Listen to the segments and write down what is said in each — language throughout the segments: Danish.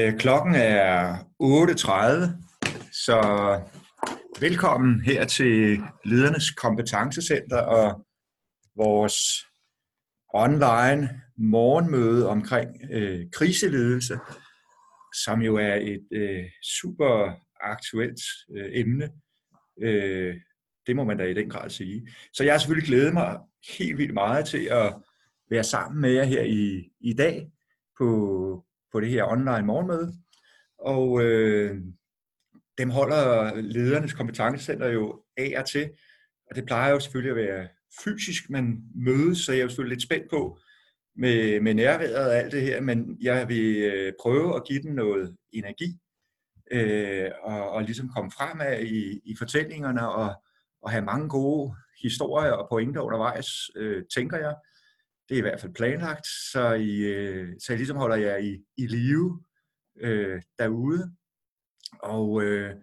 Øh, klokken er 8.30, så velkommen her til Ledernes Kompetencecenter og vores online morgenmøde omkring øh, kriseledelse, som jo er et øh, super aktuelt øh, emne. Øh, det må man da i den grad sige. Så jeg har selvfølgelig glædet mig helt vildt meget til at være sammen med jer her i, i dag på, på det her online morgenmøde. Og øh, dem holder ledernes kompetencecenter jo af og til. Og det plejer jo selvfølgelig at være fysisk, man mødes, så jeg er jo selvfølgelig lidt spændt på med, med nærværet og alt det her, men jeg vil øh, prøve at give den noget energi, øh, og, og ligesom komme fremad i, i fortællingerne, og, og have mange gode historier og pointer undervejs, øh, tænker jeg. Det er i hvert fald planlagt, så, I, øh, så jeg ligesom holder jer i, i live øh, derude. Og øh,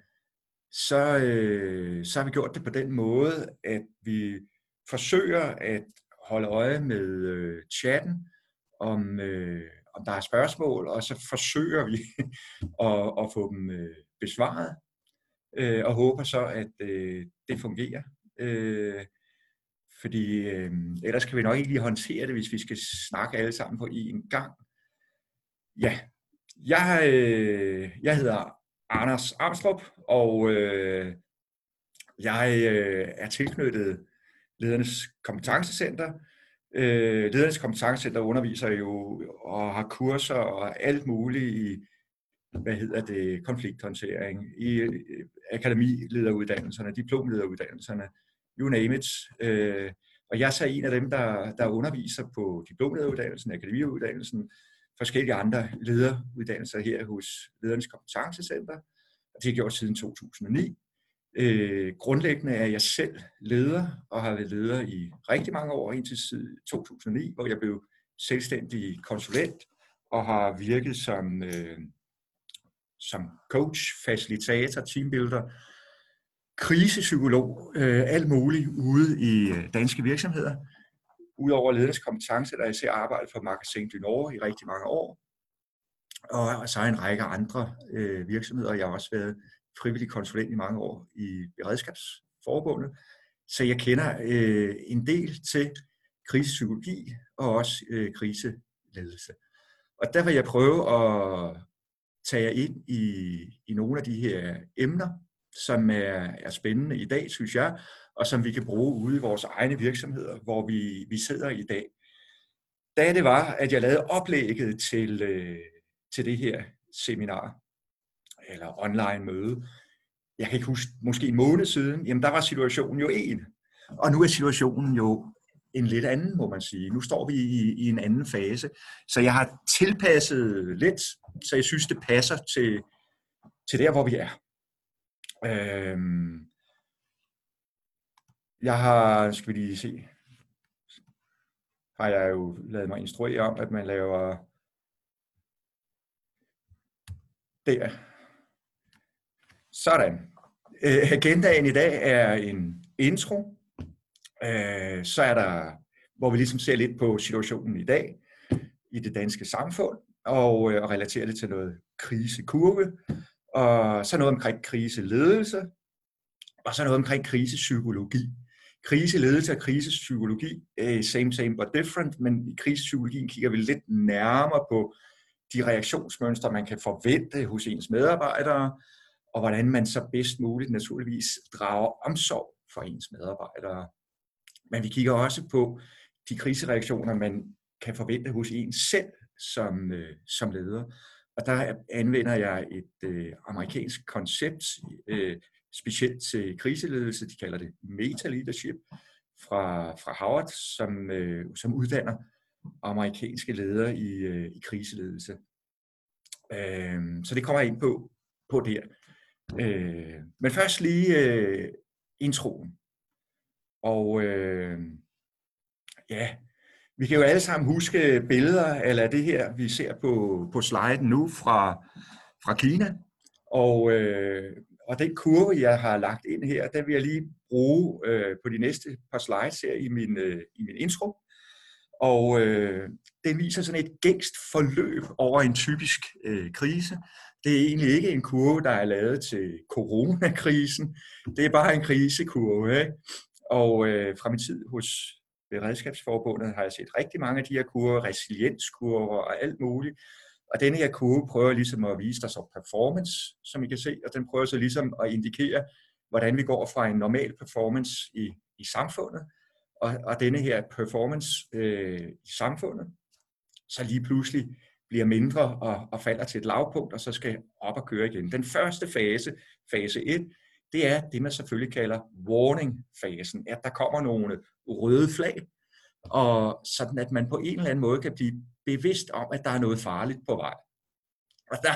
så, øh, så har vi gjort det på den måde, at vi forsøger at holde øje med øh, chatten, om, øh, om der er spørgsmål, og så forsøger vi at, at få dem øh, besvaret, øh, og håber så, at øh, det fungerer. Øh, fordi øh, ellers kan vi nok ikke lige håndtere det, hvis vi skal snakke alle sammen på én gang. Ja, jeg, øh, jeg hedder Anders Armstrong, og øh, jeg øh, er tilknyttet Ledernes Kompetencecenter. Øh, Ledernes Kompetencecenter underviser jo og har kurser og alt muligt i hvad hedder det, konflikthåndtering, i øh, akademilederuddannelserne, diplomlederuddannelserne, you name it. Øh, og jeg er så en af dem, der, der underviser på diplomlederuddannelsen, akademiuddannelsen, forskellige andre lederuddannelser her hos Ledernes Kompetencecenter. Og det har jeg gjort siden 2009. Øh, grundlæggende er jeg selv leder, og har været leder i rigtig mange år, indtil 2009, hvor jeg blev selvstændig konsulent, og har virket som, øh, som coach, facilitator, teambuilder, krisepsykolog, øh, alt muligt ude i øh, danske virksomheder. Udover leders kompetence, der jeg ser arbejdet for Magasin du Nord i rigtig mange år, og så en række andre øh, virksomheder. Jeg har også været frivillig konsulent i mange år i Beredskabsforbundet, så jeg kender øh, en del til krisepsykologi og også øh, kriseledelse. Og der vil jeg prøve at tage jer ind i, i nogle af de her emner, som er, er spændende i dag, synes jeg, og som vi kan bruge ude i vores egne virksomheder, hvor vi, vi sidder i dag. Da det var, at jeg lavede oplægget til, øh, til det her seminar, eller online møde, jeg kan ikke huske, måske en måned siden, jamen der var situationen jo en. Og nu er situationen jo en lidt anden, må man sige. Nu står vi i, i en anden fase. Så jeg har tilpasset lidt, så jeg synes, det passer til, til der, hvor vi er. Øhm, jeg har, skal vi lige se, har jeg jo lavet mig instruere om, at man laver der. Sådan. Øh, agendaen i dag er en intro. Øh, så er der, hvor vi ligesom ser lidt på situationen i dag i det danske samfund, og, øh, og relaterer det til noget krisekurve, og så noget omkring kriseledelse, og så noget omkring krisepsykologi. Kriseledelse og krisepsykologi er same, same but different, men i krisepsykologien kigger vi lidt nærmere på de reaktionsmønstre, man kan forvente hos ens medarbejdere, og hvordan man så bedst muligt naturligvis drager omsorg for ens medarbejdere. Men vi kigger også på de krisereaktioner, man kan forvente hos en selv som, øh, som leder. Og der anvender jeg et øh, amerikansk koncept, øh, specielt til kriseledelse, de kalder det meta-leadership, fra, fra Howard, som, øh, som uddanner amerikanske ledere i, øh, i kriseledelse. Øh, så det kommer jeg ind på, på der. Øh, men først lige øh, introen. Og øh, ja, vi kan jo alle sammen huske billeder, eller det her, vi ser på, på sliden nu fra, fra Kina. Og, øh, og den kurve, jeg har lagt ind her, den vil jeg lige bruge øh, på de næste par slides her i min, øh, i min intro. Og øh, den viser sådan et gængst forløb over en typisk øh, krise. Det er egentlig ikke en kurve, der er lavet til coronakrisen. Det er bare en krisekurve. Ikke? Og øh, fra min tid hos Beredskabsforbundet har jeg set rigtig mange af de her kurver, resilienskurver og alt muligt. Og denne her kurve prøver ligesom at vise dig så performance, som I kan se, og den prøver så ligesom at indikere, hvordan vi går fra en normal performance i, i samfundet, og, og denne her performance øh, i samfundet, så lige pludselig bliver mindre og, og falder til et lavpunkt, og så skal op og køre igen. Den første fase, fase 1, det er det, man selvfølgelig kalder warning-fasen, at der kommer nogle røde flag, og sådan at man på en eller anden måde kan blive bevidst om, at der er noget farligt på vej. Og der,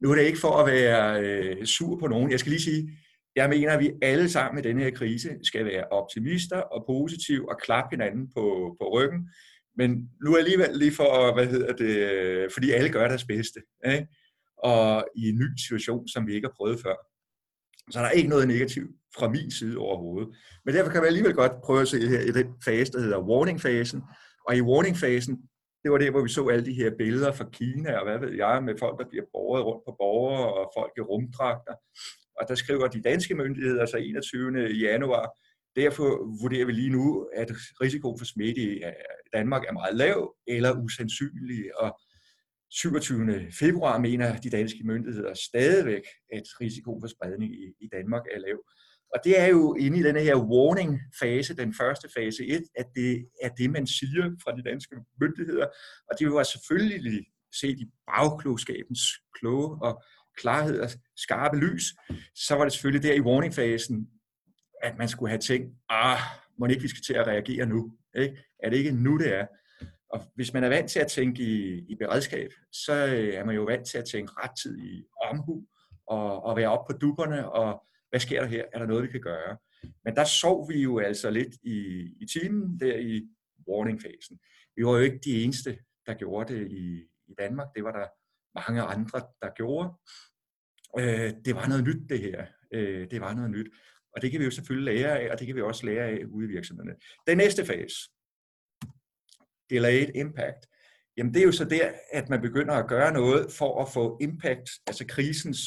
nu er det ikke for at være øh, sur på nogen. Jeg skal lige sige, jeg mener, at vi alle sammen i denne her krise skal være optimister og positive og klappe hinanden på, på ryggen. Men nu er alligevel lige for, hvad hedder det, øh, fordi alle gør deres bedste. Ikke? Og i en ny situation, som vi ikke har prøvet før. Så der er ikke noget negativt fra min side overhovedet. Men derfor kan vi alligevel godt prøve at se her i den fase, der hedder warning-fasen. Og i warning-fasen, det var der, hvor vi så alle de her billeder fra Kina, og hvad ved jeg, med folk, der bliver borget rundt på borgere, og folk i rumdragter. Og der skriver de danske myndigheder, så 21. januar, derfor vurderer vi lige nu, at risikoen for smitte i øh, Danmark er meget lav eller usandsynlig, og 27. februar mener de danske myndigheder stadigvæk, at risikoen for spredning i, i Danmark er lav. Og det er jo inde i den her warning-fase, den første fase 1, at det er det, man siger fra de danske myndigheder. Og det var selvfølgelig set i bagklogskabens kloge og klarhed og skarpe lys, så var det selvfølgelig der i warning-fasen, at man skulle have tænkt, ah, må ikke vi skal til at reagere nu? Ikke? Er det ikke nu, det er? Og hvis man er vant til at tænke i, i beredskab, så øh, er man jo vant til at tænke ret tid i omhu og, og være op på duberne og hvad sker der her? Er der noget, vi kan gøre? Men der sov vi jo altså lidt i, i timen der i warning-fasen. Vi var jo ikke de eneste, der gjorde det i, i Danmark. Det var der mange andre, der gjorde. Øh, det var noget nyt, det her. Øh, det var noget nyt. Og det kan vi jo selvfølgelig lære af, og det kan vi også lære af ude i virksomhederne. Den næste fase, delayed impact, jamen det er jo så der, at man begynder at gøre noget for at få impact, altså krisens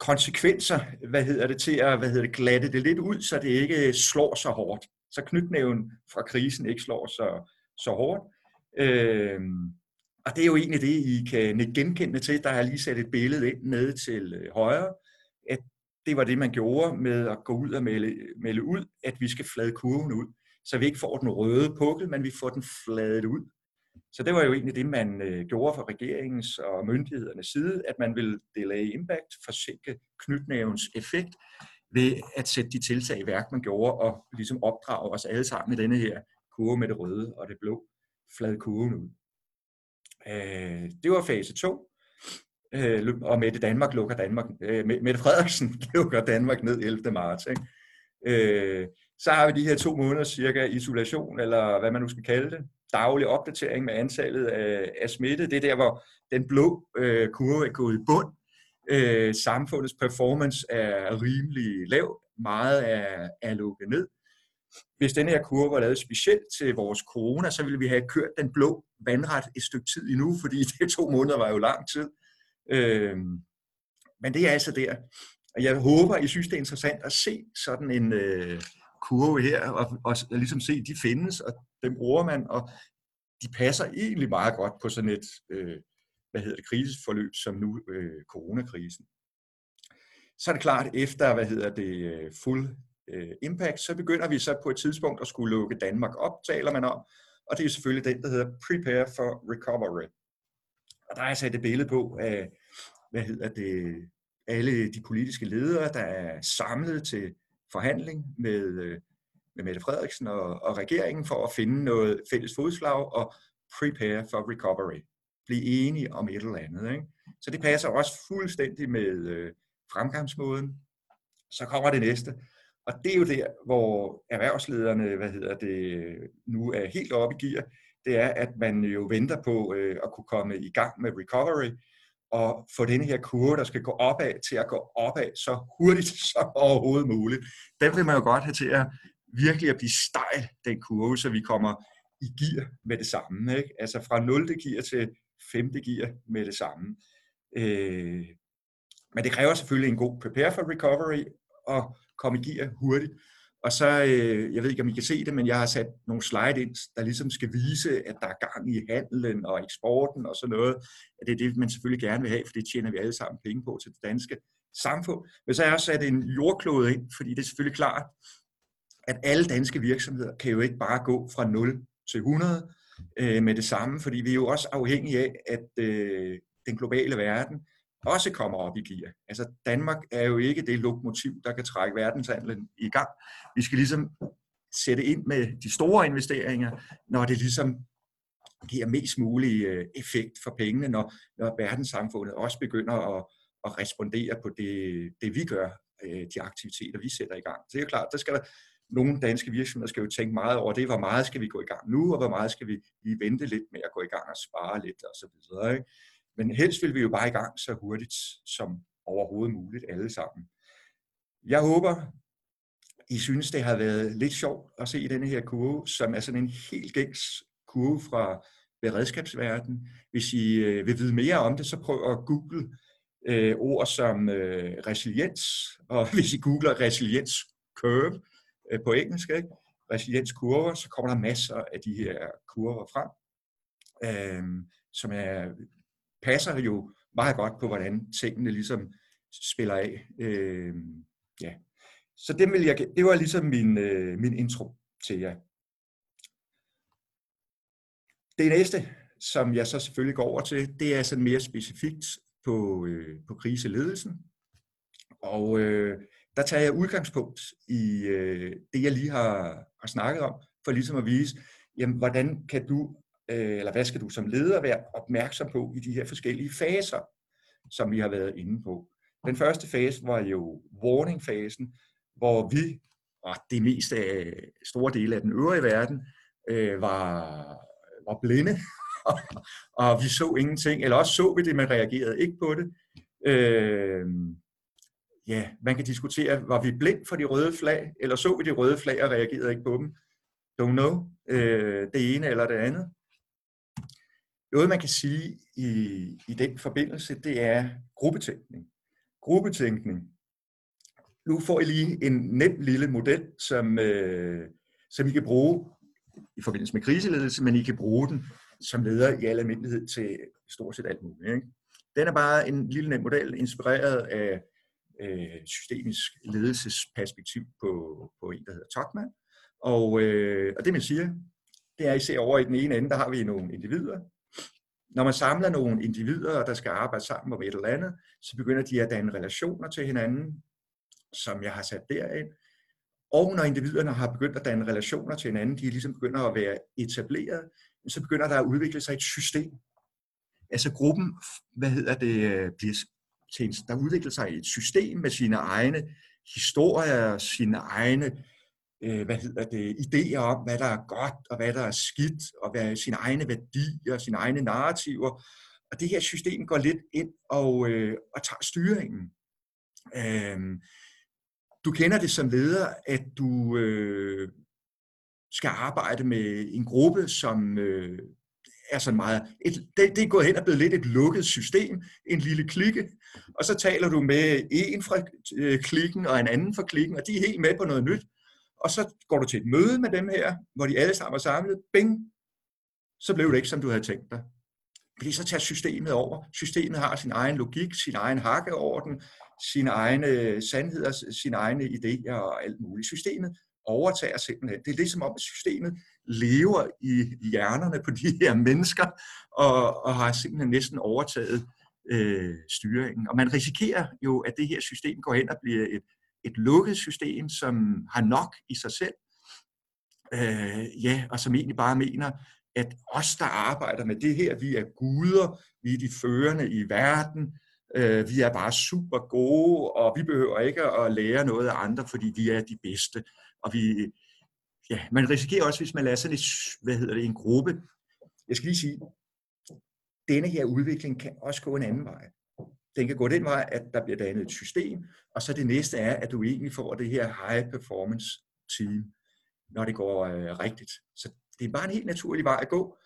konsekvenser, hvad hedder det, til at hvad hedder det, glatte det lidt ud, så det ikke slår så hårdt. Så knytnæven fra krisen ikke slår så, så hårdt. Øhm, og det er jo egentlig det, I kan genkende til. Der har lige sat et billede ind nede til øh, højre, at det var det, man gjorde med at gå ud og melde, melde ud, at vi skal flade kurven ud, så vi ikke får den røde pukkel, men vi får den fladet ud. Så det var jo egentlig det, man øh, gjorde fra regeringens og myndighedernes side, at man ville delay impact, forsinke knytnævens effekt, ved at sætte de tiltag i værk, man gjorde, og ligesom opdrage os alle sammen i denne her kurve med det røde og det blå, flad kurven ud. Øh, det var fase 2. Øh, og Mette Danmark lukker Danmark, øh, Mette Frederiksen lukker Danmark ned 11. marts. Ikke? Øh, så har vi de her to måneder cirka isolation, eller hvad man nu skal kalde det, daglig opdatering med antallet af, af smitte. Det er der, hvor den blå øh, kurve er gået i bund. Øh, samfundets performance er rimelig lav. Meget er, er lukket ned. Hvis den her kurve var lavet specielt til vores corona, så ville vi have kørt den blå vandret et stykke tid endnu, fordi det to måneder var jo lang tid. Øh, men det er altså der. Og jeg håber, I synes, det er interessant at se sådan en øh, kurve her, og, og ligesom se, de findes, og dem bruger man, og de passer egentlig meget godt på sådan et, øh, hvad hedder det, krisesforløb som nu øh, coronakrisen. Så er det klart, efter, hvad hedder det, øh, fuld øh, impact, så begynder vi så på et tidspunkt at skulle lukke Danmark op, taler man om, og det er selvfølgelig den, der hedder Prepare for Recovery. Og der er sat et billede på af, hvad hedder det, alle de politiske ledere, der er samlet til forhandling med, øh, med Mette Frederiksen og, og regeringen for at finde noget fælles fodslag og prepare for recovery. Blive enige om et eller andet. Ikke? Så det passer også fuldstændig med øh, fremgangsmåden. Så kommer det næste. Og det er jo der, hvor erhvervslederne hvad hedder det, nu er helt oppe i gear. Det er, at man jo venter på øh, at kunne komme i gang med recovery, og få den her kurve, der skal gå opad, til at gå opad så hurtigt som overhovedet muligt. Den vil man jo godt have til at virkelig at blive stejl, den kurve, så vi kommer i gear med det samme. Ikke? Altså fra 0. gear til 5. gear med det samme. Øh, men det kræver selvfølgelig en god prepare for recovery og komme i gear hurtigt. Og så, øh, jeg ved ikke om I kan se det, men jeg har sat nogle slide ind, der ligesom skal vise, at der er gang i handelen og eksporten og sådan noget. At det er det, man selvfølgelig gerne vil have, for det tjener vi alle sammen penge på til det danske samfund. Men så har jeg også sat en jordklode ind, fordi det er selvfølgelig klart, at alle danske virksomheder kan jo ikke bare gå fra 0 til 100 øh, med det samme, fordi vi er jo også afhængige af, at øh, den globale verden også kommer op i gear. Altså Danmark er jo ikke det lokomotiv, der kan trække verdenshandlen i gang. Vi skal ligesom sætte ind med de store investeringer, når det ligesom giver mest mulig øh, effekt for pengene, når, når verdenssamfundet også begynder at, at respondere på det, det vi gør, øh, de aktiviteter, vi sætter i gang. Så det er klart, der skal der, nogle danske virksomheder skal jo tænke meget over det, hvor meget skal vi gå i gang nu, og hvor meget skal vi lige vente lidt med at gå i gang og spare lidt og så videre. Ikke? Men helst vil vi jo bare i gang så hurtigt som overhovedet muligt alle sammen. Jeg håber, I synes, det har været lidt sjovt at se denne her kurve, som er sådan en helt gængs kurve fra beredskabsverden. Hvis I øh, vil vide mere om det, så prøv at google øh, ord som øh, resiliens, og hvis I googler resiliens curve øh, på engelsk, ikke? resilienskurver, så kommer der masser af de her kurver frem, øh, som er passer jo meget godt på, hvordan tingene ligesom spiller af. Øh, ja. Så det, vil jeg, det var ligesom min, øh, min intro til jer. Det næste, som jeg så selvfølgelig går over til, det er sådan mere specifikt på, øh, på kriseledelsen. Og øh, der tager jeg udgangspunkt i øh, det, jeg lige har, har snakket om, for ligesom at vise, jamen, hvordan kan du Øh, eller hvad skal du som leder være opmærksom på i de her forskellige faser, som vi har været inde på. Den første fase var jo warning-fasen, hvor vi, og det meste af store dele af den øvrige verden, øh, var, var blinde, og vi så ingenting, eller også så vi det, men reagerede ikke på det. Øh, ja, man kan diskutere, var vi blind for de røde flag, eller så vi de røde flag og reagerede ikke på dem? Don't know. Øh, det ene eller det andet. Noget, man kan sige i, i den forbindelse, det er gruppetænkning. Gruppetænkning. Nu får I lige en nem lille model, som, øh, som I kan bruge i forbindelse med kriseledelse, men I kan bruge den som leder i al almindelighed til stort set alt muligt. Ikke? Den er bare en lille nem model, inspireret af øh, systemisk ledelsesperspektiv på, på en, der hedder Tuckman. Og, øh, og det man siger, det er, at I ser over i den ene ende, der har vi nogle individer, når man samler nogle individer, der skal arbejde sammen om et eller andet, så begynder de at danne relationer til hinanden, som jeg har sat derind. Og når individerne har begyndt at danne relationer til hinanden, de ligesom begynder at være etableret, så begynder der at udvikle sig et system. Altså gruppen, hvad hedder det, bliver til en, der udvikler sig et system med sine egne historier, sine egne øh, hvad hedder det, idéer om, hvad der er godt og hvad der er skidt, og hvad sine egne værdier, sine egne narrativer. Og det her system går lidt ind og, øh, og tager styringen. Øh, du kender det som leder, at du øh, skal arbejde med en gruppe, som øh, er sådan meget, et, det, det er gået hen og blevet lidt et lukket system, en lille klikke, og så taler du med en fra øh, klikken og en anden fra klikken, og de er helt med på noget nyt, og så går du til et møde med dem her, hvor de alle sammen er samlet, bing, så blev det ikke, som du havde tænkt dig. Fordi så tager systemet over. Systemet har sin egen logik, sin egen hakkeorden, sine egne øh, sandheder, sine egne idéer og alt muligt. Systemet overtager simpelthen. Det er ligesom om, at systemet lever i hjernerne på de her mennesker, og, og har simpelthen næsten overtaget øh, styringen. Og man risikerer jo, at det her system går hen og bliver et et lukket system, som har nok i sig selv, øh, ja, og som egentlig bare mener, at os, der arbejder med det her, vi er guder, vi er de førende i verden, øh, vi er bare super gode, og vi behøver ikke at lære noget af andre, fordi vi er de bedste. Og vi, ja, man risikerer også, hvis man lader sådan et, hvad hedder det, en gruppe, jeg skal lige sige, denne her udvikling kan også gå en anden vej. Den kan gå den vej, at der bliver dannet et system, og så det næste er, at du egentlig får det her high performance team, når det går øh, rigtigt. Så det er bare en helt naturlig vej at gå.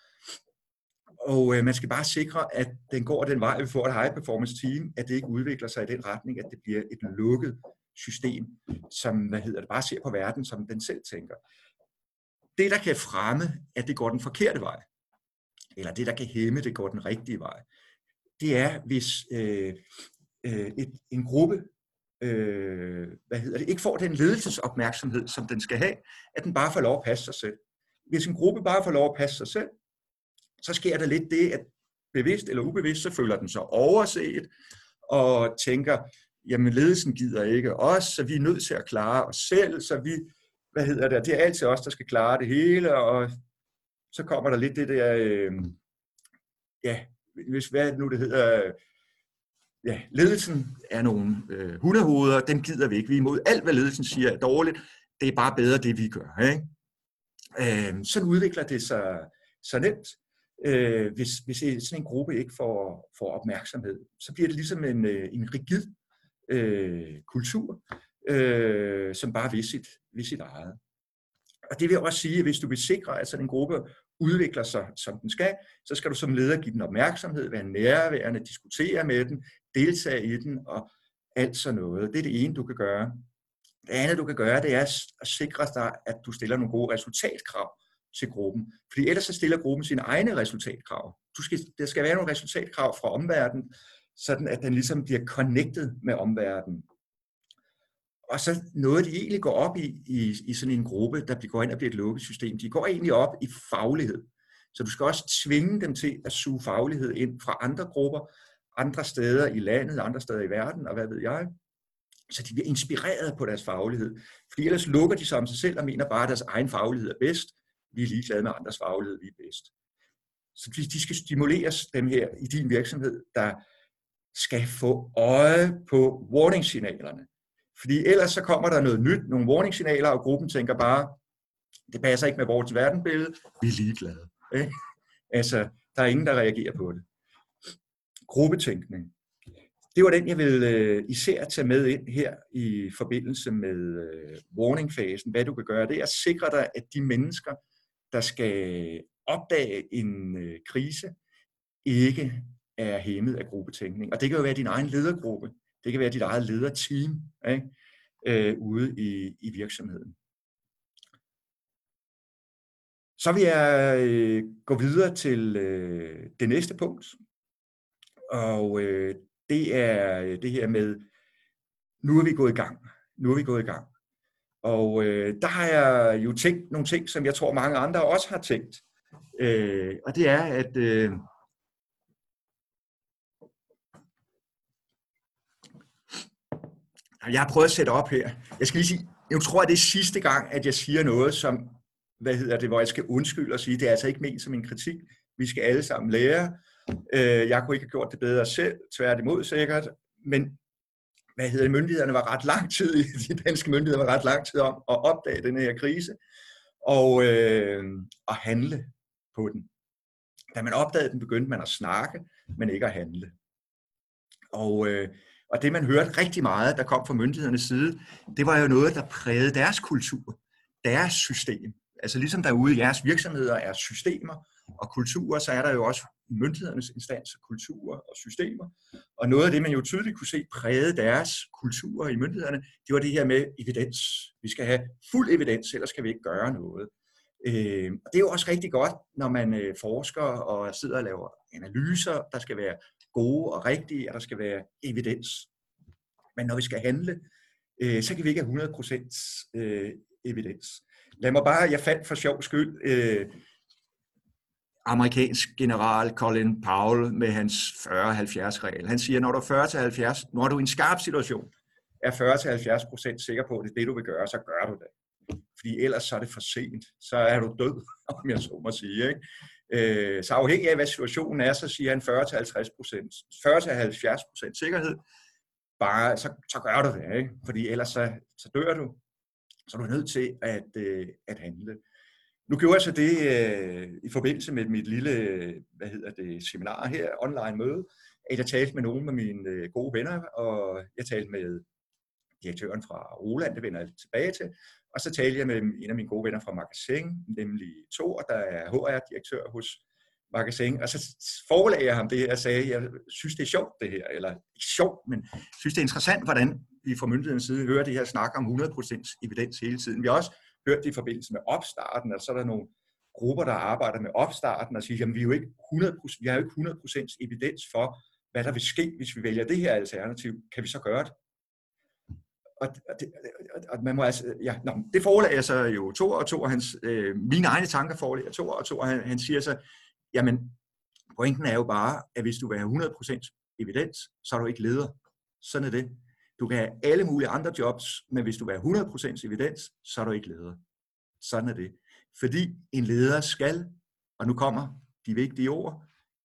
Og øh, man skal bare sikre, at den går den vej, vi får et high performance team, at det ikke udvikler sig i den retning, at det bliver et lukket system, som hvad hedder det, bare ser på verden, som den selv tænker. Det, der kan fremme, at det går den forkerte vej, eller det, der kan hæmme, det går den rigtige vej, det er, hvis øh, øh, et, en gruppe øh, hvad hedder det, ikke får den ledelsesopmærksomhed, som den skal have, at den bare får lov at passe sig selv. Hvis en gruppe bare får lov at passe sig selv, så sker der lidt det, at bevidst eller ubevidst, så føler den sig overset, og tænker, jamen ledelsen gider ikke os, så vi er nødt til at klare os selv, så vi, hvad hedder det, det er altid os, der skal klare det hele, og så kommer der lidt det der, øh, ja, hvis hvad nu det hedder, ja, ledelsen er nogle øh, hundehoveder, dem gider vi ikke. Vi er imod alt, hvad ledelsen siger er dårligt. Det er bare bedre, det vi gør. Ikke? Øh, sådan udvikler det sig så nemt. Øh, hvis, hvis sådan en gruppe ikke får, får opmærksomhed, så bliver det ligesom en, øh, en rigid øh, kultur, øh, som bare vil sit, vil sit eget. Og det vil også sige, at hvis du vil sikre, at sådan en gruppe udvikler sig, som den skal, så skal du som leder give den opmærksomhed, være nærværende, diskutere med den, deltage i den og alt sådan noget. Det er det ene, du kan gøre. Det andet, du kan gøre, det er at sikre dig, at du stiller nogle gode resultatkrav til gruppen. Fordi ellers så stiller gruppen sine egne resultatkrav. Du skal, der skal være nogle resultatkrav fra omverdenen, sådan at den ligesom bliver connected med omverdenen. Og så noget, de egentlig går op i, i, i sådan en gruppe, der går ind og bliver et lukket system, de går egentlig op i faglighed. Så du skal også tvinge dem til at suge faglighed ind fra andre grupper, andre steder i landet, andre steder i verden, og hvad ved jeg. Så de bliver inspireret på deres faglighed. Fordi ellers lukker de sig om sig selv og mener bare, at deres egen faglighed er bedst. Vi er ligeglade med andres faglighed, vi er bedst. Så de skal stimuleres, dem her i din virksomhed, der skal få øje på warning-signalerne. Fordi ellers så kommer der noget nyt, nogle warning-signaler, og gruppen tænker bare, det passer ikke med vores verdenbillede, vi er ligeglade. Ikke? Altså, der er ingen, der reagerer på det gruppetænkning. Det var den, jeg vil øh, især tage med ind her i forbindelse med øh, warning-fasen. Hvad du kan gøre, det er at sikre dig, at de mennesker, der skal opdage en øh, krise, ikke er hæmmet af gruppetænkning. Og det kan jo være din egen ledergruppe. Det kan være dit eget lederteam ikke? Øh, ude i, i virksomheden. Så vil jeg øh, gå videre til øh, det næste punkt, og øh, det er øh, det her med, nu er vi gået i gang. Nu er vi gået i gang. Og øh, der har jeg jo tænkt nogle ting, som jeg tror mange andre også har tænkt. Øh, og det er, at øh, jeg har prøvet at sætte op her. Jeg skal lige sige, jeg tror, at det er sidste gang, at jeg siger noget, som, hvad hedder det, hvor jeg skal undskylde og sige, det er altså ikke ment som en kritik. Vi skal alle sammen lære, øh, jeg kunne ikke have gjort det bedre selv, tværtimod sikkert, men hvad hedder det, myndighederne var ret lang tid, de danske myndigheder var ret lang tid om at opdage den her krise, og øh, at handle på den. Da man opdagede den, begyndte man at snakke, men ikke at handle. Og, øh, og det man hørte rigtig meget, der kom fra myndighedernes side, det var jo noget, der prægede deres kultur, deres system. Altså ligesom derude i jeres virksomheder er systemer og kulturer, så er der jo også myndighedernes instanser, kulturer og systemer. Og noget af det, man jo tydeligt kunne se prægede deres kulturer i myndighederne, det var det her med evidens. Vi skal have fuld evidens, ellers skal vi ikke gøre noget. Øh, og det er jo også rigtig godt, når man øh, forsker og sidder og laver analyser, der skal være gode og rigtige, og der skal være evidens. Men når vi skal handle, øh, så kan vi ikke have 100% øh, evidens. Lad mig bare, jeg fandt for sjov skyld øh, amerikansk general Colin Powell med hans 40-70 regel. Han siger, når du er 40-70, når du er i en skarp situation, er 40-70% sikker på, at det er det, du vil gøre, så gør du det. Fordi ellers så er det for sent. Så er du død, om jeg så må sige. Ikke? Øh, så afhængig af, hvad situationen er, så siger han 40-50% 40-70% sikkerhed. Bare, så, så gør du det, ikke? fordi ellers så, så dør du. Så er du nødt til at, øh, at handle. Nu gjorde jeg så det øh, i forbindelse med mit lille hvad hedder det, seminar her, online møde, at jeg talte med nogle af mine øh, gode venner, og jeg talte med direktøren fra Roland, det vender jeg tilbage til. Og så talte jeg med en af mine gode venner fra Magasin, nemlig Thor, der er HR-direktør hos Magasin. Og så forelagde jeg ham det her og sagde, jeg synes, det er sjovt det her. Eller ikke sjovt, men synes, det er interessant, hvordan vi fra myndighedens side hører det her snak om 100% evidens hele tiden. Vi har også hørt det i forbindelse med opstarten, og så er der nogle grupper, der arbejder med opstarten og siger, at vi, er jo ikke 100%, vi har jo ikke 100% evidens for, hvad der vil ske, hvis vi vælger det her alternativ. Kan vi så gøre det? Og, det, og man må altså, ja, nå, det forelager jeg så jo to og to, og hans, øh, mine egne tanker forelager to og to, og han, han siger så, jamen, pointen er jo bare, at hvis du vil have 100% evidens, så er du ikke leder. Sådan er det. Du kan have alle mulige andre jobs, men hvis du vil have 100% evidens, så er du ikke leder. Sådan er det. Fordi en leder skal, og nu kommer de vigtige ord,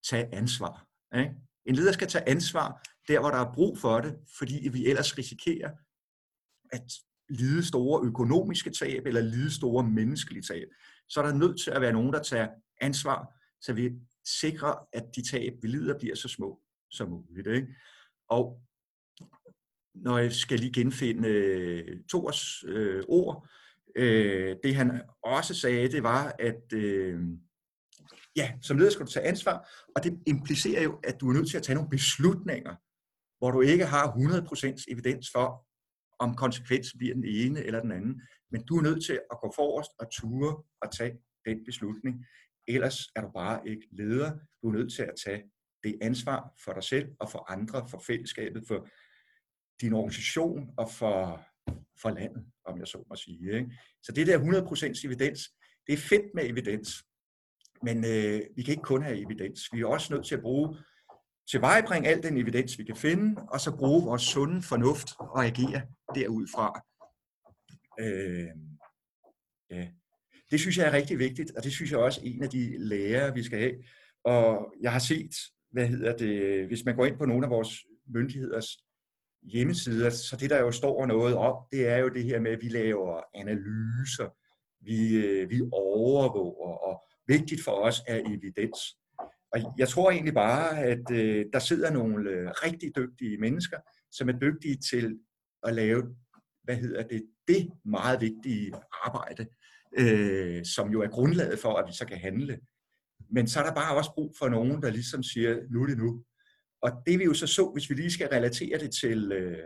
tage ansvar. Ikke? En leder skal tage ansvar der, hvor der er brug for det, fordi vi ellers risikerer at lide store økonomiske tab eller lide store menneskelige tab. Så er der nødt til at være nogen, der tager ansvar, så vi sikrer, at de tab, vi lider, bliver så små som muligt. Ikke? Og når jeg skal lige genfinde øh, Tors øh, ord, øh, det han også sagde, det var, at øh, ja, som leder skal du tage ansvar, og det implicerer jo, at du er nødt til at tage nogle beslutninger, hvor du ikke har 100% evidens for, om konsekvensen bliver den ene eller den anden. Men du er nødt til at gå forrest og ture og tage den beslutning. Ellers er du bare ikke leder. Du er nødt til at tage det ansvar for dig selv og for andre, for fællesskabet, for din organisation og for, for landet, om jeg så må sige. Ikke? Så det der 100% evidens, det er fedt med evidens, men øh, vi kan ikke kun have evidens. Vi er også nødt til at bruge tilvejebringe al den evidens, vi kan finde, og så bruge vores sunde fornuft og agere derudfra. Øh, ja. Det synes jeg er rigtig vigtigt, og det synes jeg også er en af de lærer, vi skal have. Og jeg har set, hvad hedder det, hvis man går ind på nogle af vores myndigheders hjemmesider, så det der jo står noget om, det er jo det her med, at vi laver analyser, vi, øh, vi overvåger, og vigtigt for os er evidens. Og jeg tror egentlig bare, at øh, der sidder nogle øh, rigtig dygtige mennesker, som er dygtige til at lave, hvad hedder det, det meget vigtige arbejde, øh, som jo er grundlaget for, at vi så kan handle. Men så er der bare også brug for nogen, der ligesom siger, nu er det nu. Og det vi jo så så, hvis vi lige skal relatere det til øh,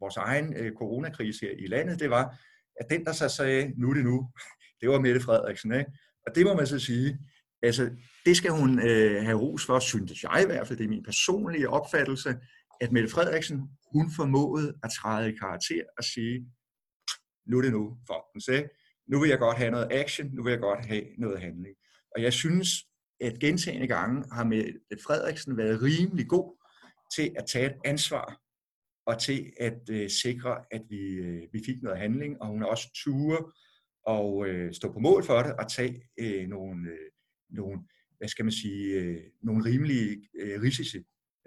vores egen øh, coronakrise her i landet, det var, at den, der så sagde, nu er det nu, det var Mette Frederiksen. Ikke? Og det må man så sige, altså det skal hun øh, have ros for, synes jeg i hvert fald, det er min personlige opfattelse, at Mette Frederiksen, hun formåede at træde i karakter og sige, nu er det nu, den sagde, nu vil jeg godt have noget action, nu vil jeg godt have noget handling. Og jeg synes, at gentagende gange har Mette Frederiksen været rimelig god til at tage et ansvar og til at øh, sikre, at vi, øh, vi fik noget handling, og hun har også ture og øh, stå på mål for det og tage øh, nogle, øh, nogle, hvad skal man sige, øh, nogle rimelige øh, risici.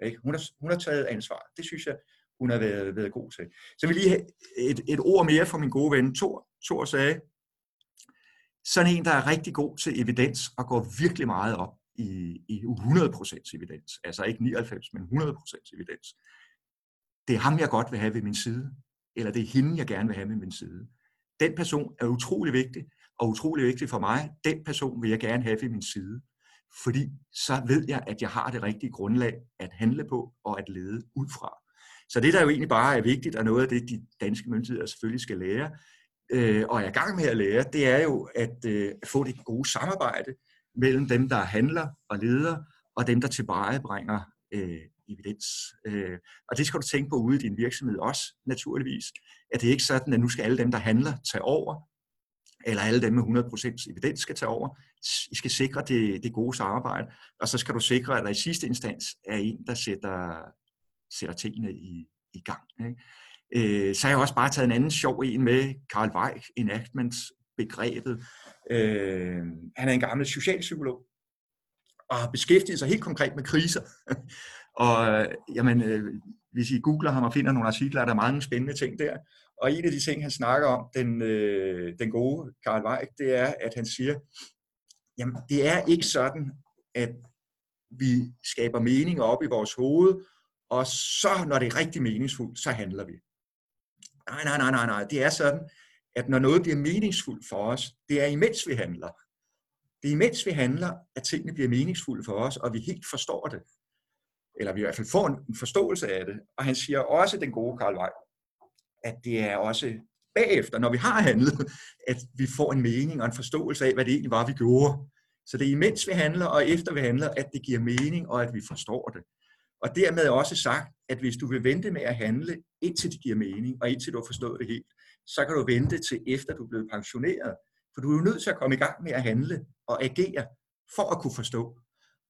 Ikke? Hun, har, hun har taget ansvar. Det synes jeg, hun har været, været god til. Så vil lige have et, et ord mere fra min gode ven Thor. Thor sagde, sådan en, der er rigtig god til evidens og går virkelig meget op i, i 100% evidens. Altså ikke 99, men 100% evidens. Det er ham, jeg godt vil have ved min side. Eller det er hende, jeg gerne vil have ved min side. Den person er utrolig vigtig, og utrolig vigtigt for mig. Den person vil jeg gerne have ved min side. Fordi så ved jeg, at jeg har det rigtige grundlag at handle på og at lede ud fra. Så det, der jo egentlig bare er vigtigt, og noget af det, de danske myndigheder selvfølgelig skal lære, øh, og er i gang med at lære, det er jo at øh, få det gode samarbejde mellem dem, der handler og leder, og dem, der tilvejebringer øh, evidens. Øh, og det skal du tænke på ude i din virksomhed også, naturligvis. At det er ikke sådan, at nu skal alle dem, der handler, tage over, eller alle dem med 100% evidens skal tage over. I skal sikre det, det gode samarbejde, og så skal du sikre, at der i sidste instans er en, der sætter, sætter tingene i, i gang. Ikke? Øh, så har jeg også bare taget en anden sjov en med, Karl Weich, enactments begrebet. Øh, han er en gammel socialpsykolog, og har beskæftiget sig helt konkret med kriser. og øh, jamen, øh, hvis I googler ham og finder nogle artikler, er der mange spændende ting der. Og en af de ting, han snakker om, den, øh, den gode Karl Weig, det er, at han siger, jamen det er ikke sådan, at vi skaber mening op i vores hoved, og så, når det er rigtig meningsfuldt, så handler vi. Nej, nej, nej, nej, nej. Det er sådan, at når noget bliver meningsfuldt for os, det er imens vi handler. Det er imens vi handler, at tingene bliver meningsfulde for os, og vi helt forstår det. Eller vi i hvert fald får en forståelse af det. Og han siger også, den gode Karl Weig, at det er også bagefter, når vi har handlet, at vi får en mening og en forståelse af, hvad det egentlig var, vi gjorde. Så det er imens vi handler, og efter vi handler, at det giver mening, og at vi forstår det. Og dermed også sagt, at hvis du vil vente med at handle, indtil det giver mening, og indtil du har forstået det helt, så kan du vente til efter du er blevet pensioneret. For du er jo nødt til at komme i gang med at handle og agere, for at kunne forstå.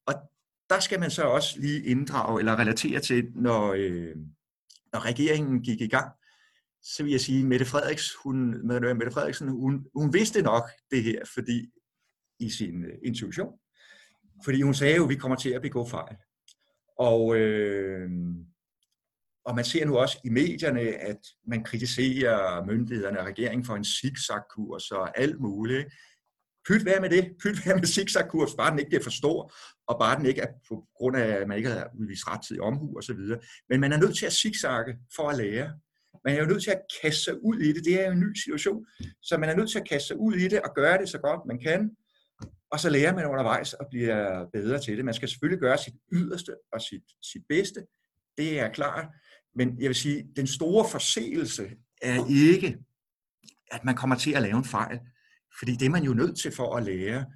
Og der skal man så også lige inddrage, eller relatere til, når, øh, når regeringen gik i gang, så vil jeg sige, Mette, Frederiks, hun, Mette Frederiksen, hun, hun vidste nok det her, fordi i sin øh, intuition. Fordi hun sagde jo, at vi kommer til at begå fejl. Og, øh, og man ser nu også i medierne, at man kritiserer myndighederne og regeringen for en zigzag-kurs og alt muligt. Pyt være med det. Pyt være med zigzag-kurs, bare den ikke bliver for stor, og bare den ikke er på grund af, at man ikke har udvist rettidig omhu osv. Men man er nødt til at zigzagge for at lære. Man er jo nødt til at kaste sig ud i det. Det er jo en ny situation. Så man er nødt til at kaste sig ud i det og gøre det så godt man kan. Og så lærer man undervejs og bliver bedre til det. Man skal selvfølgelig gøre sit yderste og sit, sit bedste. Det er klart. Men jeg vil sige, den store forseelse er ikke, at man kommer til at lave en fejl. Fordi det er man jo nødt til for at lære.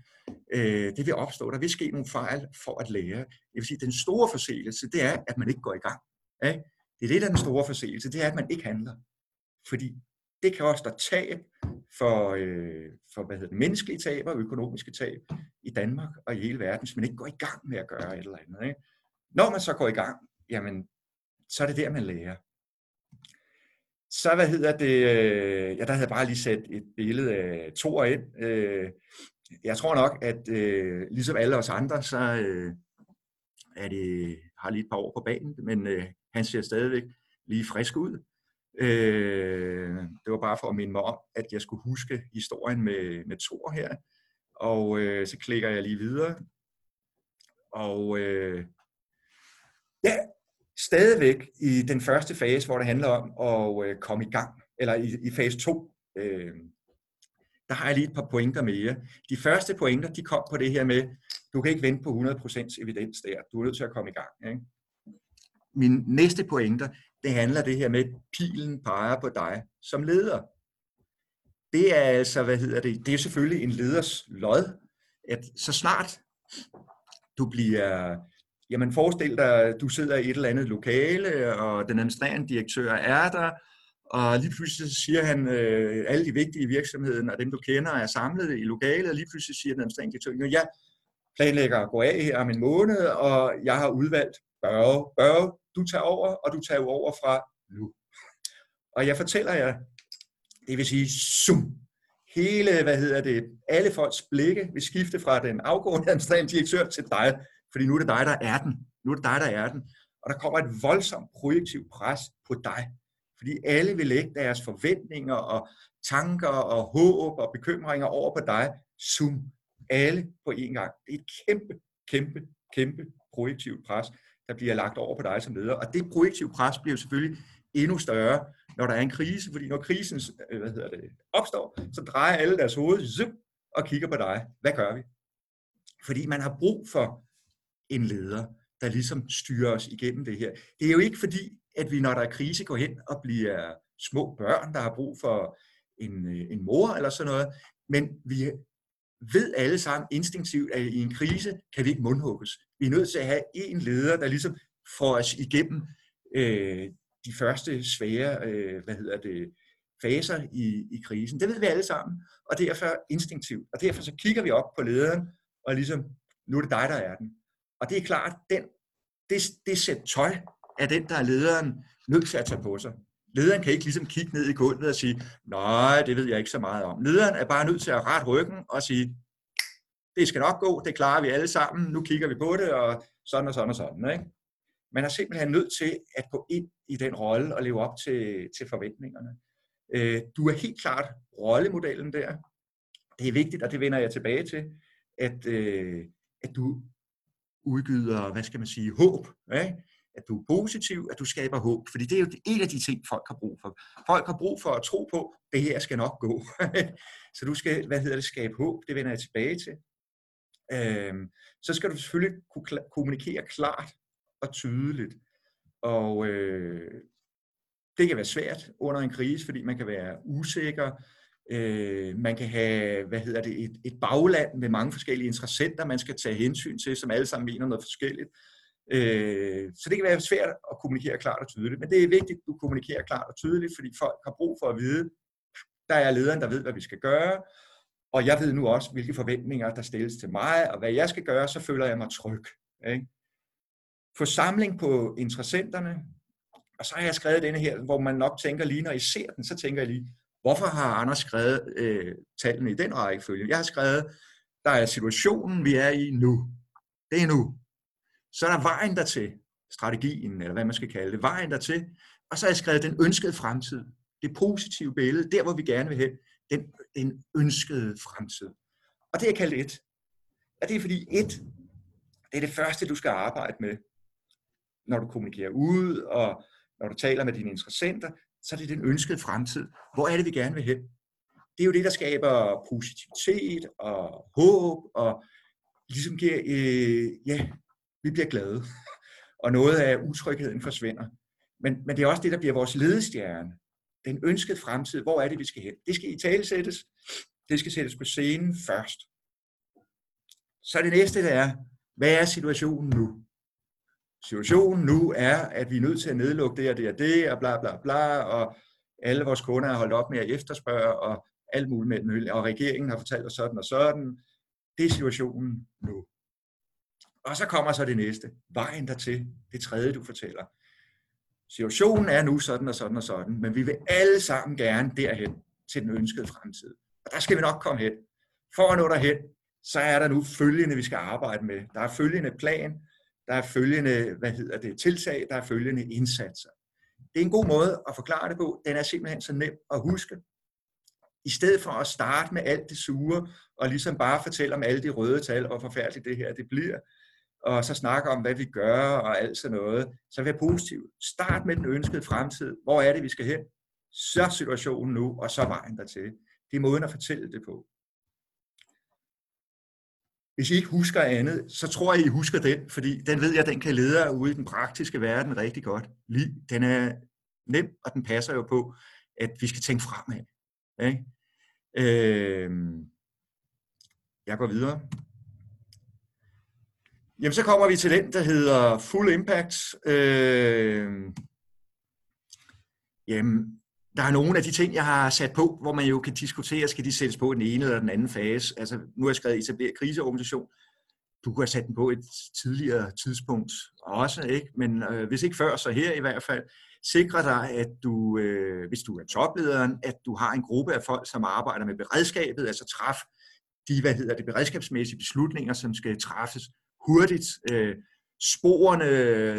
Øh, det vil opstå. Der vil ske nogle fejl for at lære. Jeg vil sige, den store forseelse, det er, at man ikke går i gang. Ikke? Det er lidt af den store forseelse. Det er, at man ikke handler. Fordi det kan også der tab for, øh, for hvad hedder det, menneskelige tab og økonomiske tab i Danmark og i hele verden, hvis man ikke går i gang med at gøre et eller andet. Ikke? Når man så går i gang, jamen, så er det der, man lærer. Så hvad hedder det, øh, ja, der havde jeg bare lige sat et billede af Thor ind. Øh, jeg tror nok, at øh, ligesom alle os andre, så øh, er det, har lige et par år på banen, men øh, han ser stadigvæk lige frisk ud. Øh, det var bare for at minde mig om, at jeg skulle huske historien med, med Thor her. Og øh, så klikker jeg lige videre. Og øh, ja, stadigvæk i den første fase, hvor det handler om at øh, komme i gang, eller i, i fase 2, øh, der har jeg lige et par pointer mere. De første pointer, de kom på det her med, du kan ikke vente på 100% evidens der. Du er nødt til at komme i gang. Ikke? Min næste pointer, det handler det her med, at pilen peger på dig som leder. Det er altså, hvad hedder det, det er selvfølgelig en leders lod, at så snart du bliver, jamen forestil dig, du sidder i et eller andet lokale, og den administrerende direktør er der, og lige pludselig siger han, øh, alle de vigtige i virksomheden, og dem du kender, er samlet i lokalet, og lige pludselig siger den administrerende direktør, jeg planlægger at gå af her om en måned, og jeg har udvalgt Børge. Børge, du tager over, og du tager over fra nu. Og jeg fortæller jer, det vil sige, zoom, hele, hvad hedder det, alle folks blikke vil skifte fra den afgående administrerende direktør til dig, fordi nu er det dig, der er den. Nu er det dig, der er den. Og der kommer et voldsomt projektivt pres på dig. Fordi alle vil lægge deres forventninger og tanker og håb og bekymringer over på dig. Zoom. Alle på én gang. Det er et kæmpe, kæmpe, kæmpe projektivt pres der bliver lagt over på dig som leder. Og det projektive pres bliver selvfølgelig endnu større, når der er en krise, fordi når krisen øh, hvad hedder det, opstår, så drejer alle deres hoved zup, og kigger på dig. Hvad gør vi? Fordi man har brug for en leder, der ligesom styrer os igennem det her. Det er jo ikke fordi, at vi, når der er krise, går hen og bliver små børn, der har brug for en, øh, en mor eller sådan noget, men vi ved alle sammen instinktivt, at i en krise kan vi ikke mundhugges. Vi er nødt til at have en leder, der ligesom får os igennem øh, de første svære øh, hvad hedder det, faser i, i krisen. Det ved vi alle sammen, og derfor instinktivt. Og derfor så kigger vi op på lederen, og ligesom, nu er det dig, der er den. Og det er klart, den, det, det sæt tøj er den, der er lederen nødt til at tage på sig. Lederen kan ikke ligesom kigge ned i gulvet og sige, nej, det ved jeg ikke så meget om. Lederen er bare nødt til at rette ryggen og sige, det skal nok gå, det klarer vi alle sammen, nu kigger vi på det, og sådan og sådan og sådan. Ikke? Man er simpelthen nødt til at gå ind i den rolle og leve op til, til forventningerne. Øh, du er helt klart rollemodellen der. Det er vigtigt, og det vender jeg tilbage til, at, øh, at du udgyder, hvad skal man sige, håb. Ikke? At du er positiv, at du skaber håb. Fordi det er jo en af de ting, folk har brug for. Folk har brug for at tro på, at det her skal nok gå. så du skal, hvad hedder det, skabe håb. Det vender jeg tilbage til. Øhm, så skal du selvfølgelig kunne kommunikere klart og tydeligt. Og øh, det kan være svært under en krise, fordi man kan være usikker. Øh, man kan have hvad hedder det, et, et bagland med mange forskellige interessenter, man skal tage hensyn til, som alle sammen mener noget forskelligt. Øh, så det kan være svært at kommunikere klart og tydeligt, men det er vigtigt, at du kommunikerer klart og tydeligt, fordi folk har brug for at vide, der er lederen, der ved, hvad vi skal gøre, og jeg ved nu også, hvilke forventninger, der stilles til mig, og hvad jeg skal gøre, så føler jeg mig tryg. Ikke? Få samling på interessenterne, og så har jeg skrevet denne her, hvor man nok tænker lige, når I ser den, så tænker jeg lige, hvorfor har Anders skrevet øh, tallene i den rækkefølge? Jeg har skrevet, der er situationen, vi er i nu. Det er nu. Så er der vejen dertil, strategien, eller hvad man skal kalde det, vejen dertil. Og så har jeg skrevet den ønskede fremtid. Det positive billede, der hvor vi gerne vil hen, den, den ønskede fremtid. Og det er kaldt et. Og det er fordi et, det er det første, du skal arbejde med, når du kommunikerer ud, og når du taler med dine interessenter, så er det den ønskede fremtid. Hvor er det, vi gerne vil hen? Det er jo det, der skaber positivitet og håb, og ligesom giver, øh, ja, vi bliver glade, og noget af utrygheden forsvinder. Men, men det er også det, der bliver vores ledestjerne. Den ønskede fremtid, hvor er det, vi skal hen? Det skal i tale sættes. Det skal sættes på scenen først. Så det næste, der er, hvad er situationen nu? Situationen nu er, at vi er nødt til at nedlukke det og det og det, og bla bla bla, og alle vores kunder har holdt op med at efterspørge, og alt muligt med og regeringen har fortalt os sådan og sådan. Det er situationen nu. Og så kommer så det næste. Vejen dertil. Det tredje, du fortæller. Situationen er nu sådan og sådan og sådan, men vi vil alle sammen gerne derhen til den ønskede fremtid. Og der skal vi nok komme hen. For at nå derhen, så er der nu følgende, vi skal arbejde med. Der er følgende plan, der er følgende hvad hedder det, tiltag, der er følgende indsatser. Det er en god måde at forklare det på. Den er simpelthen så nem at huske. I stedet for at starte med alt det sure, og ligesom bare fortælle om alle de røde tal, hvor forfærdeligt det her det bliver, og så snakke om, hvad vi gør og alt sådan noget, så vær positiv. Start med den ønskede fremtid. Hvor er det, vi skal hen? Så situationen nu, og så vejen dertil. Det er måden at fortælle det på. Hvis I ikke husker andet, så tror jeg, I husker den, fordi den ved jeg, den kan lede jer ude i den praktiske verden rigtig godt. Den er nem, og den passer jo på, at vi skal tænke fremad. Ikke? Øh, jeg går videre. Jamen, så kommer vi til den, der hedder Full Impact. Øh, jamen, der er nogle af de ting, jeg har sat på, hvor man jo kan diskutere, skal de sættes på i den ene eller den anden fase. Altså, nu har jeg skrevet etablere kriseorganisation. Du kunne have sat den på et tidligere tidspunkt også, ikke? Men øh, hvis ikke før, så her i hvert fald. Sikre dig, at du, øh, hvis du er toplederen, at du har en gruppe af folk, som arbejder med beredskabet, altså træf de, hvad hedder det, beredskabsmæssige beslutninger, som skal træffes hurtigt. Øh, sporene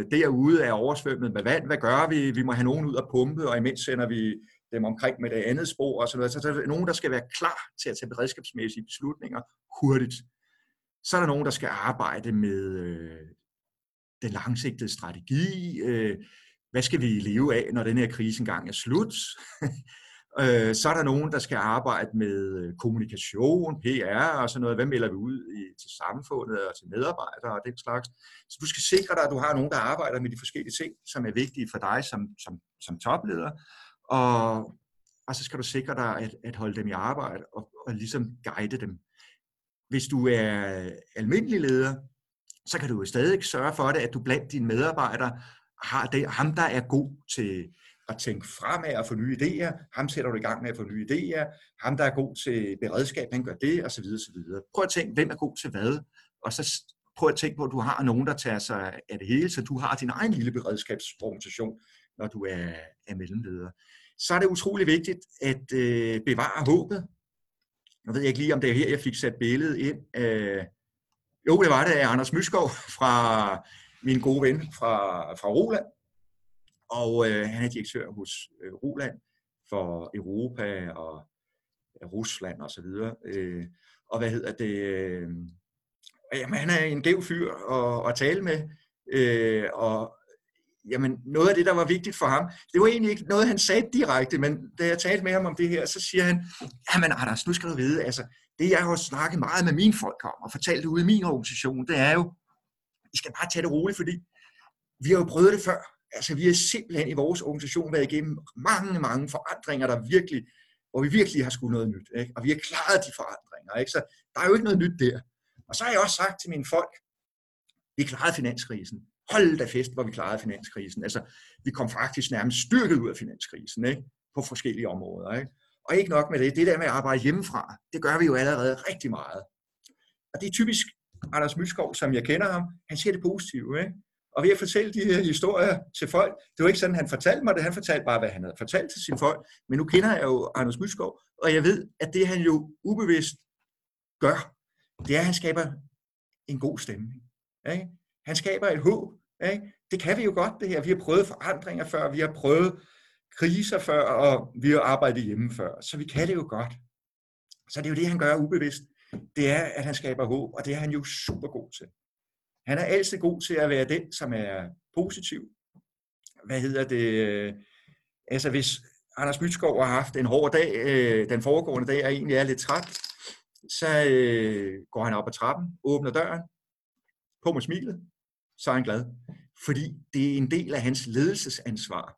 derude er oversvømmet med vand. Hvad gør vi? Vi må have nogen ud at pumpe, og imens sender vi dem omkring med det andet spor og så noget. Så der er nogen, der skal være klar til at tage beredskabsmæssige beslutninger hurtigt. Så er der nogen, der skal arbejde med øh, den langsigtede strategi. Øh, hvad skal vi leve af, når den her krise engang er slut? Øh, så er der nogen, der skal arbejde med øh, kommunikation, PR og sådan noget. Hvad melder vi ud i, til samfundet og til medarbejdere og den slags. Så du skal sikre dig, at du har nogen, der arbejder med de forskellige ting, som er vigtige for dig som, som, som topleder. Og, og så skal du sikre dig at, at holde dem i arbejde og, og ligesom guide dem. Hvis du er almindelig leder, så kan du jo stadig sørge for det, at du blandt dine medarbejdere har det, ham, der er god til har tænkt fremad og få nye idéer. Ham sætter du i gang med at få nye idéer. Ham, der er god til beredskab, han gør det, og så videre, så videre. Prøv at tænke, hvem er god til hvad? Og så prøv at tænke på, at du har nogen, der tager sig af det hele, så du har din egen lille beredskabsorganisation, når du er, er mellemleder. Så er det utrolig vigtigt at øh, bevare håbet. Jeg ved ikke lige, om det er her, jeg fik sat billedet ind. Øh, jo, det var det af Anders Myskov fra min gode ven fra, fra Roland, og øh, han er direktør hos øh, Roland for Europa og øh, Rusland og så videre. Øh, og hvad hedder det? Øh, jamen, han er en gæv fyr at, at tale med, øh, og jamen noget af det, der var vigtigt for ham, det var egentlig ikke noget, han sagde direkte, men da jeg talte med ham om det her, så siger han, jamen Anders, nu skal du vide, altså det jeg har snakket meget med mine folk om, og fortalt ude i min organisation, det er jo, I skal bare tage det roligt, fordi vi har jo prøvet det før. Altså vi har simpelthen i vores organisation været igennem mange, mange forandringer, der virkelig, hvor vi virkelig har skulle noget nyt. Ikke? Og vi har klaret de forandringer. Ikke? Så der er jo ikke noget nyt der. Og så har jeg også sagt til mine folk, vi klarede finanskrisen. Hold da fest, hvor vi klarede finanskrisen. Altså, vi kom faktisk nærmest styrket ud af finanskrisen, ikke? På forskellige områder, ikke? Og ikke nok med det, det der med at arbejde hjemmefra, det gør vi jo allerede rigtig meget. Og det er typisk Anders Myskov, som jeg kender ham, han ser det positive, ikke? Og ved at fortælle de her historier til folk, det var ikke sådan, han fortalte mig det, han fortalte bare, hvad han havde fortalt til sine folk. Men nu kender jeg jo Anders Myskov, og jeg ved, at det han jo ubevidst gør, det er, at han skaber en god stemning. Ikke? Han skaber et håb. Ikke? Det kan vi jo godt, det her. Vi har prøvet forandringer før, vi har prøvet kriser før, og vi har arbejdet hjemme før. Så vi kan det jo godt. Så det er jo det, han gør ubevidst. Det er, at han skaber håb, og det er han jo super god til. Han er altid god til at være den, som er positiv. Hvad hedder det? Øh, altså hvis Anders Mytskov har haft en hård dag, øh, den foregående dag, og egentlig er lidt træt, så øh, går han op ad trappen, åbner døren, på med smilet, så er han glad. Fordi det er en del af hans ledelsesansvar.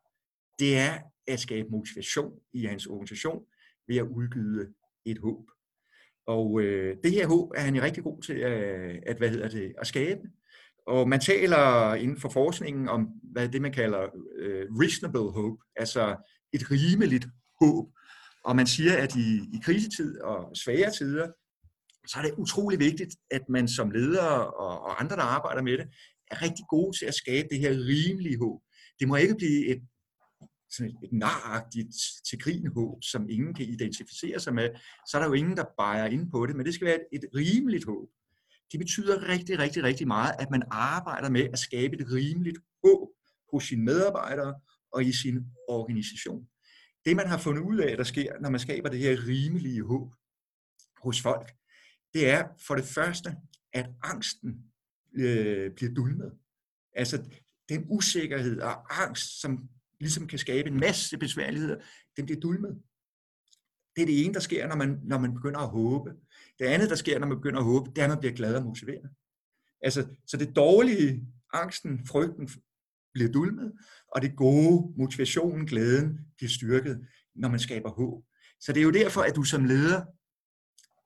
Det er at skabe motivation i hans organisation ved at udgyde et håb. Og øh, det her håb er han rigtig god til at, at, hvad hedder det, at skabe. Og man taler inden for forskningen om, hvad det man kalder øh, reasonable hope, altså et rimeligt håb. Og man siger, at i, i krisetid og svære tider, så er det utrolig vigtigt, at man som leder og, og andre, der arbejder med det, er rigtig gode til at skabe det her rimelige håb. Det må ikke blive et, sådan et, et naragtigt til grin håb, som ingen kan identificere sig med. Så er der jo ingen, der bejer ind på det, men det skal være et, et rimeligt håb. Det betyder rigtig, rigtig, rigtig meget, at man arbejder med at skabe et rimeligt håb hos sine medarbejdere og i sin organisation. Det man har fundet ud af, der sker, når man skaber det her rimelige håb hos folk, det er for det første, at angsten øh, bliver dulmet. Altså den usikkerhed og angst, som ligesom kan skabe en masse besværligheder, den bliver dulmet. Det er det ene, der sker, når man, når man begynder at håbe. Det andet, der sker, når man begynder at håbe, det er, at man bliver glad og motiveret. Altså, så det dårlige, angsten, frygten bliver dulmet, og det gode, motivationen, glæden bliver styrket, når man skaber håb. Så det er jo derfor, at du som leder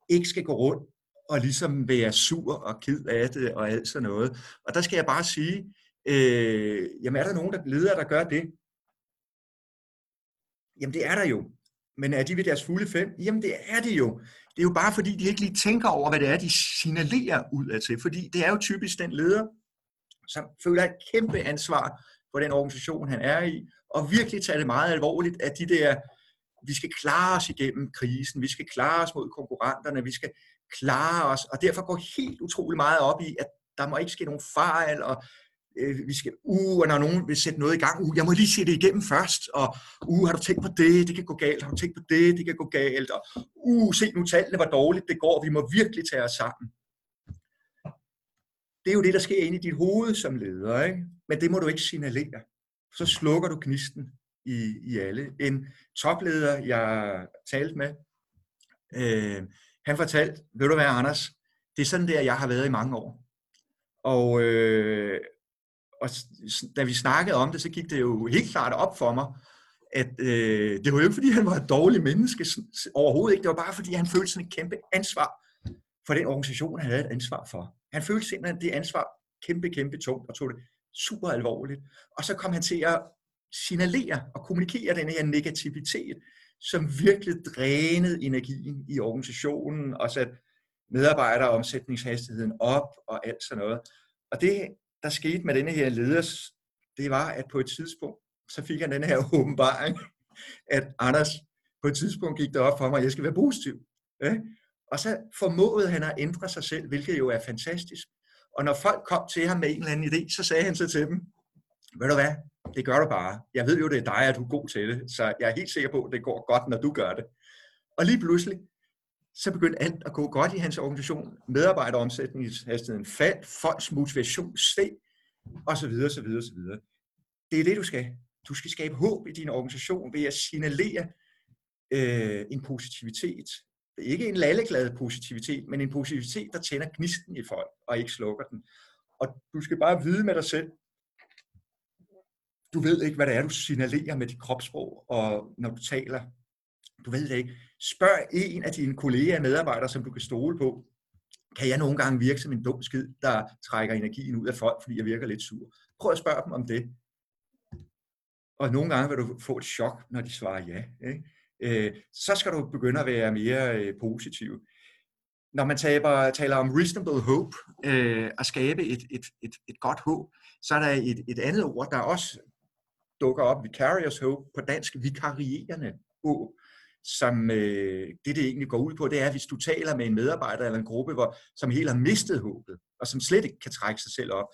ikke skal gå rundt og ligesom være sur og ked af det og alt sådan noget. Og der skal jeg bare sige, øh, jamen er der nogen, der leder, der gør det? Jamen det er der jo. Men er de ved deres fulde fem? Jamen det er det jo. Det er jo bare fordi, de ikke lige tænker over, hvad det er, de signalerer ud af til. Fordi det er jo typisk den leder, som føler et kæmpe ansvar for den organisation, han er i, og virkelig tager det meget alvorligt, at de der, vi skal klare os igennem krisen, vi skal klare os mod konkurrenterne, vi skal klare os, og derfor går helt utrolig meget op i, at der må ikke ske nogen fejl, og øh, vi skal, uh, og når nogen vil sætte noget i gang, uh, jeg må lige se det igennem først, og uh, har du tænkt på det, det kan gå galt, har du tænkt på det, det kan gå galt, og uh, se nu tallene, hvor dårligt det går, vi må virkelig tage os sammen. Det er jo det, der sker inde i dit hoved som leder, ikke? men det må du ikke signalere. Så slukker du gnisten i, i alle. En topleder, jeg talte med, øh, han fortalte, ved du hvad Anders, det er sådan der, jeg har været i mange år. Og, øh, og da vi snakkede om det, så gik det jo helt klart op for mig, at øh, det var jo ikke, fordi han var et dårligt menneske overhovedet ikke. Det var bare, fordi han følte sådan et kæmpe ansvar for den organisation, han havde et ansvar for. Han følte simpelthen det ansvar kæmpe, kæmpe tungt og tog det super alvorligt. Og så kom han til at signalere og kommunikere den her negativitet som virkelig drænede energien i organisationen og satte medarbejderomsætningshastigheden op og alt sådan noget. Og det, der skete med denne her leder, det var, at på et tidspunkt, så fik han den her åbenbaring, at Anders, på et tidspunkt gik det op for mig, at jeg skal være positiv. Ja? Og så formåede han at ændre sig selv, hvilket jo er fantastisk. Og når folk kom til ham med en eller anden idé, så sagde han så til dem, ved du hvad, det gør du bare. Jeg ved jo, det er dig, at du er god til det, så jeg er helt sikker på, at det går godt, når du gør det. Og lige pludselig, så begyndte alt at gå godt i hans organisation. Medarbejderomsætningshastigheden faldt, folks motivation steg, og så videre, så videre, så videre. det er det, du skal. Du skal skabe håb i din organisation ved at signalere øh, en positivitet. Ikke en lalleglad positivitet, men en positivitet, der tænder gnisten i folk og ikke slukker den. Og du skal bare vide med dig selv, du ved ikke, hvad det er, du signalerer med dit kropssprog, og når du taler. Du ved det ikke. Spørg en af dine kolleger og medarbejdere, som du kan stole på. Kan jeg nogle gange virke som en dum skid, der trækker energien ud af folk, fordi jeg virker lidt sur? Prøv at spørge dem om det. Og nogle gange vil du få et chok, når de svarer ja. Ikke? Øh, så skal du begynde at være mere øh, positiv. Når man taler, taler om reasonable hope, øh, at skabe et, et, et, et godt håb, så er der et, et andet ord, der også dukker op, vicarious hope, på dansk vikarierende håb, som øh, det, det egentlig går ud på, det er, hvis du taler med en medarbejder eller en gruppe, hvor, som helt har mistet håbet, og som slet ikke kan trække sig selv op,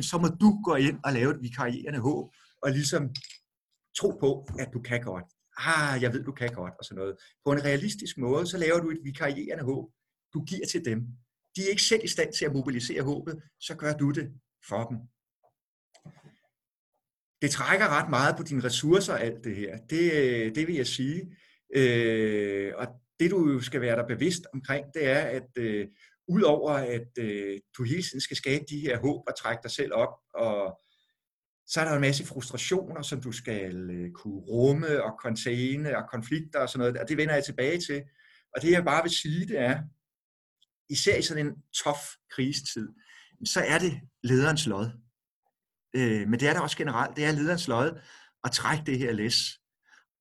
så må du gå ind og lave et vikarierende håb, og ligesom tro på, at du kan godt. Ah, jeg ved, du kan godt, og sådan noget. På en realistisk måde, så laver du et vikarierende håb, du giver til dem. De er ikke selv i stand til at mobilisere håbet, så gør du det for dem det trækker ret meget på dine ressourcer, alt det her. Det, øh, det vil jeg sige. Øh, og det du jo skal være der bevidst omkring, det er, at øh, udover at øh, du hele tiden skal skabe de her håb og trække dig selv op, og så er der en masse frustrationer, som du skal øh, kunne rumme og containe og konflikter og sådan noget, og det vender jeg tilbage til. Og det jeg bare vil sige, det er, især i sådan en tof krisetid, så er det lederens lod øh, men det er der også generelt, det er lederens lod at trække det her læs.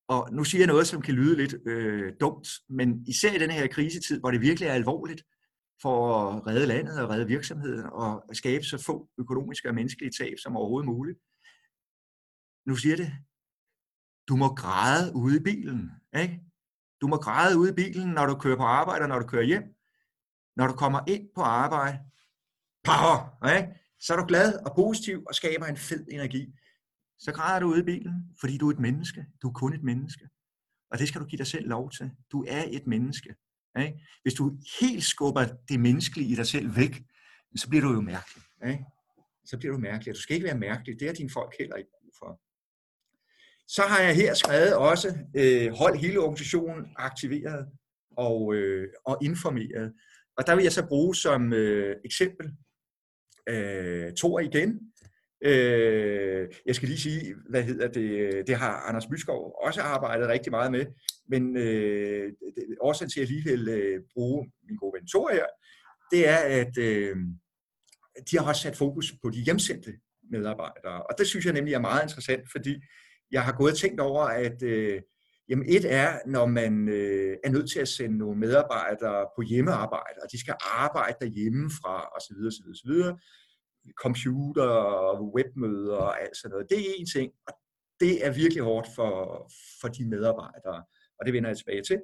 Og nu siger jeg noget, som kan lyde lidt øh, dumt, men især i den her krisetid, hvor det virkelig er alvorligt for at redde landet og redde virksomheden og skabe så få økonomiske og menneskelige tab som overhovedet muligt. Nu siger det, du må græde ude i bilen. Ikke? Du må græde ude i bilen, når du kører på arbejde og når du kører hjem. Når du kommer ind på arbejde. Power! Ikke? så er du glad og positiv og skaber en fed energi. Så græder du ude i bilen, fordi du er et menneske. Du er kun et menneske. Og det skal du give dig selv lov til. Du er et menneske. Ikke? Hvis du helt skubber det menneskelige i dig selv væk, så bliver du jo mærkelig. Ikke? Så bliver du mærkelig. Du skal ikke være mærkelig. Det er dine folk heller ikke brug for. Så har jeg her skrevet også, øh, hold hele organisationen aktiveret og, øh, og informeret. Og der vil jeg så bruge som øh, eksempel øh, Tor igen. Øh, jeg skal lige sige, hvad hedder det, det har Anders Myskov også arbejdet rigtig meget med, men øh, årsagen til at jeg lige vil øh, bruge min gode ven her, det er, at øh, de har også sat fokus på de hjemsendte medarbejdere, og det synes jeg nemlig er meget interessant, fordi jeg har gået og tænkt over, at øh, Jamen et er, når man øh, er nødt til at sende nogle medarbejdere på hjemmearbejde, og de skal arbejde derhjemmefra osv. osv., osv. Computer og webmøder og alt sådan noget. Det er en ting, og det er virkelig hårdt for, for de medarbejdere, og det vender jeg tilbage til.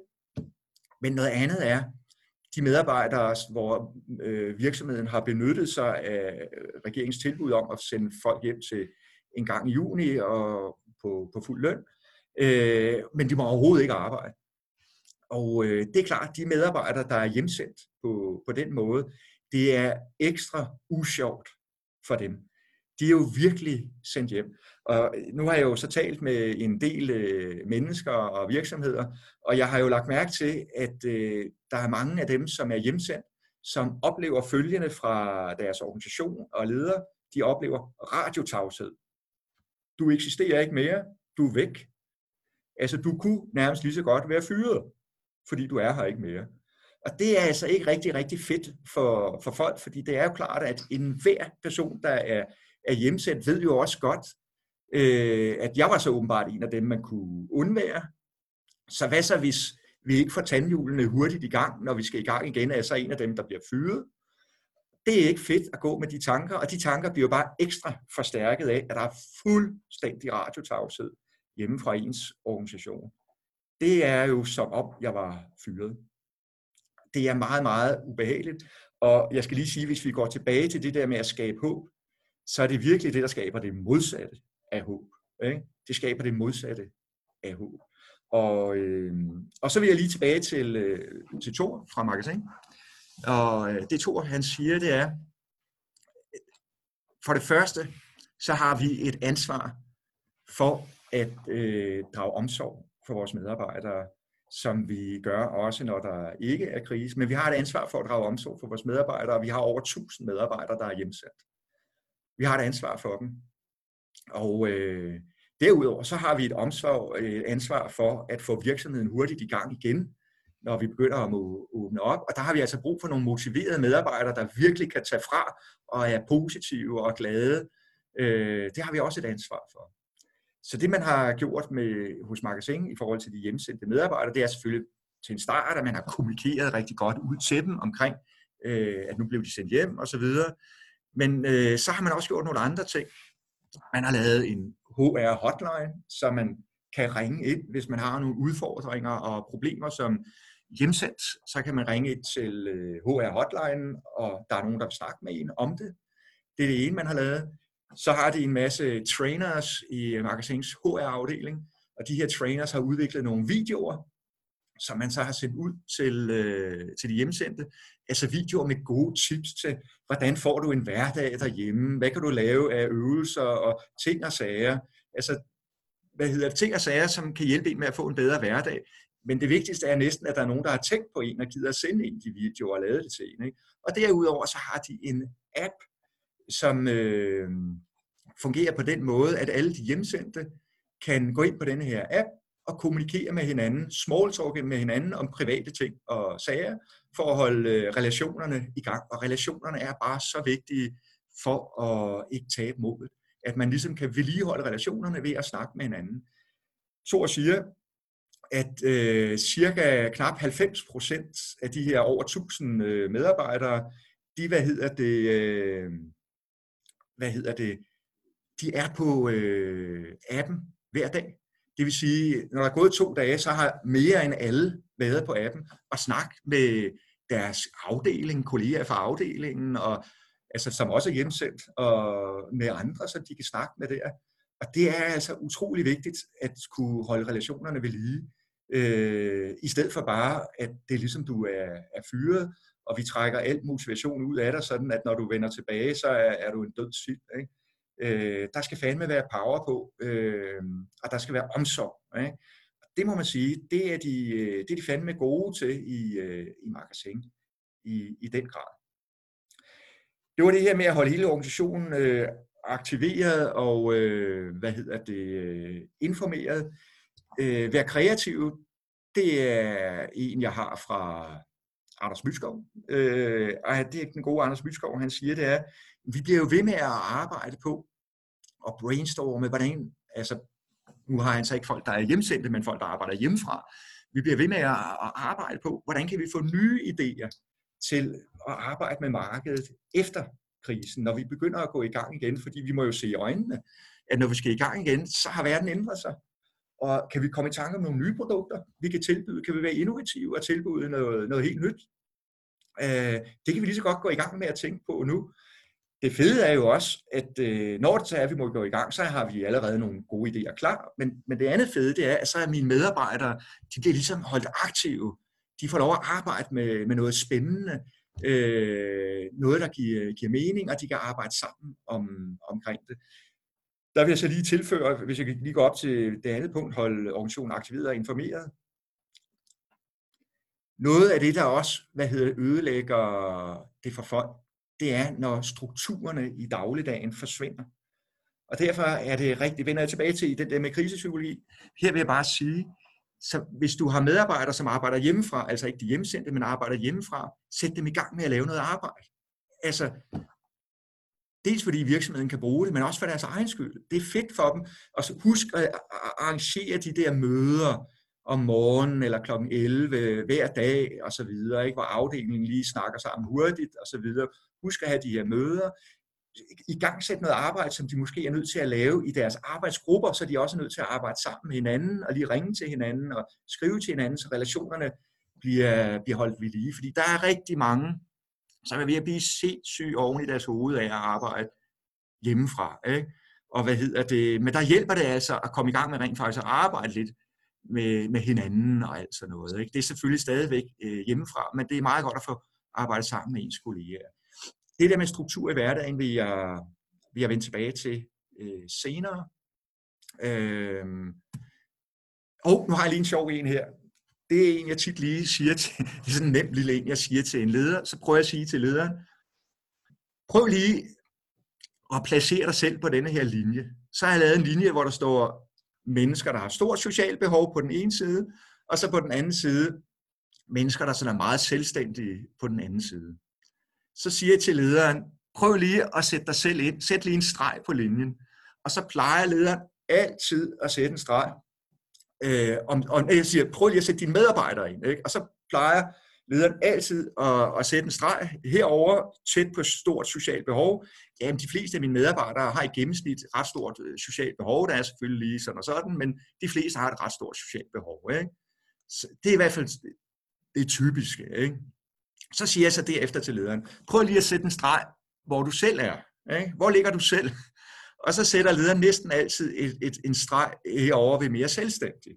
Men noget andet er, de medarbejdere, hvor øh, virksomheden har benyttet sig af regeringens tilbud om at sende folk hjem til en gang i juni og på, på fuld løn, øh, men de må overhovedet ikke arbejde. Og øh, det er klart, de medarbejdere, der er hjemsendt på, på den måde, det er ekstra usjovt for dem. De er jo virkelig sendt hjem. Og nu har jeg jo så talt med en del øh, mennesker og virksomheder, og jeg har jo lagt mærke til, at øh, der er mange af dem, som er hjemsendt, som oplever følgende fra deres organisation og ledere. De oplever radiotavshed. Du eksisterer ikke mere. Du er væk. Altså, du kunne nærmest lige så godt være fyret, fordi du er her ikke mere. Og det er altså ikke rigtig, rigtig fedt for, for folk, fordi det er jo klart, at enhver person, der er, er hjemsendt, ved jo også godt, øh, at jeg var så åbenbart en af dem, man kunne undvære. Så hvad så, hvis vi ikke får tandhjulene hurtigt i gang, når vi skal i gang igen, er så en af dem, der bliver fyret? Det er ikke fedt at gå med de tanker, og de tanker bliver jo bare ekstra forstærket af, at der er fuldstændig radiotavshed hjemme fra ens organisation. Det er jo som om, jeg var fyret. Det er meget, meget ubehageligt. Og jeg skal lige sige, hvis vi går tilbage til det der med at skabe håb, så er det virkelig det, der skaber det modsatte af håb. Ikke? Det skaber det modsatte af håb. Og, øh, og så vil jeg lige tilbage til, øh, til Thor fra Magasin. Og øh, det Thor, han siger, det er, for det første, så har vi et ansvar for at øh, drage omsorg for vores medarbejdere, som vi gør også, når der ikke er krise. Men vi har et ansvar for at drage omsorg for vores medarbejdere, vi har over 1000 medarbejdere, der er hjemsendt. Vi har et ansvar for dem. Og øh, derudover så har vi et omsorg, et ansvar for at få virksomheden hurtigt i gang igen, når vi begynder at åbne op. Og der har vi altså brug for nogle motiverede medarbejdere, der virkelig kan tage fra og er positive og glade. Øh, det har vi også et ansvar for. Så det, man har gjort med, hos Magasin i forhold til de hjemsendte medarbejdere, det er selvfølgelig til en start, at man har kommunikeret rigtig godt ud til dem omkring, øh, at nu blev de sendt hjem osv. Men øh, så har man også gjort nogle andre ting. Man har lavet en HR-hotline, så man kan ringe ind, hvis man har nogle udfordringer og problemer som hjemsendt, så kan man ringe ind til øh, HR-hotline, og der er nogen, der vil snakke med en om det. Det er det ene, man har lavet. Så har de en masse trainers i Magasins HR-afdeling, og de her trainers har udviklet nogle videoer, som man så har sendt ud til, øh, til de hjemsendte. Altså videoer med gode tips til, hvordan får du en hverdag derhjemme, hvad kan du lave af øvelser og ting og sager. Altså, hvad hedder det, ting og sager, som kan hjælpe en med at få en bedre hverdag. Men det vigtigste er næsten, at der er nogen, der har tænkt på en og gider at sende en de videoer og lavet det til en. Ikke? Og derudover så har de en app, som øh, fungerer på den måde, at alle de hjemsendte kan gå ind på denne her app og kommunikere med hinanden, smalltalke med hinanden om private ting og sager, for at holde øh, relationerne i gang. Og relationerne er bare så vigtige for at ikke tabe modet. At man ligesom kan vedligeholde relationerne ved at snakke med hinanden. Thor siger, at øh, cirka knap 90 procent af de her over 1000 øh, medarbejdere, de, hvad hedder det, øh, hvad hedder det, de er på øh, appen hver dag. Det vil sige, når der er gået to dage, så har mere end alle været på appen og snakket med deres afdeling, kolleger fra afdelingen, og, altså, som også er hjemsendt, og med andre, så de kan snakke med der. Og det er altså utrolig vigtigt at kunne holde relationerne ved lige, øh, i stedet for bare, at det er ligesom du er, er fyret, og vi trækker alt motivation ud af dig, sådan at når du vender tilbage, så er, er du en død sild. Ikke? Øh, der skal fandme være power på, øh, og der skal være omsorg. Ikke? Det må man sige, det er de, øh, det er de fandme gode til i, øh, i magasin, i, i den grad. Det var det her med at holde hele organisationen øh, aktiveret og, øh, hvad hedder det, øh, informeret. Øh, være kreativ, det er en, jeg har fra Anders Myskov. Øh, og det er den gode Anders Myskov, han siger, det er, vi bliver jo ved med at arbejde på og brainstorme, hvordan, altså, nu har han så ikke folk, der er hjemsendte, men folk, der arbejder hjemmefra. Vi bliver ved med at arbejde på, hvordan kan vi få nye idéer til at arbejde med markedet efter krisen, når vi begynder at gå i gang igen, fordi vi må jo se i øjnene, at når vi skal i gang igen, så har verden ændret sig. Og kan vi komme i tanke om nogle nye produkter, vi kan tilbyde? Kan vi være innovative og tilbyde noget, noget helt nyt? Øh, det kan vi lige så godt gå i gang med at tænke på nu. Det fede er jo også, at øh, når det så er, at vi må gå i gang, så har vi allerede nogle gode idéer klar. Men, men det andet fede, det er, at så er mine medarbejdere, de bliver ligesom holdt aktive. De får lov at arbejde med, med noget spændende, øh, noget, der giver, giver mening, og de kan arbejde sammen om, omkring det. Der vil jeg så lige tilføje, hvis jeg lige går op til det andet punkt, holde organisationen aktiveret og informeret. Noget af det, der også hvad hedder, ødelægger det for folk, det er, når strukturerne i dagligdagen forsvinder. Og derfor er det rigtigt, vender jeg tilbage til den der med krisepsykologi. Her vil jeg bare sige, så hvis du har medarbejdere, som arbejder hjemmefra, altså ikke de hjemsendte, men arbejder hjemmefra, sæt dem i gang med at lave noget arbejde. Altså, dels fordi virksomheden kan bruge det, men også for deres egen skyld. Det er fedt for dem. Og så husk at arrangere de der møder om morgenen eller kl. 11 hver dag og så videre, ikke? hvor afdelingen lige snakker sammen hurtigt og så videre. Husk at have de her møder. I gang sætte noget arbejde, som de måske er nødt til at lave i deres arbejdsgrupper, så de også er nødt til at arbejde sammen med hinanden og lige ringe til hinanden og skrive til hinanden, så relationerne bliver, bliver holdt ved lige. Fordi der er rigtig mange, så er ved at blive sindssyge oven i deres hoved af at arbejde hjemmefra. Ikke? Og hvad hedder det? Men der hjælper det altså at komme i gang med rent faktisk at arbejde lidt med, med hinanden og alt sådan noget. Ikke? Det er selvfølgelig stadigvæk øh, hjemmefra, men det er meget godt at få arbejdet sammen med ens kolleger. Det der med struktur i hverdagen vil jeg, vil jeg vende tilbage til øh, senere. Øh, og nu har jeg lige en sjov en her. Det er en, jeg tit lige siger til, det er sådan en nem lille en, jeg siger til en leder. Så prøver jeg at sige til lederen, prøv lige at placere dig selv på denne her linje. Så har jeg lavet en linje, hvor der står mennesker, der har stort socialt behov på den ene side, og så på den anden side mennesker, der sådan er meget selvstændige på den anden side. Så siger jeg til lederen, prøv lige at sætte dig selv ind, sæt lige en streg på linjen, og så plejer lederen altid at sætte en streg. Øh, og, og jeg siger, prøv lige at sætte dine medarbejdere ind, ikke? og så plejer lederen altid at, at sætte en streg herover tæt på stort socialt behov. Jamen, de fleste af mine medarbejdere har i gennemsnit ret stort øh, socialt behov. Der er selvfølgelig lige sådan og sådan, men de fleste har et ret stort socialt behov. Ikke? Så det er i hvert fald det typiske. Ikke? Så siger jeg så derefter til lederen, prøv lige at sætte en streg, hvor du selv er. Ikke? Hvor ligger du selv? Og så sætter lederen næsten altid et, et, en streg herover ved mere selvstændig.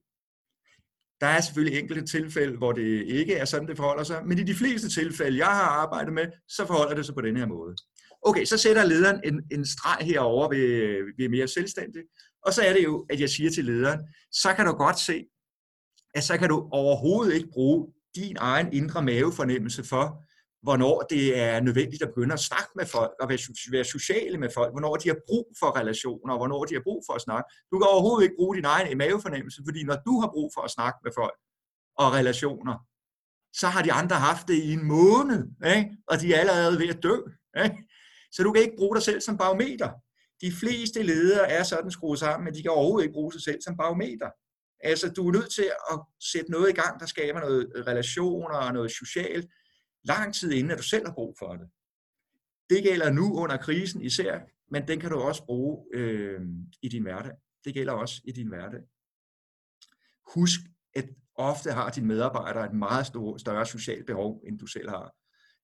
Der er selvfølgelig enkelte tilfælde, hvor det ikke er sådan, det forholder sig, men i de fleste tilfælde, jeg har arbejdet med, så forholder det sig på den her måde. Okay, så sætter lederen en, en streg herover ved, ved mere selvstændig, og så er det jo, at jeg siger til lederen, så kan du godt se, at så kan du overhovedet ikke bruge din egen indre mavefornemmelse for, hvornår det er nødvendigt at begynde at snakke med folk og være sociale med folk, hvornår de har brug for relationer, og hvornår de har brug for at snakke. Du kan overhovedet ikke bruge din egen mavefornemmelse, fordi når du har brug for at snakke med folk og relationer, så har de andre haft det i en måned, ikke? og de er allerede ved at dø. Ikke? Så du kan ikke bruge dig selv som barometer. De fleste ledere er sådan skruet sammen, at de kan overhovedet ikke bruge sig selv som barometer. Altså, du er nødt til at sætte noget i gang, der skaber noget relationer og noget socialt, lang tid inden, at du selv har brug for det. Det gælder nu under krisen især, men den kan du også bruge øh, i din hverdag. Det gælder også i din hverdag. Husk, at ofte har dine medarbejdere et meget stort, større socialt behov, end du selv har.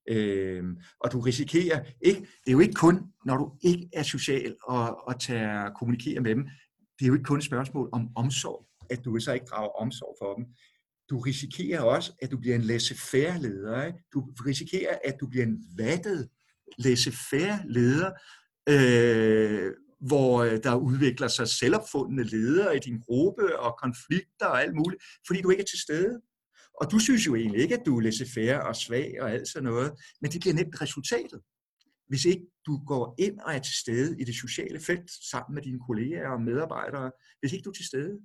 Øh, og du risikerer ikke, det er jo ikke kun, når du ikke er social og, og tager, kommunikerer med dem, det er jo ikke kun et spørgsmål om omsorg, at du så ikke drager omsorg for dem du risikerer også, at du bliver en laissez-faire leder. Ikke? Du risikerer, at du bliver en vattet laissez-faire leder, øh, hvor øh, der udvikler sig selvopfundne ledere i din gruppe og konflikter og alt muligt, fordi du ikke er til stede. Og du synes jo egentlig ikke, at du er laissez-faire og svag og alt sådan noget, men det bliver nemt resultatet. Hvis ikke du går ind og er til stede i det sociale felt sammen med dine kolleger og medarbejdere, hvis ikke du er til stede,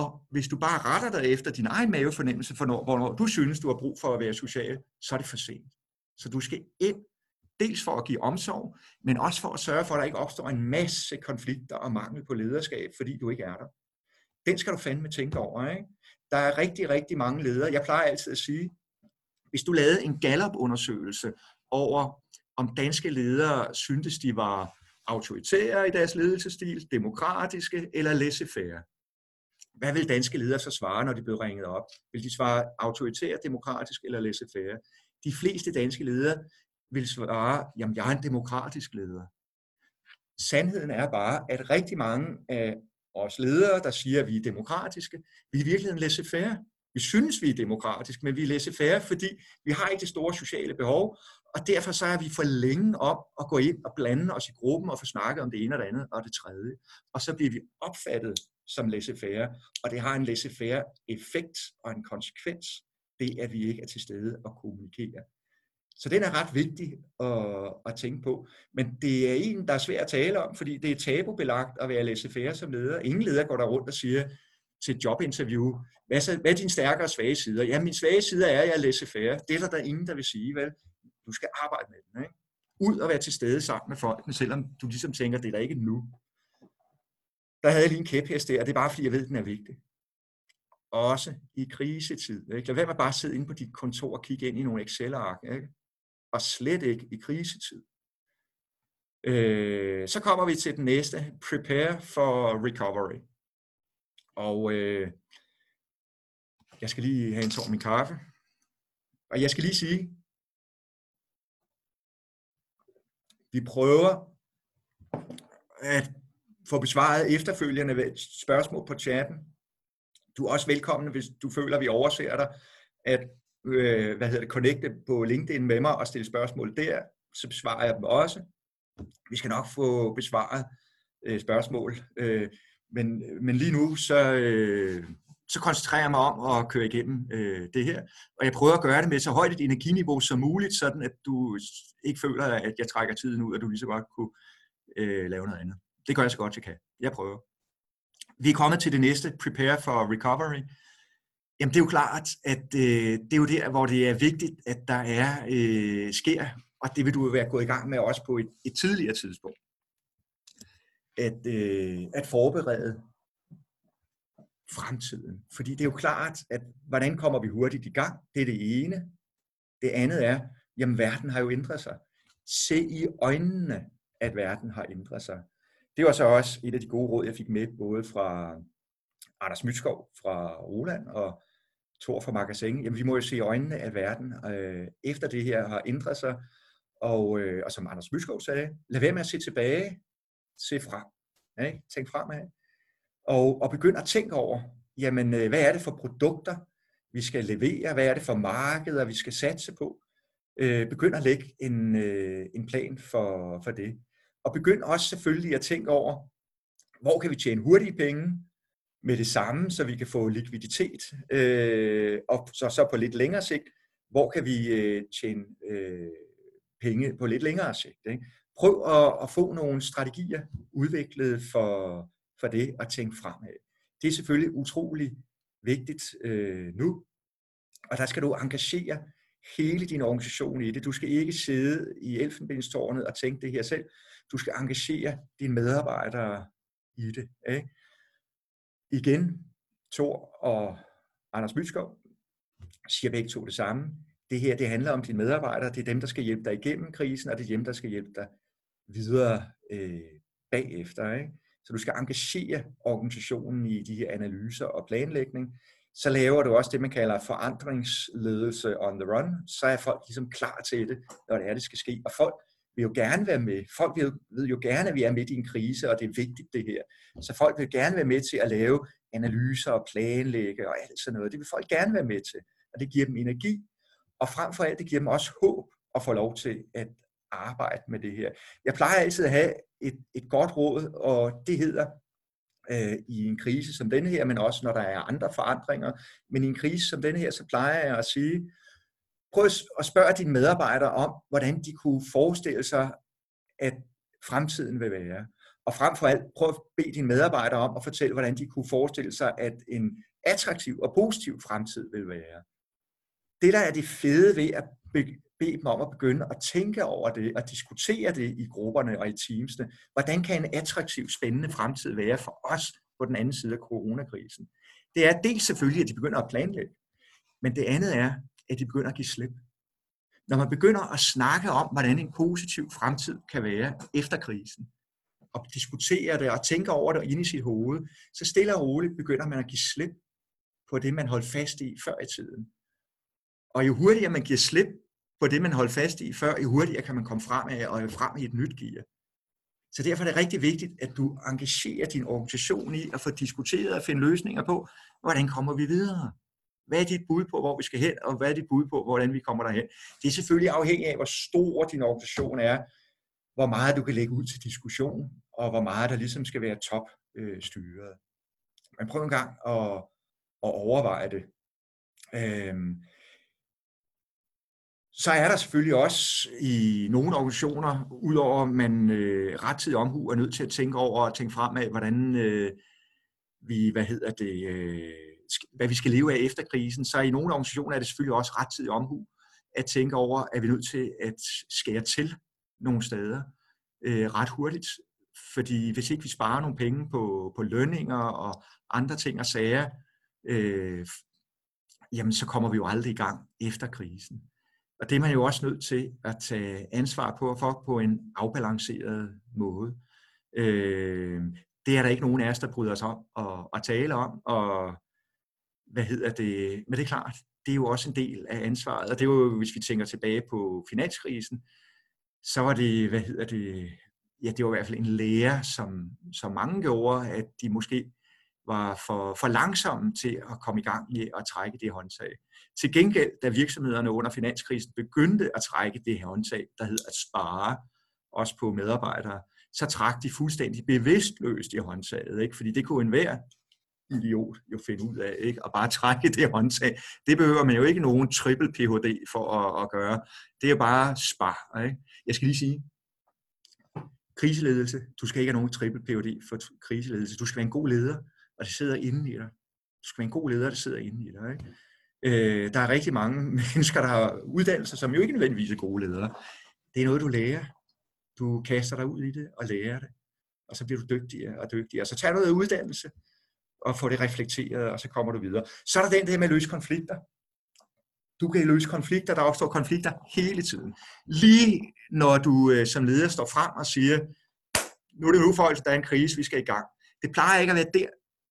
og hvis du bare retter dig efter din egen mavefornemmelse for, når, hvornår du synes, du har brug for at være social, så er det for sent. Så du skal ind, dels for at give omsorg, men også for at sørge for, at der ikke opstår en masse konflikter og mangel på lederskab, fordi du ikke er der. Den skal du fandme tænke over. Ikke? Der er rigtig, rigtig mange ledere. Jeg plejer altid at sige, hvis du lavede en Gallup-undersøgelse over, om danske ledere syntes, de var autoritære i deres ledelsesstil, demokratiske eller laissez-faire, hvad vil danske ledere så svare, når de bliver ringet op? Vil de svare autoritær, demokratisk eller laissez-faire? De fleste danske ledere vil svare, jamen jeg er en demokratisk leder. Sandheden er bare, at rigtig mange af os ledere, der siger, at vi er demokratiske, vi er i virkeligheden laissez-faire. Vi synes, vi er demokratiske, men vi er laissez-faire, fordi vi har ikke det store sociale behov, og derfor så er vi for længe om at gå ind og blande os i gruppen og få snakket om det ene og det andet og det tredje. Og så bliver vi opfattet som laissez-faire, og det har en laissez-faire effekt og en konsekvens, det at vi ikke er til stede og kommunikerer. Så den er ret vigtig at, at tænke på. Men det er en, der er svær at tale om, fordi det er tabubelagt at være laissez-faire som leder. Ingen leder går der rundt og siger til et jobinterview, hvad, så, hvad er dine stærke og svage sider? Ja, min svage side er, at jeg er laissez-faire. Det er der, der ingen, der vil sige, vel? Du skal arbejde med den, ikke? Ud og være til stede sammen med folkene, selvom du ligesom tænker, det er der ikke nu der havde jeg lige en kæphest der, og det er bare fordi, jeg ved, at den er vigtig. Også i krisetid. Ikke? Lad være med bare at sidde inde på dit kontor og kigge ind i nogle Excel-ark. Ikke? Og slet ikke i krisetid. Øh, så kommer vi til den næste. Prepare for recovery. Og øh, jeg skal lige have en tår min kaffe. Og jeg skal lige sige, vi prøver at få besvaret efterfølgende spørgsmål på chatten. Du er også velkommen, hvis du føler, at vi overser dig, at øh, hvad hedder det, connecte på LinkedIn med mig og stille spørgsmål der, så besvarer jeg dem også. Vi skal nok få besvaret øh, spørgsmål. Øh, men, men lige nu, så, øh, så koncentrerer jeg mig om at køre igennem øh, det her. Og jeg prøver at gøre det med så højt et energiniveau som muligt, sådan at du ikke føler, at jeg trækker tiden ud, og du lige så godt kunne øh, lave noget andet. Det gør jeg så godt, jeg kan. Jeg prøver. Vi er kommet til det næste, Prepare for Recovery. Jamen det er jo klart, at øh, det er jo der, hvor det er vigtigt, at der er øh, sker, og det vil du jo være gået i gang med også på et, et tidligere tidspunkt. At, øh, at forberede fremtiden. Fordi det er jo klart, at hvordan kommer vi hurtigt i gang? Det er det ene. Det andet er, jamen verden har jo ændret sig. Se i øjnene, at verden har ændret sig. Det var så også et af de gode råd, jeg fik med, både fra Anders Mytskov fra Roland og Thor fra Magasin. Jamen, vi må jo se øjnene, af verden øh, efter det her har ændret sig. Og, øh, og som Anders Mytskov sagde, lad være med at se tilbage, se frem. Ja, tænk fremad. Og, og begynd at tænke over, jamen, øh, hvad er det for produkter, vi skal levere? Hvad er det for markeder, vi skal satse på? Øh, begynd at lægge en, øh, en plan for, for det. Og begynd også selvfølgelig at tænke over, hvor kan vi tjene hurtige penge med det samme, så vi kan få likviditet, øh, og så, så på lidt længere sigt, hvor kan vi øh, tjene øh, penge på lidt længere sigt. Ikke? Prøv at, at få nogle strategier udviklet for, for det at tænke fremad. Det er selvfølgelig utrolig vigtigt øh, nu, og der skal du engagere hele din organisation i det. Du skal ikke sidde i elfenbenstårnet og tænke det her selv. Du skal engagere dine medarbejdere i det. Ikke? Igen, Thor og Anders Myskov siger begge to det samme. Det her, det handler om dine medarbejdere. Det er dem, der skal hjælpe dig igennem krisen, og det er dem, der skal hjælpe dig videre øh, bagefter. Ikke? Så du skal engagere organisationen i de her analyser og planlægning. Så laver du også det, man kalder forandringsledelse on the run. Så er folk ligesom klar til det, når det er, det skal ske. Og folk vil jo gerne være med. Folk vil, ved jo gerne, at vi er midt i en krise, og det er vigtigt det her. Så folk vil gerne være med til at lave analyser og planlægge og alt sådan noget. Det vil folk gerne være med til. Og det giver dem energi. Og frem for alt, det giver dem også håb at få lov til at arbejde med det her. Jeg plejer altid at have et, et godt råd, og det hedder, øh, i en krise som denne her, men også når der er andre forandringer, men i en krise som denne her, så plejer jeg at sige, prøv at spørge dine medarbejdere om, hvordan de kunne forestille sig, at fremtiden vil være. Og frem for alt, prøv at bede dine medarbejdere om at fortælle, hvordan de kunne forestille sig, at en attraktiv og positiv fremtid vil være. Det, der er det fede ved at bede dem om at begynde at tænke over det, og diskutere det i grupperne og i teamsene. Hvordan kan en attraktiv, spændende fremtid være for os på den anden side af coronakrisen? Det er dels selvfølgelig, at de begynder at planlægge, men det andet er, at de begynder at give slip. Når man begynder at snakke om, hvordan en positiv fremtid kan være efter krisen, og diskutere det og tænke over det inde i sit hoved, så stille og roligt begynder man at give slip på det, man holdt fast i før i tiden. Og jo hurtigere man giver slip på det, man holdt fast i før, jo hurtigere kan man komme frem af og frem i et nyt gear. Så derfor er det rigtig vigtigt, at du engagerer din organisation i at få diskuteret og finde løsninger på, hvordan kommer vi videre? Hvad er dit bud på, hvor vi skal hen, og hvad er dit bud på, hvordan vi kommer derhen? Det er selvfølgelig afhængigt af, hvor stor din organisation er, hvor meget du kan lægge ud til diskussion, og hvor meget der ligesom skal være topstyret. Øh, Men prøv en gang at, at overveje det. Øhm, så er der selvfølgelig også i nogle organisationer, udover at man øh, rettidig omhu er nødt til at tænke over og tænke fremad, hvordan øh, vi, hvad hedder det, øh, hvad vi skal leve af efter krisen, så i nogle organisationer er det selvfølgelig også rettidig omhu at tænke over, at vi er nødt til at skære til nogle steder øh, ret hurtigt. Fordi hvis ikke vi sparer nogle penge på, på lønninger og andre ting og sager, øh, jamen så kommer vi jo aldrig i gang efter krisen. Og det er man jo også nødt til at tage ansvar på for på en afbalanceret måde. Øh, det er der ikke nogen af os, der bryder os om at, at tale om, og hvad hedder det, men det er klart, det er jo også en del af ansvaret, og det er jo, hvis vi tænker tilbage på finanskrisen, så var det, hvad hedder det, ja, det var i hvert fald en lære, som, som mange gjorde, at de måske var for, for langsomme til at komme i gang med at trække det håndtag. Til gengæld, da virksomhederne under finanskrisen begyndte at trække det håndtag, der hedder at spare, også på medarbejdere, så trak de fuldstændig bevidstløst i håndtaget, ikke? fordi det kunne enhver idiot jo finde ud af, ikke? og bare trække det håndtag. Det behøver man jo ikke nogen triple PhD for at, at gøre. Det er bare spar. Ikke? Jeg skal lige sige, kriseledelse, du skal ikke have nogen triple PhD for kriseledelse. Du skal være en god leder, og det sidder inde i dig. Du skal være en god leder, der sidder inde i dig. Ikke? Øh, der er rigtig mange mennesker, der har uddannelser, som jo ikke nødvendigvis er gode ledere. Det er noget, du lærer. Du kaster dig ud i det og lærer det. Og så bliver du dygtigere og dygtigere. Så tag noget uddannelse og få det reflekteret, og så kommer du videre. Så er der den der med at løse konflikter. Du kan løse konflikter, der opstår konflikter hele tiden. Lige når du øh, som leder står frem og siger, nu er det nu folk, der er en krise, vi skal i gang. Det plejer ikke at være der,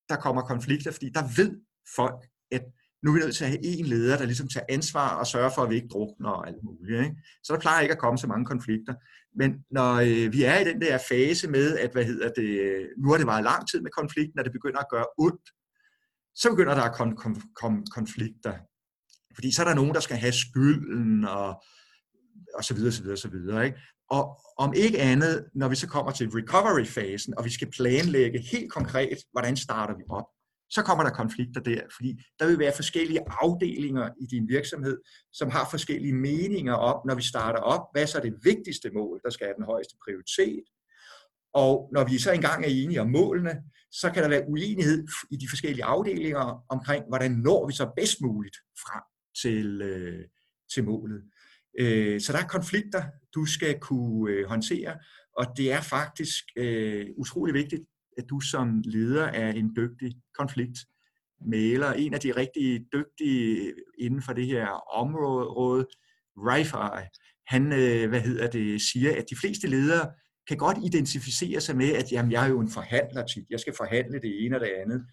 der kommer konflikter, fordi der ved folk, nu er vi nødt til at have en leder, der ligesom tager ansvar og sørger for, at vi ikke drukner og alt muligt. Ikke? Så der plejer ikke at komme så mange konflikter. Men når øh, vi er i den der fase med, at hvad hedder det, nu har det været lang tid med konflikten, og det begynder at gøre ondt, så begynder der at komme kom, kom, konflikter. Fordi så er der nogen, der skal have skylden og, og så videre, så videre, så videre. Ikke? Og om ikke andet, når vi så kommer til recovery-fasen, og vi skal planlægge helt konkret, hvordan starter vi op, så kommer der konflikter der, fordi der vil være forskellige afdelinger i din virksomhed, som har forskellige meninger om, når vi starter op, hvad så er det vigtigste mål, der skal have den højeste prioritet. Og når vi så engang er enige om målene, så kan der være uenighed i de forskellige afdelinger omkring, hvordan når vi så bedst muligt frem til, øh, til målet. Øh, så der er konflikter, du skal kunne øh, håndtere, og det er faktisk øh, utrolig vigtigt, at du som leder er en dygtig konfliktmæler. En af de rigtig dygtige inden for det her område, Rifai, han øh, hvad hedder det, siger, at de fleste ledere kan godt identificere sig med, at jamen, jeg er jo en forhandler tit. Jeg skal forhandle det ene og det andet.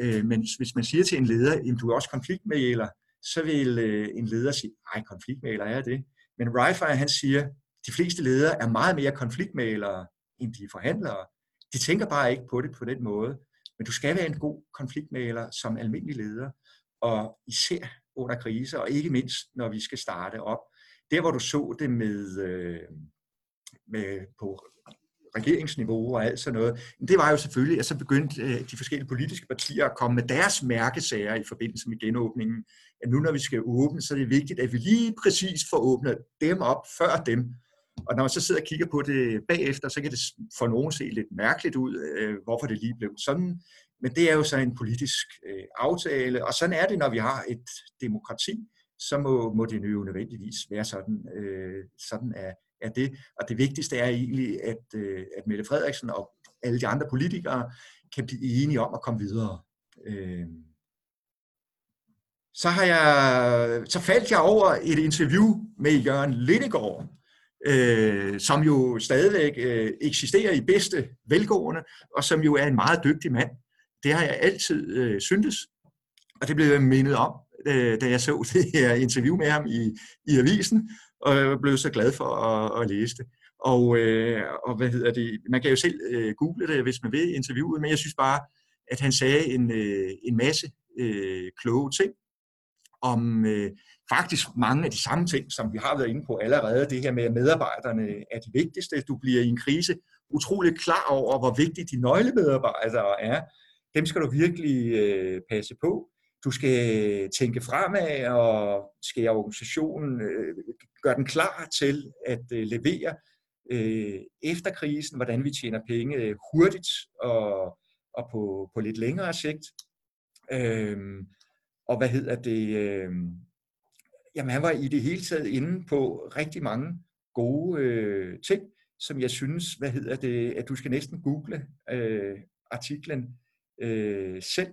Øh, men hvis man siger til en leder, at du er også konfliktmaler, så vil øh, en leder sige, nej, konfliktmaler er det. Men Rifai, han siger, de fleste ledere er meget mere konfliktmælere, end de forhandlere. De tænker bare ikke på det på den måde. Men du skal være en god konfliktmaler som almindelig leder, og især under kriser, og ikke mindst, når vi skal starte op. Der, hvor du så det med, øh, med på regeringsniveau og alt sådan noget, det var jo selvfølgelig, at så begyndte øh, de forskellige politiske partier at komme med deres mærkesager i forbindelse med genåbningen. At nu når vi skal åbne, så er det vigtigt, at vi lige præcis får åbnet dem op før dem. Og når man så sidder og kigger på det bagefter, så kan det for nogen se lidt mærkeligt ud, øh, hvorfor det lige blev sådan. Men det er jo så en politisk øh, aftale, og sådan er det, når vi har et demokrati, så må, må det jo nødvendigvis være sådan. Øh, sådan er, er det. Og det vigtigste er egentlig, at, øh, at Mette Frederiksen og alle de andre politikere kan blive enige om at komme videre. Øh, så, har jeg, så faldt jeg over et interview med Jørgen Lindegård, øh, som jo stadigvæk øh, eksisterer i bedste velgående, og som jo er en meget dygtig mand. Det har jeg altid øh, syntes, og det blev jeg mindet om, øh, da jeg så det her interview med ham i, i avisen, og jeg blev så glad for at, at læse det. Og, øh, og hvad hedder det? Man kan jo selv øh, google det, hvis man vil interviewet, men jeg synes bare, at han sagde en, øh, en masse øh, kloge ting om øh, faktisk mange af de samme ting, som vi har været inde på allerede. Det her med, at medarbejderne er de vigtigste. Du bliver i en krise utrolig klar over, hvor vigtige de nøglemedarbejdere er. Dem skal du virkelig øh, passe på. Du skal tænke fremad og skære organisationen, øh, gøre den klar til at øh, levere øh, efter krisen, hvordan vi tjener penge øh, hurtigt og, og på, på lidt længere sigt. Øh, og hvad hedder det? Øh, jamen han var i det hele taget inde på rigtig mange gode øh, ting, som jeg synes, hvad hedder det, at du skal næsten google øh, artiklen øh, selv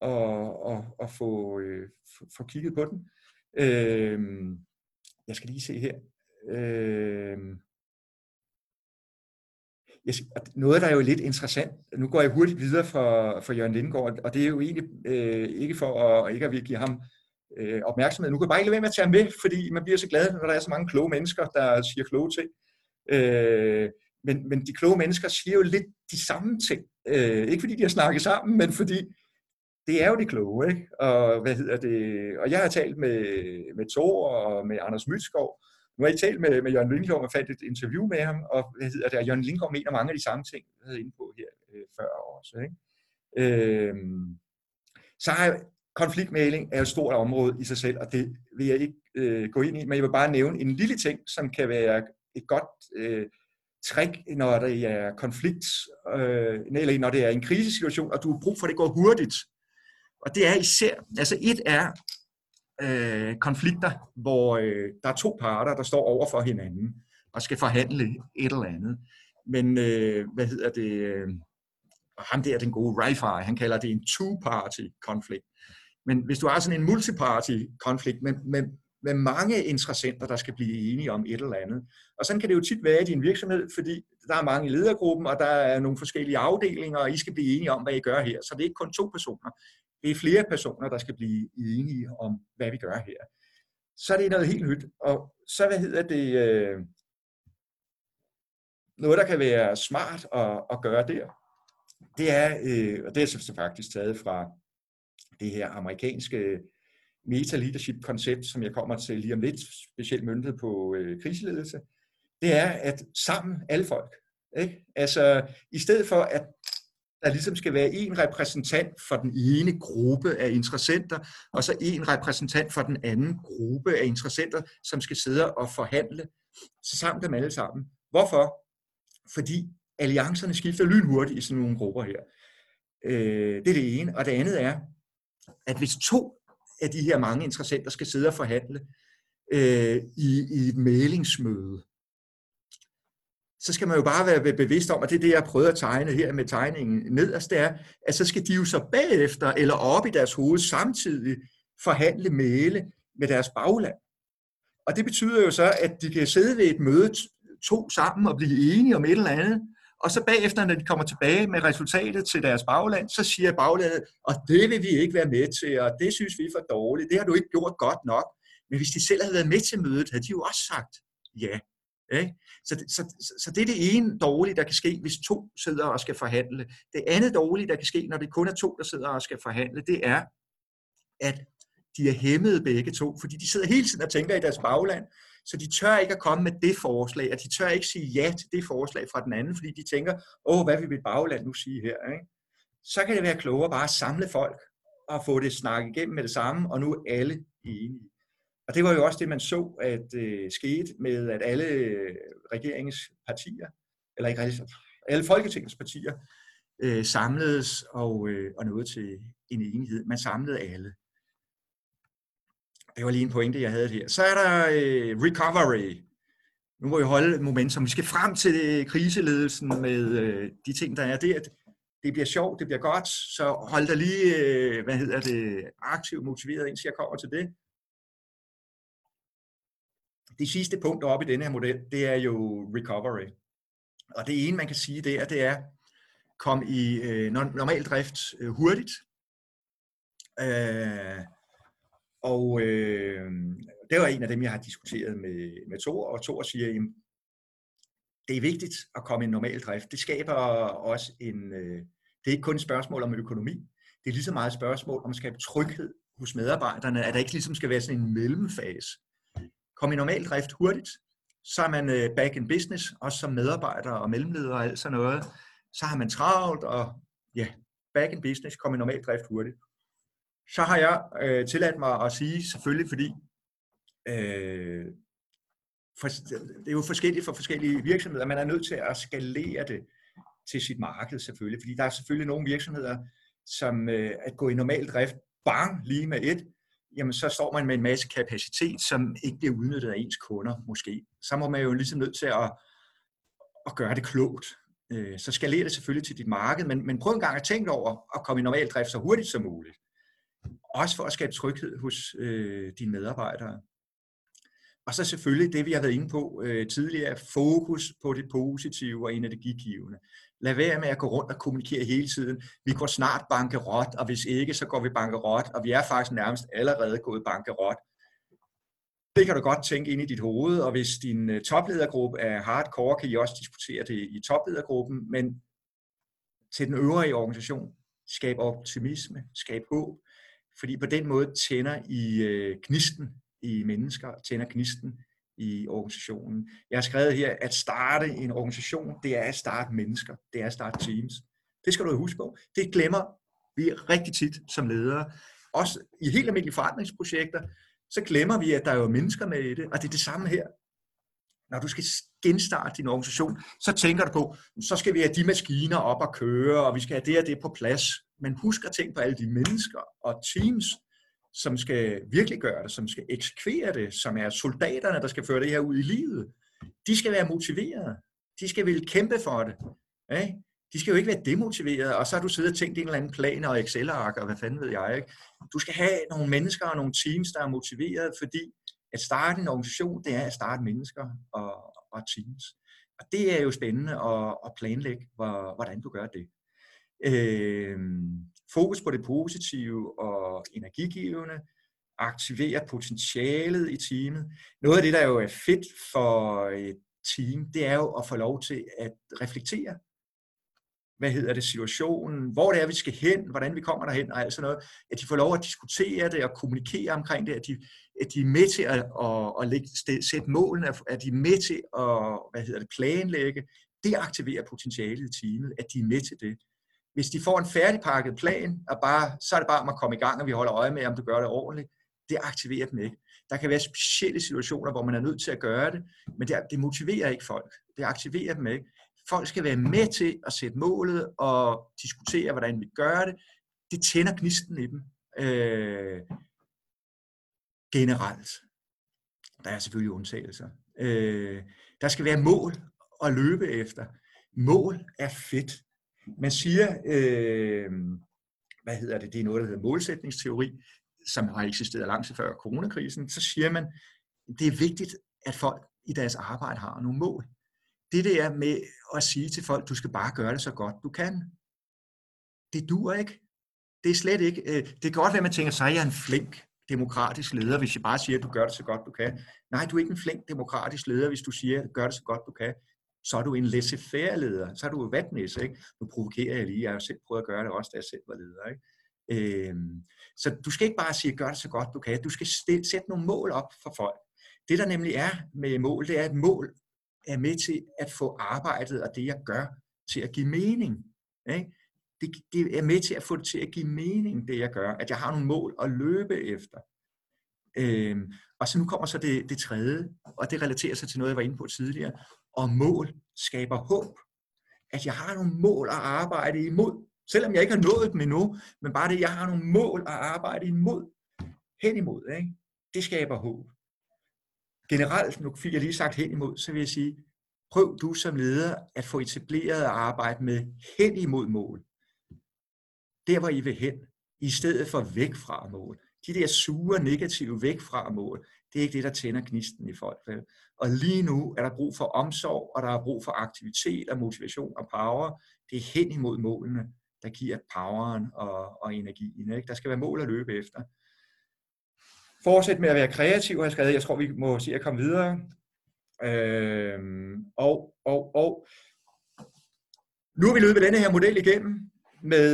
og, og, og få, øh, få kigget på den. Øh, jeg skal lige se her. Øh, noget, der er jo lidt interessant, nu går jeg hurtigt videre for, for Jørgen Lindgaard, og det er jo egentlig øh, ikke for at, ikke at give ham øh, opmærksomhed. Nu kan jeg bare ikke lade være med at tage med, fordi man bliver så glad, når der er så mange kloge mennesker, der siger kloge ting. Øh, men, men de kloge mennesker siger jo lidt de samme ting. Øh, ikke fordi de har snakket sammen, men fordi det er jo det kloge. Ikke? Og, hvad hedder det? og jeg har talt med, med Thor og med Anders Mytskov, Nu har jeg talt med, med Jørgen Lindgaard og fandt et interview med ham, og hvad hedder det, og Jørgen Lindgaard mener mange af de samme ting, jeg havde inde på her øh, før også. Ikke? Øh, så har konfliktmæling er et stort område i sig selv, og det vil jeg ikke øh, gå ind i, men jeg vil bare nævne en lille ting, som kan være et godt øh, trick, når det er konflikt, øh, eller når det er en krisesituation, og du har brug for, at det går hurtigt. Og det er især, altså et er øh, konflikter, hvor øh, der er to parter, der står over for hinanden og skal forhandle et eller andet. Men øh, hvad hedder det? Øh, ham der, den gode Wi-Fi, han kalder det en two-party konflikt. Men hvis du har sådan en multiparty konflikt med, med, med mange interessenter, der skal blive enige om et eller andet. Og sådan kan det jo tit være i din virksomhed, fordi der er mange i ledergruppen, og der er nogle forskellige afdelinger, og I skal blive enige om, hvad I gør her. Så det er ikke kun to personer. Det er flere personer, der skal blive enige om, hvad vi gør her. Så er det noget helt nyt. Og så, hvad hedder det, øh, noget, der kan være smart at, at gøre der, det er, øh, og det er så faktisk taget fra det her amerikanske meta-leadership-koncept, som jeg kommer til lige om lidt, specielt møntet på øh, kriseledelse, det er at sammen alle folk. Ikke? Altså, i stedet for at der ligesom skal være en repræsentant for den ene gruppe af interessenter, og så en repræsentant for den anden gruppe af interessenter, som skal sidde og forhandle, så sammen dem alle sammen. Hvorfor? Fordi alliancerne skifter lynhurtigt i sådan nogle grupper her. Øh, det er det ene. Og det andet er, at hvis to af de her mange interessenter skal sidde og forhandle øh, i, i et mailingsmøde, så skal man jo bare være bevidst om, at det er det, jeg prøvede at tegne her med tegningen nederst, det er, at så skal de jo så bagefter eller op i deres hoved samtidig forhandle male med deres bagland. Og det betyder jo så, at de kan sidde ved et møde to sammen og blive enige om et eller andet, og så bagefter, når de kommer tilbage med resultatet til deres bagland, så siger baglandet, og det vil vi ikke være med til, og det synes vi er for dårligt, det har du ikke gjort godt nok. Men hvis de selv havde været med til mødet, havde de jo også sagt ja. Ikke? Så, så, så det er det ene dårlige, der kan ske, hvis to sidder og skal forhandle. Det andet dårlige, der kan ske, når det kun er to, der sidder og skal forhandle, det er, at de er hæmmede begge to, fordi de sidder hele tiden og tænker i deres bagland, så de tør ikke at komme med det forslag, og de tør ikke sige ja til det forslag fra den anden, fordi de tænker, åh, hvad vil mit bagland nu sige her? Ikke? Så kan det være klogere bare at samle folk og få det snakket igennem med det samme, og nu er alle enige. Og det var jo også det, man så, at øh, skete med, at alle regeringspartier, eller ikke alle, alle Folketingets partier, øh, samledes og, øh, og nåede til en enighed. Man samlede alle. Det var lige en pointe, jeg havde her. Så er der øh, recovery. Nu må vi holde momentum. Vi skal frem til øh, kriseledelsen med øh, de ting, der er der. Det bliver sjovt, det bliver godt, så hold dig lige, øh, hvad hedder det, aktivt motiveret, indtil jeg kommer til det. Det sidste punkt oppe i denne her model, det er jo recovery. Og det ene, man kan sige, der, det er kom i øh, normal drift øh, hurtigt. Øh, og øh, det var en af dem, jeg har diskuteret med, med Thor, og Thor siger, at det er vigtigt at komme i en normal drift. Det skaber også en, øh, det er ikke kun et spørgsmål om økonomi, det er lige så meget et spørgsmål om at skabe tryghed hos medarbejderne, at der ikke ligesom skal være sådan en mellemfase. Kom i normal drift hurtigt, så er man øh, back in business, også som medarbejder og mellemleder og alt sådan noget. Så har man travlt, og ja, back in business, kom i normal drift hurtigt så har jeg øh, tilladt mig at sige, selvfølgelig fordi, øh, for, det er jo forskelligt for forskellige virksomheder, man er nødt til at skalere det til sit marked selvfølgelig, fordi der er selvfølgelig nogle virksomheder, som øh, at gå i normal drift, bang, lige med et, jamen så står man med en masse kapacitet, som ikke bliver udnyttet af ens kunder måske. Så må man jo ligesom nødt til at, at gøre det klogt. Øh, så skalerer det selvfølgelig til dit marked, men, men prøv en gang at tænke over at komme i normal drift så hurtigt som muligt. Også for at skabe tryghed hos øh, dine medarbejdere. Og så selvfølgelig det, vi har været inde på øh, tidligere, fokus på det positive og energigivende. Lad være med at gå rundt og kommunikere hele tiden. Vi går snart bankerot, og hvis ikke, så går vi bankerot, og vi er faktisk nærmest allerede gået bankerot. Det kan du godt tænke ind i dit hoved, og hvis din øh, topledergruppe er hardcore, kan I også diskutere det i topledergruppen, men til den øvrige organisation, skab optimisme, skab håb, fordi på den måde tænder I øh, gnisten i mennesker, tænder gnisten i organisationen. Jeg har skrevet her, at starte en organisation, det er at starte mennesker, det er at starte teams. Det skal du huske på. Det glemmer vi rigtig tit som ledere. Også i helt almindelige forandringsprojekter, så glemmer vi, at der er jo mennesker med i det, og det er det samme her. Når du skal genstarte din organisation, så tænker du på, så skal vi have de maskiner op og køre, og vi skal have det og det på plads. Men husk at tænke på alle de mennesker og teams, som skal virkelig gøre det, som skal eksekvere det, som er soldaterne, der skal føre det her ud i livet. De skal være motiverede. De skal ville kæmpe for det. Ikke? De skal jo ikke være demotiverede, og så har du siddet og tænkt en eller anden plan og Excel-ark, og hvad fanden ved jeg. Ikke? Du skal have nogle mennesker og nogle teams, der er motiverede, fordi at starte en organisation, det er at starte mennesker og, og teams. Og det er jo spændende at, at planlægge, hvordan du gør det. Øh, fokus på det positive og energigivende, aktivere potentialet i teamet. Noget af det, der jo er fedt for et team, det er jo at få lov til at reflektere. Hvad hedder det, situationen, hvor det er, vi skal hen, hvordan vi kommer derhen, og alt sådan noget, at de får lov at diskutere det og kommunikere omkring det, at de, at de er med til at, at, at lægge, sætte målene, at de er med til at hvad hedder det, planlægge, det aktiverer potentialet i teamet, at de er med til det. Hvis de får en færdigpakket plan, og bare, så er det bare om at komme i gang, og vi holder øje med, om du gør det ordentligt, det aktiverer dem ikke. Der kan være specielle situationer, hvor man er nødt til at gøre det, men det, det motiverer ikke folk. Det aktiverer dem ikke folk skal være med til at sætte målet og diskutere, hvordan vi gør det. Det tænder gnisten i dem. Øh, generelt. Der er selvfølgelig undtagelser. Øh, der skal være mål at løbe efter. Mål er fedt. Man siger, øh, hvad hedder det, det er noget, der hedder målsætningsteori, som har eksisteret langt før coronakrisen, så siger man, det er vigtigt, at folk i deres arbejde har nogle mål det der med at sige til folk, du skal bare gøre det så godt du kan, det dur ikke. Det er slet ikke. Øh, det kan godt være, at man tænker, så er jeg en flink demokratisk leder, hvis jeg bare siger, at du gør det så godt du kan. Nej, du er ikke en flink demokratisk leder, hvis du siger, at gør det så godt du kan. Så er du en laissez-faire leder. Så er du vatnæs, ikke? Nu provokerer jeg lige. Jeg har jo selv prøvet at gøre det også, da jeg selv var leder, ikke? Øhm, så du skal ikke bare sige, gør det så godt du kan. Du skal sætte nogle mål op for folk. Det der nemlig er med mål, det er, at mål er med til at få arbejdet og det, jeg gør, til at give mening. Ikke? Det, det er med til at få det til at give mening, det jeg gør. At jeg har nogle mål at løbe efter. Øh, og så nu kommer så det, det tredje, og det relaterer sig til noget, jeg var inde på tidligere. Og mål skaber håb. At jeg har nogle mål at arbejde imod. Selvom jeg ikke har nået dem endnu, men bare det, jeg har nogle mål at arbejde imod. Hen imod. Ikke? Det skaber håb generelt, nu fik jeg lige sagt hen imod, så vil jeg sige, prøv du som leder at få etableret at arbejde med hen imod mål. Der hvor I vil hen, i stedet for væk fra mål. De der sure, negative væk fra mål, det er ikke det, der tænder gnisten i folk. Vel? Og lige nu er der brug for omsorg, og der er brug for aktivitet og motivation og power. Det er hen imod målene, der giver poweren og, og energien. Ikke? Der skal være mål at løbe efter. Fortsæt med at være kreativ, har jeg skrevet. Jeg tror, vi må se at komme videre. Øhm, og, og, og. Nu er vi løbet med denne her model igennem med,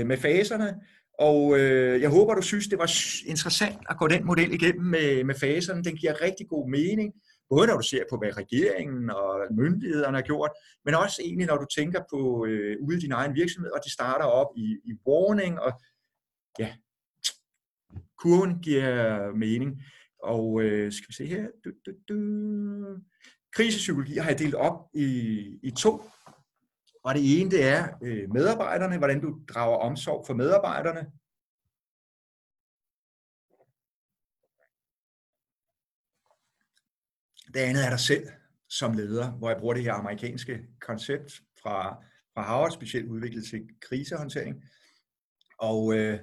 øh, med faserne. Og øh, jeg håber, du synes, det var interessant at gå den model igennem med, med faserne. Den giver rigtig god mening, både når du ser på, hvad regeringen og myndighederne har gjort, men også egentlig, når du tænker på øh, ude i din egen virksomhed, og det starter op i, i warning, og ja, kurven giver mening. Og øh, skal vi se her. Du, du, du. Krisepsykologi har jeg delt op i, i to. Og det ene det er øh, medarbejderne, hvordan du drager omsorg for medarbejderne. Det andet er dig selv som leder, hvor jeg bruger det her amerikanske koncept fra, fra Harvard, specielt udviklet til krisehåndtering. Og øh,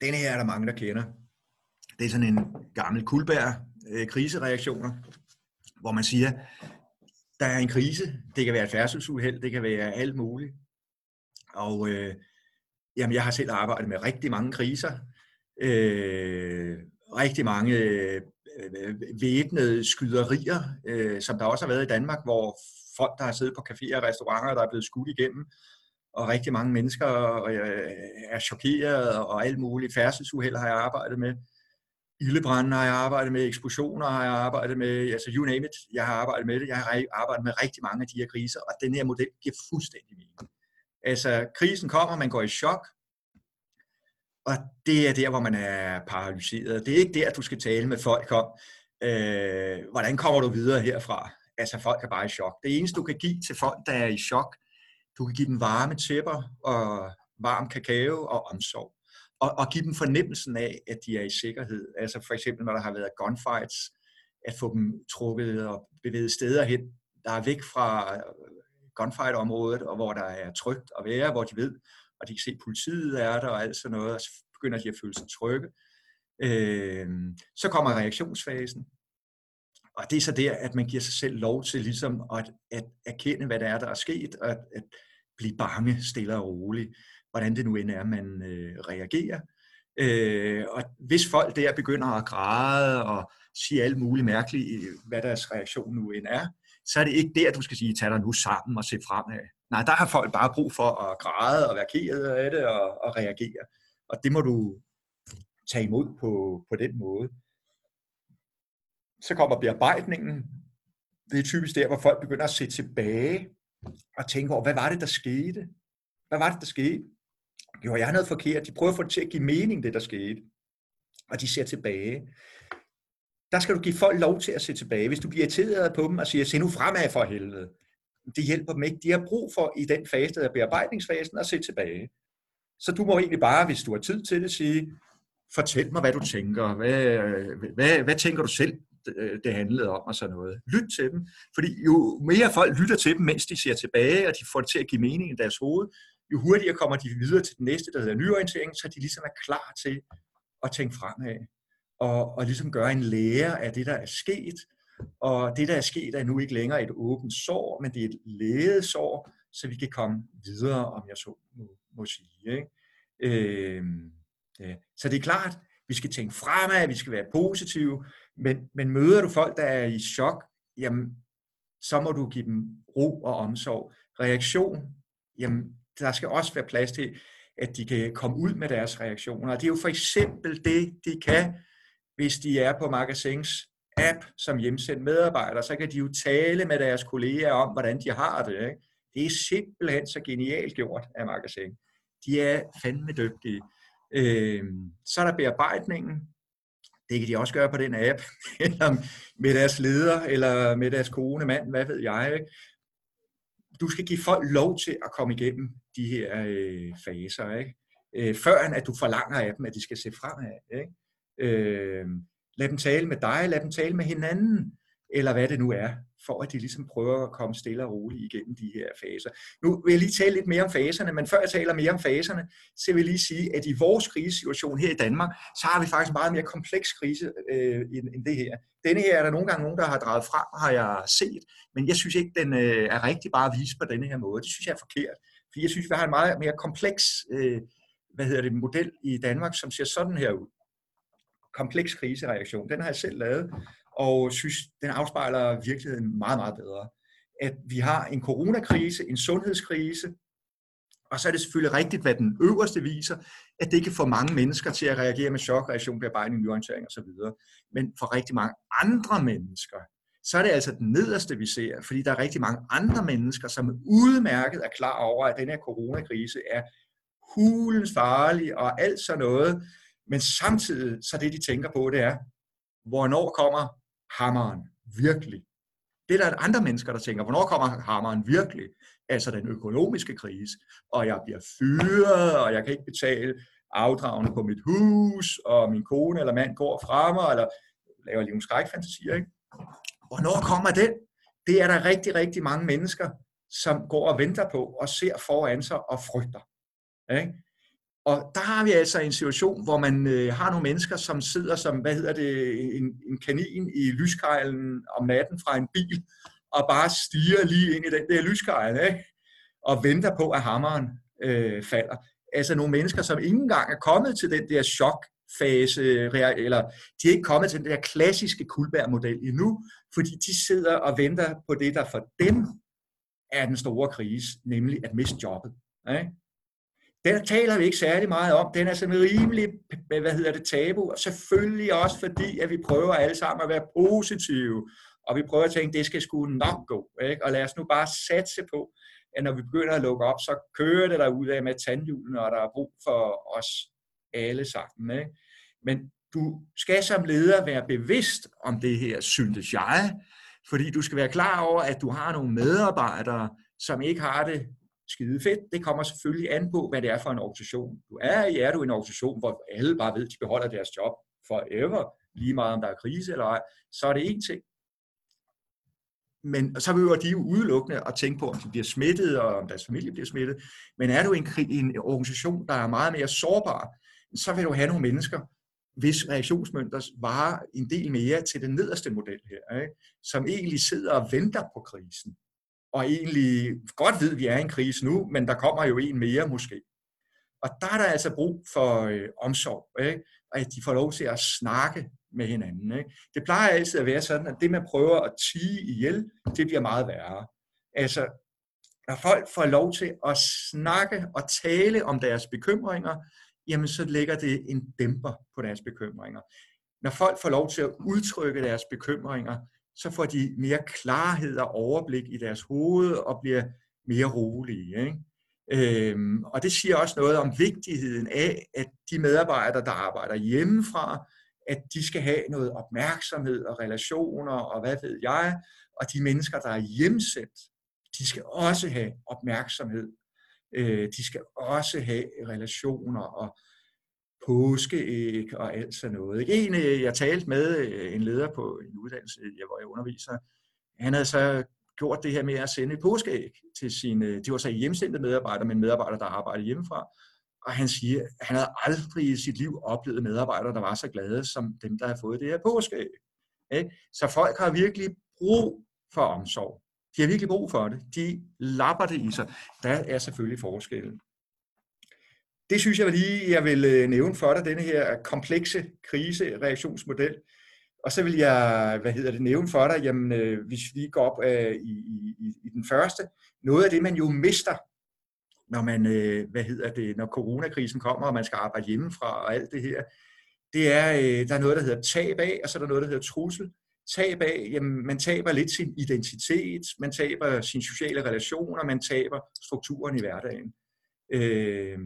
Denne her er der mange, der kender. Det er sådan en gammel kulbær øh, krisereaktioner, hvor man siger, der er en krise. Det kan være et færdselsuheld, det kan være alt muligt. Og øh, jamen, jeg har selv arbejdet med rigtig mange kriser. Øh, rigtig mange øh, væbnede skyderier, øh, som der også har været i Danmark, hvor folk, der har siddet på caféer og restauranter, der er blevet skudt igennem, og rigtig mange mennesker øh, er chokeret og alt muligt. Færdselsuheld har jeg arbejdet med ildebrænde har jeg arbejdet med, eksplosioner har jeg arbejdet med, altså you name it, jeg har arbejdet med det. Jeg har arbejdet med rigtig mange af de her kriser, og den her model giver fuldstændig mening. Altså, krisen kommer, man går i chok, og det er der, hvor man er paralyseret. Det er ikke der, du skal tale med folk om, øh, hvordan kommer du videre herfra? Altså, folk er bare i chok. Det eneste, du kan give til folk, der er i chok, du kan give dem varme tæpper og varm kakao og omsorg. Og, og give dem fornemmelsen af, at de er i sikkerhed. Altså for eksempel, når der har været gunfights, at få dem trukket og bevæget steder hen, der er væk fra øh, gunfight-området, og hvor der er trygt at være, hvor de ved, og de kan se, at politiet er der og alt sådan noget, og så begynder de at føle sig trygge. Øh, så kommer reaktionsfasen, og det er så der, at man giver sig selv lov til ligesom at, at erkende, hvad der er, der er sket, og at, at blive bange stille og roligt, hvordan det nu end er, man øh, reagerer. Øh, og hvis folk der begynder at græde og sige alt muligt mærkeligt, øh, hvad deres reaktion nu end er, så er det ikke der, du skal sige, tag dig nu sammen og se fremad. Nej, der har folk bare brug for at græde og være ked af det og, og reagere. Og det må du tage imod på, på den måde. Så kommer bearbejdningen. Det er typisk der, hvor folk begynder at se tilbage og tænke over, hvad var det, der skete? Hvad var det, der skete? Gjorde jeg noget forkert? De prøver at få det til at give mening, det der skete. Og de ser tilbage. Der skal du give folk lov til at se tilbage. Hvis du bliver irriteret på dem og siger, se nu fremad for helvede. Det hjælper dem ikke. De har brug for i den fase, der er bearbejdningsfasen, at se tilbage. Så du må egentlig bare, hvis du har tid til det, sige, fortæl mig, hvad du tænker. Hvad, hvad, hvad tænker du selv, øh, det handlede om og sådan noget. Lyt til dem, fordi jo mere folk lytter til dem, mens de ser tilbage, og de får det til at give mening i deres hoved, jo hurtigere kommer de videre til den næste, der hedder nyorientering, så de ligesom er klar til at tænke fremad, og, og ligesom gøre en lære af det, der er sket, og det, der er sket, er nu ikke længere et åbent sår, men det er et læget sår, så vi kan komme videre, om jeg så må, må sige. Ikke? Øh, ja. Så det er klart, vi skal tænke fremad, vi skal være positive, men, men møder du folk, der er i chok, jamen, så må du give dem ro og omsorg. Reaktion, jamen, der skal også være plads til, at de kan komme ud med deres reaktioner. Og det er jo for eksempel det, de kan, hvis de er på Magasins app som hjemsendt medarbejder, så kan de jo tale med deres kolleger om, hvordan de har det. Ikke? Det er simpelthen så genialt gjort af Magasin. De er fandme dygtige. Øh, så er der bearbejdningen. Det kan de også gøre på den app, eller med deres leder, eller med deres kone, mand, hvad ved jeg. Ikke? Du skal give folk lov til at komme igennem de her øh, faser, ikke? Øh, før at du forlanger af dem, at de skal se fremad. Ikke? Øh, lad dem tale med dig, lad dem tale med hinanden, eller hvad det nu er, for at de ligesom prøver at komme stille og roligt igennem de her faser. Nu vil jeg lige tale lidt mere om faserne, men før jeg taler mere om faserne, så vil jeg lige sige, at i vores krisesituation her i Danmark, så har vi faktisk en meget mere kompleks krise øh, end, end det her. Denne her er der nogle gange nogen, der har drejet frem, har jeg set, men jeg synes ikke, den øh, er rigtig bare at vise på denne her måde. Det synes jeg er forkert, fordi jeg synes, vi har en meget mere kompleks øh, hvad hedder det, model i Danmark, som ser sådan her ud kompleks krisereaktion. Den har jeg selv lavet, og synes, den afspejler virkeligheden meget, meget bedre. At vi har en coronakrise, en sundhedskrise, og så er det selvfølgelig rigtigt, hvad den øverste viser, at det kan få mange mennesker til at reagere med chok, reaktion, bearbejdning, nyorientering osv. Men for rigtig mange andre mennesker, så er det altså den nederste, vi ser, fordi der er rigtig mange andre mennesker, som udmærket er klar over, at den her coronakrise er hulens farlig og alt sådan noget, men samtidig, så det de tænker på, det er, hvornår kommer hammeren virkelig? Det er der andre mennesker, der tænker, hvornår kommer hammeren virkelig? Altså den økonomiske krise, og jeg bliver fyret, og jeg kan ikke betale afdragende på mit hus, og min kone eller mand går fra mig, eller laver lige nogle skrækfantasier. Ikke? Hvornår kommer den? Det er der rigtig, rigtig mange mennesker, som går og venter på, og ser foran sig og frygter. Ikke? Og der har vi altså en situation, hvor man øh, har nogle mennesker, som sidder som, hvad hedder det, en, en kanin i lyskejlen om natten fra en bil, og bare stiger lige ind i den der lyskejl, ikke? og venter på, at hammeren øh, falder. Altså nogle mennesker, som ikke engang er kommet til den der chok, fase, øh, eller de er ikke kommet til den der klassiske Kulberg-model endnu, fordi de sidder og venter på det, der for dem er den store krise, nemlig at miste jobbet. Ikke? Den taler vi ikke særlig meget om. Den er sådan rimelig, hvad hedder det, tabu. Og selvfølgelig også fordi, at vi prøver alle sammen at være positive. Og vi prøver at tænke, det skal sgu nok gå. Ikke? Og lad os nu bare satse på, at når vi begynder at lukke op, så kører det der ud af med tandhjulene, og der er brug for os alle sammen. Ikke? Men du skal som leder være bevidst om det her, synes jeg, fordi du skal være klar over, at du har nogle medarbejdere, som ikke har det skide fedt. Det kommer selvfølgelig an på, hvad det er for en organisation. Du er i, er du en organisation, hvor alle bare ved, at de beholder deres job forever, lige meget om der er krise eller ej, så er det en ting. Men så behøver de jo udelukkende at tænke på, om de bliver smittet, og om deres familie bliver smittet. Men er du en, en organisation, der er meget mere sårbar, så vil du have nogle mennesker, hvis reaktionsmønter varer en del mere til den nederste model her, ikke? som egentlig sidder og venter på krisen, og egentlig godt ved, at vi er i en krise nu, men der kommer jo en mere måske. Og der er der altså brug for øh, omsorg, ikke? og at de får lov til at snakke med hinanden. Ikke? Det plejer altid at være sådan, at det man prøver at tige ihjel, det bliver meget værre. Altså, når folk får lov til at snakke og tale om deres bekymringer, jamen så lægger det en dæmper på deres bekymringer. Når folk får lov til at udtrykke deres bekymringer, så får de mere klarhed og overblik i deres hoved og bliver mere rolige. Ikke? Øhm, og det siger også noget om vigtigheden af, at de medarbejdere, der arbejder hjemmefra, at de skal have noget opmærksomhed og relationer og hvad ved jeg, og de mennesker, der er hjemsendt, de skal også have opmærksomhed. Øh, de skal også have relationer og påskeæg og alt sådan noget. En, øh, jeg talte med, øh, en leder på en uddannelse, øh, hvor jeg underviser, han havde så gjort det her med at sende et påskeæg til sine, det var så hjemsendte medarbejdere, men medarbejdere, der arbejdede hjemmefra. Og han siger, at han havde aldrig i sit liv oplevet medarbejdere, der var så glade som dem, der har fået det her påskeæg. Ikke? Så folk har virkelig brug for omsorg. De har virkelig brug for det. De lapper det i sig. Der er selvfølgelig forskellen det synes jeg lige, jeg vil øh, nævne for dig, denne her komplekse krisereaktionsmodel. Og så vil jeg, hvad hedder det, nævne for dig, jamen, øh, hvis vi går op øh, i, i, i den første, noget af det, man jo mister, når man, øh, hvad hedder det, når coronakrisen kommer, og man skal arbejde hjemmefra og alt det her, det er, øh, der er noget, der hedder tab af, og så er der noget, der hedder trussel. Tab af, jamen, man taber lidt sin identitet, man taber sine sociale relationer, man taber strukturen i hverdagen. Øh,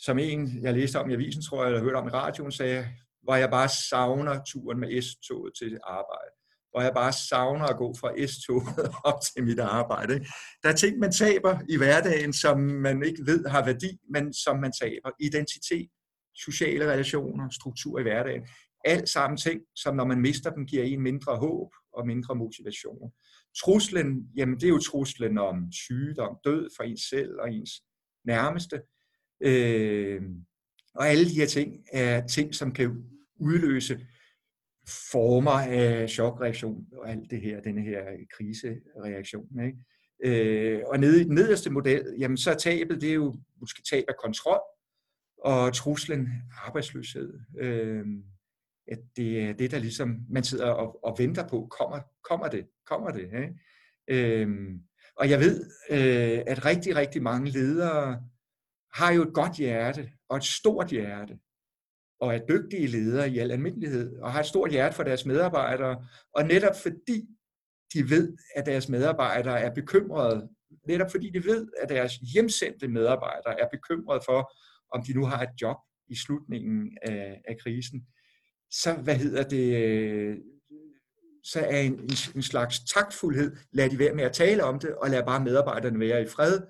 som en, jeg læste om i avisen, tror jeg, eller hørte om i radioen, sagde, hvor jeg bare savner turen med S-toget til arbejde. Hvor jeg bare savner at gå fra S-toget op til mit arbejde. Der er ting, man taber i hverdagen, som man ikke ved har værdi, men som man taber. Identitet, sociale relationer, struktur i hverdagen. Alt sammen ting, som når man mister dem, giver en mindre håb og mindre motivation. Truslen, jamen det er jo truslen om sygdom, død for ens selv og ens nærmeste. Øh, og alle de her ting er ting, som kan udløse former af chokreaktion og alt det her, denne her krisereaktion. Ikke? Øh, og nede i den nederste model, jamen så er tabet, det er jo måske tab af kontrol, og truslen arbejdsløshed. Øh, at det er det, der ligesom man sidder og, og venter på, kommer, kommer det, kommer det. Ikke? Øhm, og jeg ved, øh, at rigtig, rigtig mange ledere har jo et godt hjerte og et stort hjerte, og er dygtige ledere i al almindelighed, og har et stort hjerte for deres medarbejdere, og netop fordi de ved, at deres medarbejdere er bekymrede, netop fordi de ved, at deres hjemsendte medarbejdere er bekymrede for, om de nu har et job i slutningen af, af krisen, så hvad hedder det, så er en, en, slags taktfuldhed, lad de være med at tale om det, og lad bare medarbejderne være i fred,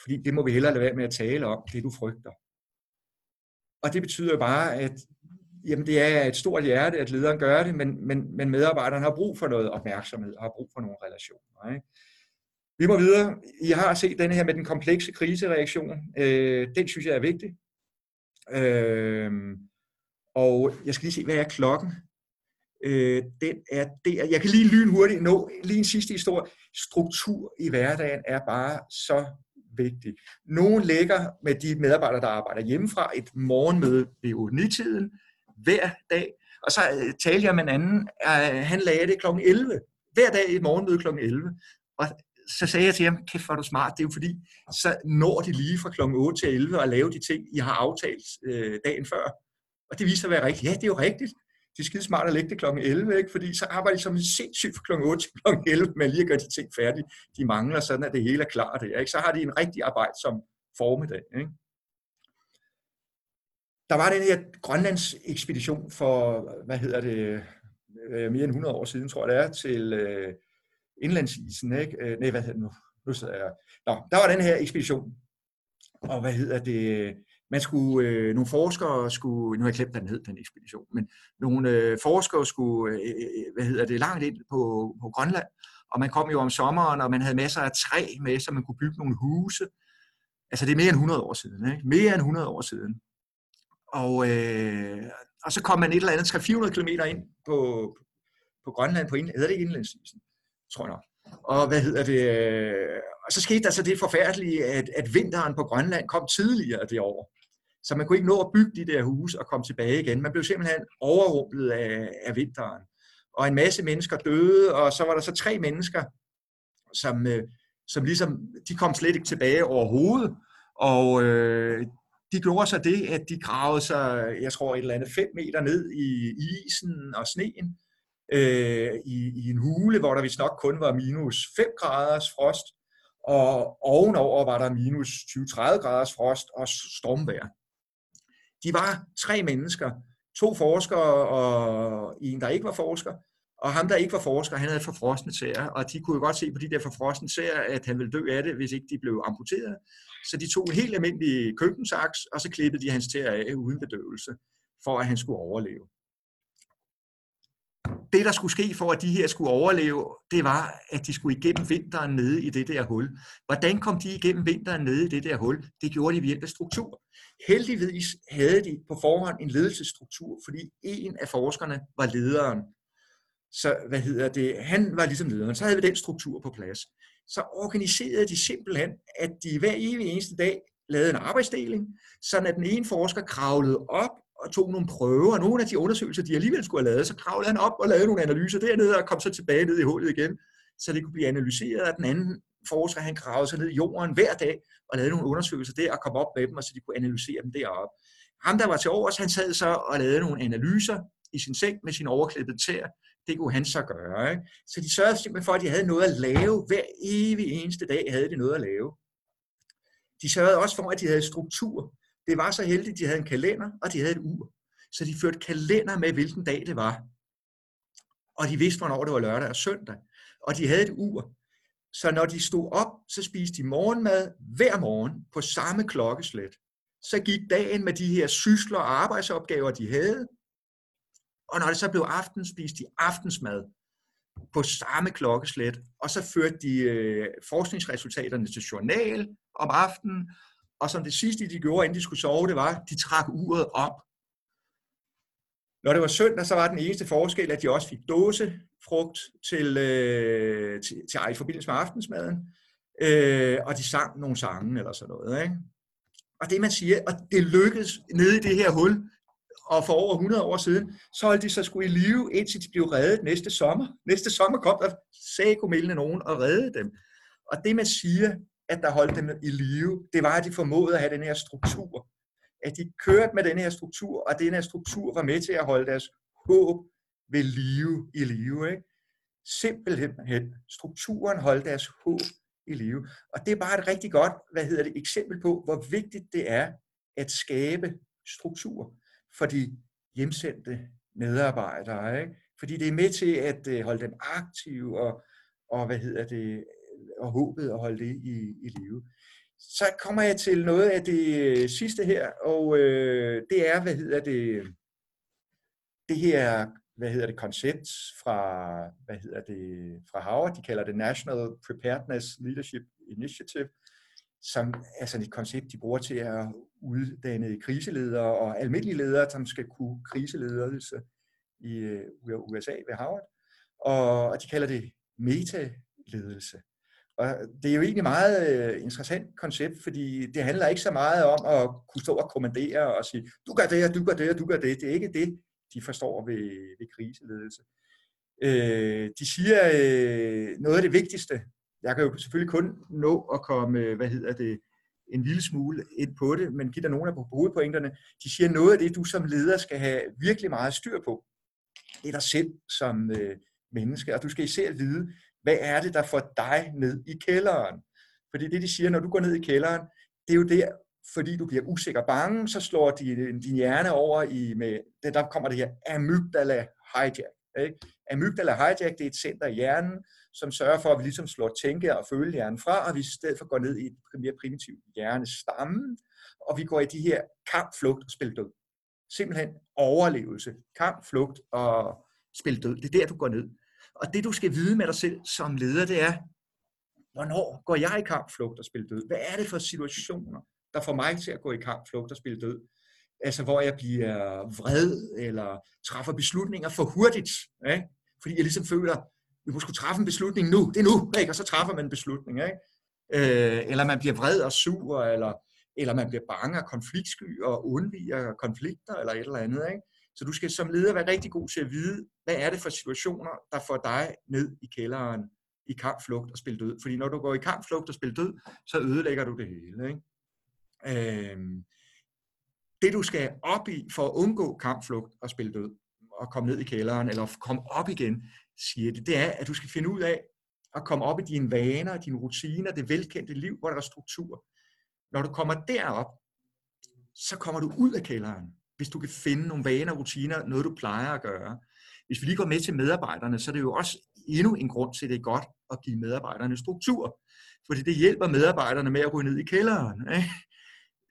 fordi det må vi hellere lade være med at tale om, det du frygter. Og det betyder bare, at jamen det er et stort hjerte, at lederen gør det, men, men, men medarbejderen har brug for noget opmærksomhed, har brug for nogle relationer. Ikke? Vi må videre. I har set den her med den komplekse krisereaktion. Øh, den synes jeg er vigtig. Øh, og jeg skal lige se, hvad er klokken? Øh, den er der. Jeg kan lige lynhurtigt nå lige en sidste historie. Struktur i hverdagen er bare så vigtig. Nogle lægger med de medarbejdere, der arbejder hjemmefra, et morgenmøde ved 9-tiden hver dag. Og så taler talte jeg med en anden, han lagde det kl. 11. Hver dag et morgenmøde kl. 11. Og så sagde jeg til ham, kæft hvor er du smart, det er jo fordi, så når de lige fra kl. 8 til 11 at lave de ting, I har aftalt øh, dagen før. Og det viser sig at være rigtigt. Ja, det er jo rigtigt. Det er skide smart at lægge det kl. 11, ikke? fordi så arbejder de som sindssygt fra kl. 8 til kl. 11 med lige at gøre de ting færdige. De mangler sådan, at det hele er klar Det, Ikke? Så har de en rigtig arbejde som formiddag. Ikke? Der var den her Grønlands ekspedition for, hvad hedder det, øh, mere end 100 år siden, tror jeg det er, til øh, indlandsisen. Ikke? Øh, nej, hvad hedder det nu? Nu sidder jeg. Nå, der var den her ekspedition. Og hvad hedder det? Man skulle, øh, nogle forskere skulle, nu har jeg glemt, hvad den hed, den ekspedition, men nogle øh, forskere skulle, øh, øh, øh, hvad hedder det, langt ind på, på Grønland, og man kom jo om sommeren, og man havde masser af træ med, så man kunne bygge nogle huse. Altså det er mere end 100 år siden, ikke? Mere end 100 år siden. Og, øh, og så kom man et eller andet 300-400 km ind på, på Grønland, på hedder det ikke indlandsisen, tror jeg nok. Og hvad hedder det? Øh, og så skete der så det forfærdelige, at, at vinteren på Grønland kom tidligere det år. Så man kunne ikke nå at bygge de der huse og komme tilbage igen. Man blev simpelthen overrumplet af, af vinteren. Og en masse mennesker døde, og så var der så tre mennesker, som, øh, som ligesom, de kom slet ikke tilbage overhovedet. Og øh, de gjorde så det, at de gravede sig, jeg tror, et eller andet 5 meter ned i isen og sneen, øh, i, i en hule, hvor der vist nok kun var minus 5 graders frost, og ovenover var der minus 20-30 graders frost og stormvejr. De var tre mennesker, to forskere og en, der ikke var forsker, og ham, der ikke var forsker, han havde forfrosne tæer, og de kunne jo godt se på de der forfrosne tæer, at han ville dø af det, hvis ikke de blev amputeret. Så de tog en helt almindelig køkkensaks, og så klippede de hans tæer af uden bedøvelse, for at han skulle overleve. Det, der skulle ske for, at de her skulle overleve, det var, at de skulle igennem vinteren nede i det der hul. Hvordan kom de igennem vinteren nede i det der hul? Det gjorde de ved hjælp af struktur. Heldigvis havde de på forhånd en ledelsesstruktur, fordi en af forskerne var lederen. Så hvad hedder det? Han var ligesom lederen. Så havde vi den struktur på plads. Så organiserede de simpelthen, at de hver evig eneste dag lavede en arbejdsdeling, så at den ene forsker kravlede op og tog nogle prøver, og nogle af de undersøgelser, de alligevel skulle have lavet, så kravlede han op og lavede nogle analyser dernede, og kom så tilbage ned i hullet igen, så det kunne blive analyseret, af den anden forsker, han gravede sig ned i jorden hver dag, og lavede nogle undersøgelser der, og kom op med dem, og så de kunne analysere dem deroppe. Ham, der var til overs, han sad så og lavede nogle analyser i sin seng med sin overklippede tæer. Det kunne han så gøre. Ikke? Så de sørgede simpelthen for, at de havde noget at lave. Hver evig eneste dag havde de noget at lave. De sørgede også for, at de havde struktur. Det var så heldigt, at de havde en kalender, og de havde et ur. Så de førte kalender med, hvilken dag det var. Og de vidste, hvornår det var lørdag og søndag. Og de havde et ur. Så når de stod op, så spiste de morgenmad hver morgen på samme klokkeslæt. Så gik dagen med de her sysler og arbejdsopgaver, de havde. Og når det så blev aften, spiste de aftensmad på samme klokkeslæt. Og så førte de øh, forskningsresultaterne til journal om aftenen. Og som det sidste, de gjorde, inden de skulle sove, det var, de trak uret op. Når det var søndag, så var den eneste forskel, at de også fik dåsefrugt til, øh, til, til i forbindelse med aftensmaden, øh, og de sang nogle sange eller sådan noget. Ikke? Og det man siger, og det lykkedes nede i det her hul, og for over 100 år siden, så holdt de sig skulle i live, indtil de blev reddet næste sommer. Næste sommer kom der sagde nogen og redde dem. Og det man siger, at der holdt dem i live, det var, at de formåede at have den her struktur. At de kørte med den her struktur, og den her struktur var med til at holde deres håb ved live i live. Ikke? Simpelthen, strukturen holdt deres håb i live. Og det er bare et rigtig godt hvad hedder det, eksempel på, hvor vigtigt det er at skabe struktur for de hjemsendte medarbejdere. Ikke? Fordi det er med til at øh, holde dem aktive og, og hvad hedder det, og håbet at holde det i, i live. Så kommer jeg til noget af det øh, sidste her, og øh, det er, hvad hedder det, det her, hvad hedder det, koncept fra, hvad hedder det, fra Harvard, de kalder det National Preparedness Leadership Initiative, som er sådan et koncept, de bruger til at uddanne kriseledere og almindelige ledere, som skal kunne kriseledelse i øh, USA ved Harvard. Og de kalder det metaledelse. Og det er jo egentlig meget øh, interessant koncept, fordi det handler ikke så meget om at kunne stå og kommandere og sige, du gør det, du gør det, du gør det. Det er ikke det, de forstår ved, ved kriseledelse. Øh, de siger, øh, noget af det vigtigste, jeg kan jo selvfølgelig kun nå at komme, øh, hvad hedder det, en lille smule ind på det, men giv dig nogle af hovedpointerne. De siger, noget af det, du som leder skal have virkelig meget styr på, det er dig selv som øh, menneske, og du skal især vide, hvad er det, der får dig ned i kælderen? Fordi det, de siger, når du går ned i kælderen, det er jo der, fordi du bliver usikker bange, så slår din, din hjerne over i, med, det, der kommer det her amygdala hijack. Ikke? Amygdala hijack, det er et center i hjernen, som sørger for, at vi ligesom slår tænke- og følehjernen fra, og vi i stedet for går ned i et mere primitivt hjernestamme, og vi går i de her kamp, flugt og spil død. Simpelthen overlevelse, kamp, flugt og spil død. Det er der, du går ned. Og det, du skal vide med dig selv som leder, det er, hvornår går jeg i kamp, flugt og spil død? Hvad er det for situationer, der får mig til at gå i kamp, flugt og spil død? Altså, hvor jeg bliver vred, eller træffer beslutninger for hurtigt, ikke? fordi jeg ligesom føler, vi må skulle træffe en beslutning nu, det er nu, ikke? og så træffer man en beslutning. Ikke? Øh, eller man bliver vred og sur, eller, eller man bliver bange og konfliktsky og undviger konflikter, eller et eller andet. Ikke? Så du skal som leder være rigtig god til at vide, hvad er det for situationer, der får dig ned i kælderen i kamp, flugt og spil død. Fordi når du går i kamp, flugt og spil død, så ødelægger du det hele. Ikke? Øhm, det du skal op i for at undgå kamp, flugt og spil død, og komme ned i kælderen, eller komme op igen, siger det, det er, at du skal finde ud af at komme op i dine vaner, dine rutiner, det velkendte liv, hvor der er struktur. Når du kommer derop, så kommer du ud af kælderen, hvis du kan finde nogle vaner, rutiner, noget du plejer at gøre. Hvis vi lige går med til medarbejderne, så er det jo også endnu en grund til, at det er godt at give medarbejderne struktur. Fordi det hjælper medarbejderne med at gå ned i kælderen. Ikke?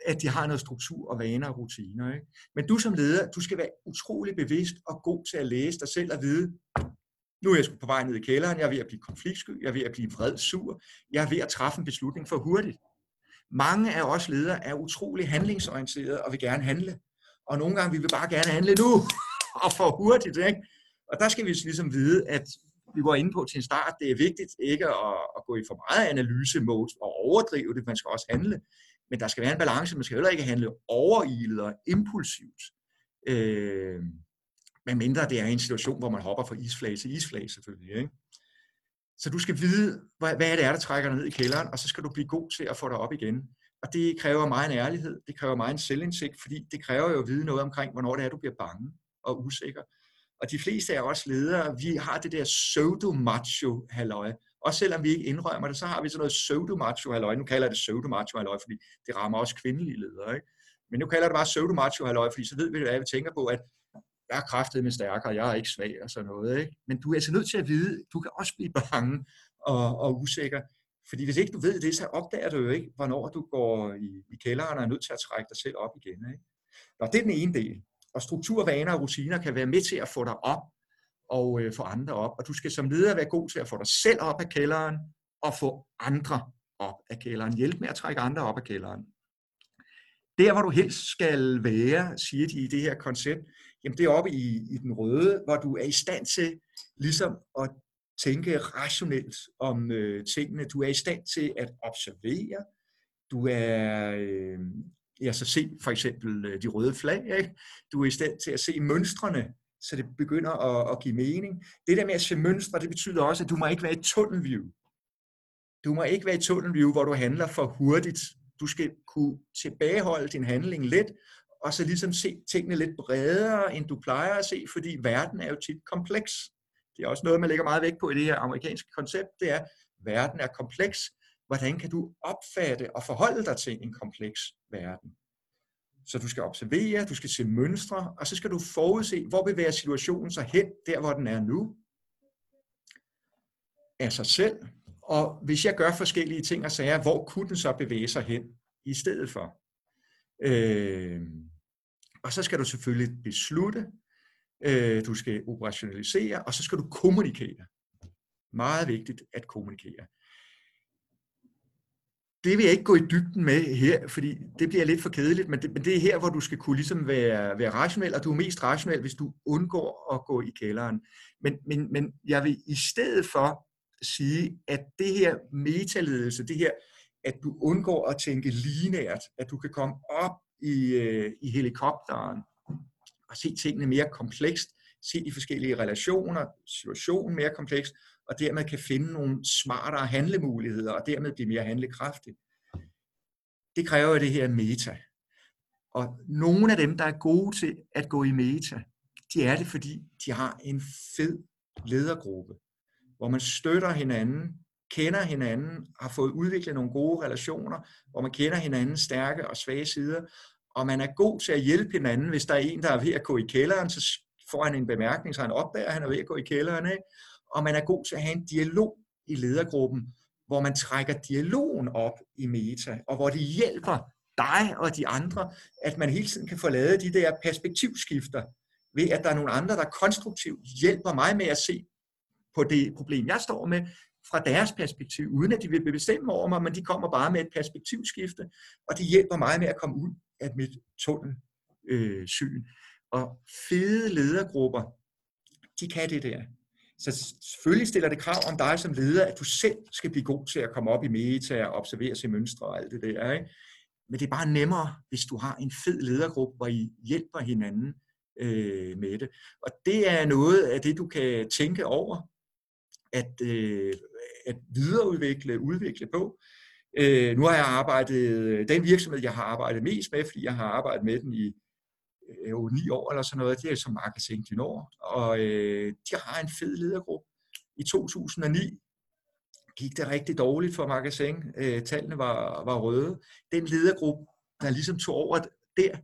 At de har noget struktur og vaner og rutiner. Ikke? Men du som leder, du skal være utrolig bevidst og god til at læse dig selv og vide, nu er jeg på vej ned i kælderen, jeg er ved at blive konfliktsky, jeg er ved at blive vred, sur, jeg er ved at træffe en beslutning for hurtigt. Mange af os ledere er utrolig handlingsorienterede og vil gerne handle. Og nogle gange vil vi bare gerne handle nu, og for hurtigt. Ikke? Og der skal vi altså ligesom vide, at vi var inde på til en start, det er vigtigt ikke at, at gå i for meget analyse-mode og overdrive det, man skal også handle. Men der skal være en balance, man skal heller ikke handle overilet og impulsivt. Øh, mindre det er en situation, hvor man hopper fra isflage til isflage selvfølgelig. Ikke? Så du skal vide, hvad, hvad det er, der trækker dig ned i kælderen, og så skal du blive god til at få dig op igen. Og det kræver meget en ærlighed, det kræver meget en selvindsigt, fordi det kræver jo at vide noget omkring, hvornår det er, du bliver bange og usikker. Og de fleste af os ledere, vi har det der pseudo-macho halløj. Og selvom vi ikke indrømmer det, så har vi sådan noget pseudo-macho halløj. Nu kalder jeg det pseudo-macho halløj, fordi det rammer også kvindelige ledere. Ikke? Men nu kalder jeg det bare pseudo-macho halløj, fordi så ved vi, hvad vi tænker på, at jeg er kraftet med stærkere, jeg er ikke svag og sådan noget. Ikke? Men du er altså nødt til at vide, du kan også blive bange og, og usikker. Fordi hvis ikke du ved det, så opdager du jo ikke, hvornår du går i, i kælderen og er nødt til at trække dig selv op igen. Ikke? Nå, det er den ene del. Og struktur, vaner og rutiner kan være med til at få dig op og øh, få andre op. Og du skal som leder være god til at få dig selv op af kælderen og få andre op af kælderen. Hjælp med at trække andre op af kælderen. Der, hvor du helst skal være, siger de i det her koncept, jamen det er oppe i, i den røde, hvor du er i stand til ligesom at tænke rationelt om øh, tingene. Du er i stand til at observere. Du er, øh, ja, så se for eksempel øh, de røde flag. Ikke? Du er i stand til at se mønstrene, så det begynder at, at give mening. Det der med at se mønstre, det betyder også, at du må ikke være i tunnelview. Du må ikke være i tunnelview, hvor du handler for hurtigt. Du skal kunne tilbageholde din handling lidt, og så ligesom se tingene lidt bredere, end du plejer at se, fordi verden er jo tit kompleks. Det er også noget, man lægger meget vægt på i det her amerikanske koncept, det er, at verden er kompleks. Hvordan kan du opfatte og forholde dig til en kompleks verden? Så du skal observere, du skal se mønstre, og så skal du forudse, hvor bevæger situationen sig hen, der hvor den er nu, af sig selv. Og hvis jeg gør forskellige ting og sager, hvor kunne den så bevæge sig hen i stedet for? Øh, og så skal du selvfølgelig beslutte, øh, du skal operationalisere, og så skal du kommunikere. Meget vigtigt at kommunikere. Det vil jeg ikke gå i dybden med her, fordi det bliver lidt for kedeligt, men det, men det er her, hvor du skal kunne ligesom være, være rationel, og du er mest rationel, hvis du undgår at gå i kælderen. Men, men, men jeg vil i stedet for sige, at det her metaledelse, det her at du undgår at tænke linært, at du kan komme op i, øh, i helikopteren at se tingene mere komplekst, se de forskellige relationer, situationen mere komplekst, og dermed kan finde nogle smartere handlemuligheder, og dermed blive mere handlekraftig. Det kræver det her meta. Og nogle af dem, der er gode til at gå i meta, de er det, fordi de har en fed ledergruppe, hvor man støtter hinanden, kender hinanden, har fået udviklet nogle gode relationer, hvor man kender hinandens stærke og svage sider, og man er god til at hjælpe hinanden. Hvis der er en, der er ved at gå i kælderen, så får han en bemærkning, så han opdager, at han er ved at gå i kælderen. Ikke? Og man er god til at have en dialog i ledergruppen, hvor man trækker dialogen op i meta, og hvor det hjælper dig og de andre, at man hele tiden kan få lavet de der perspektivskifter, ved at der er nogle andre, der konstruktivt hjælper mig med at se på det problem, jeg står med, fra deres perspektiv, uden at de vil bestemme over mig, men de kommer bare med et perspektivskifte, og de hjælper mig med at komme ud af mit tunnelsyn. Øh, og fede ledergrupper, de kan det der. Så selvfølgelig stiller det krav om dig som leder, at du selv skal blive god til at komme op i meta og observere sig mønstre og alt det der. Ikke? Men det er bare nemmere, hvis du har en fed ledergruppe, hvor I hjælper hinanden øh, med det. Og det er noget af det, du kan tænke over, at, øh, at videreudvikle, udvikle på. Øh, nu har jeg arbejdet, øh, den virksomhed, jeg har arbejdet mest med, fordi jeg har arbejdet med den i øh, jo ni år eller sådan noget, det er som Marketing du og øh, de har en fed ledergruppe. I 2009 gik det rigtig dårligt for Marketing. Øh, tallene var, var røde. Den ledergruppe, der ligesom tog over der,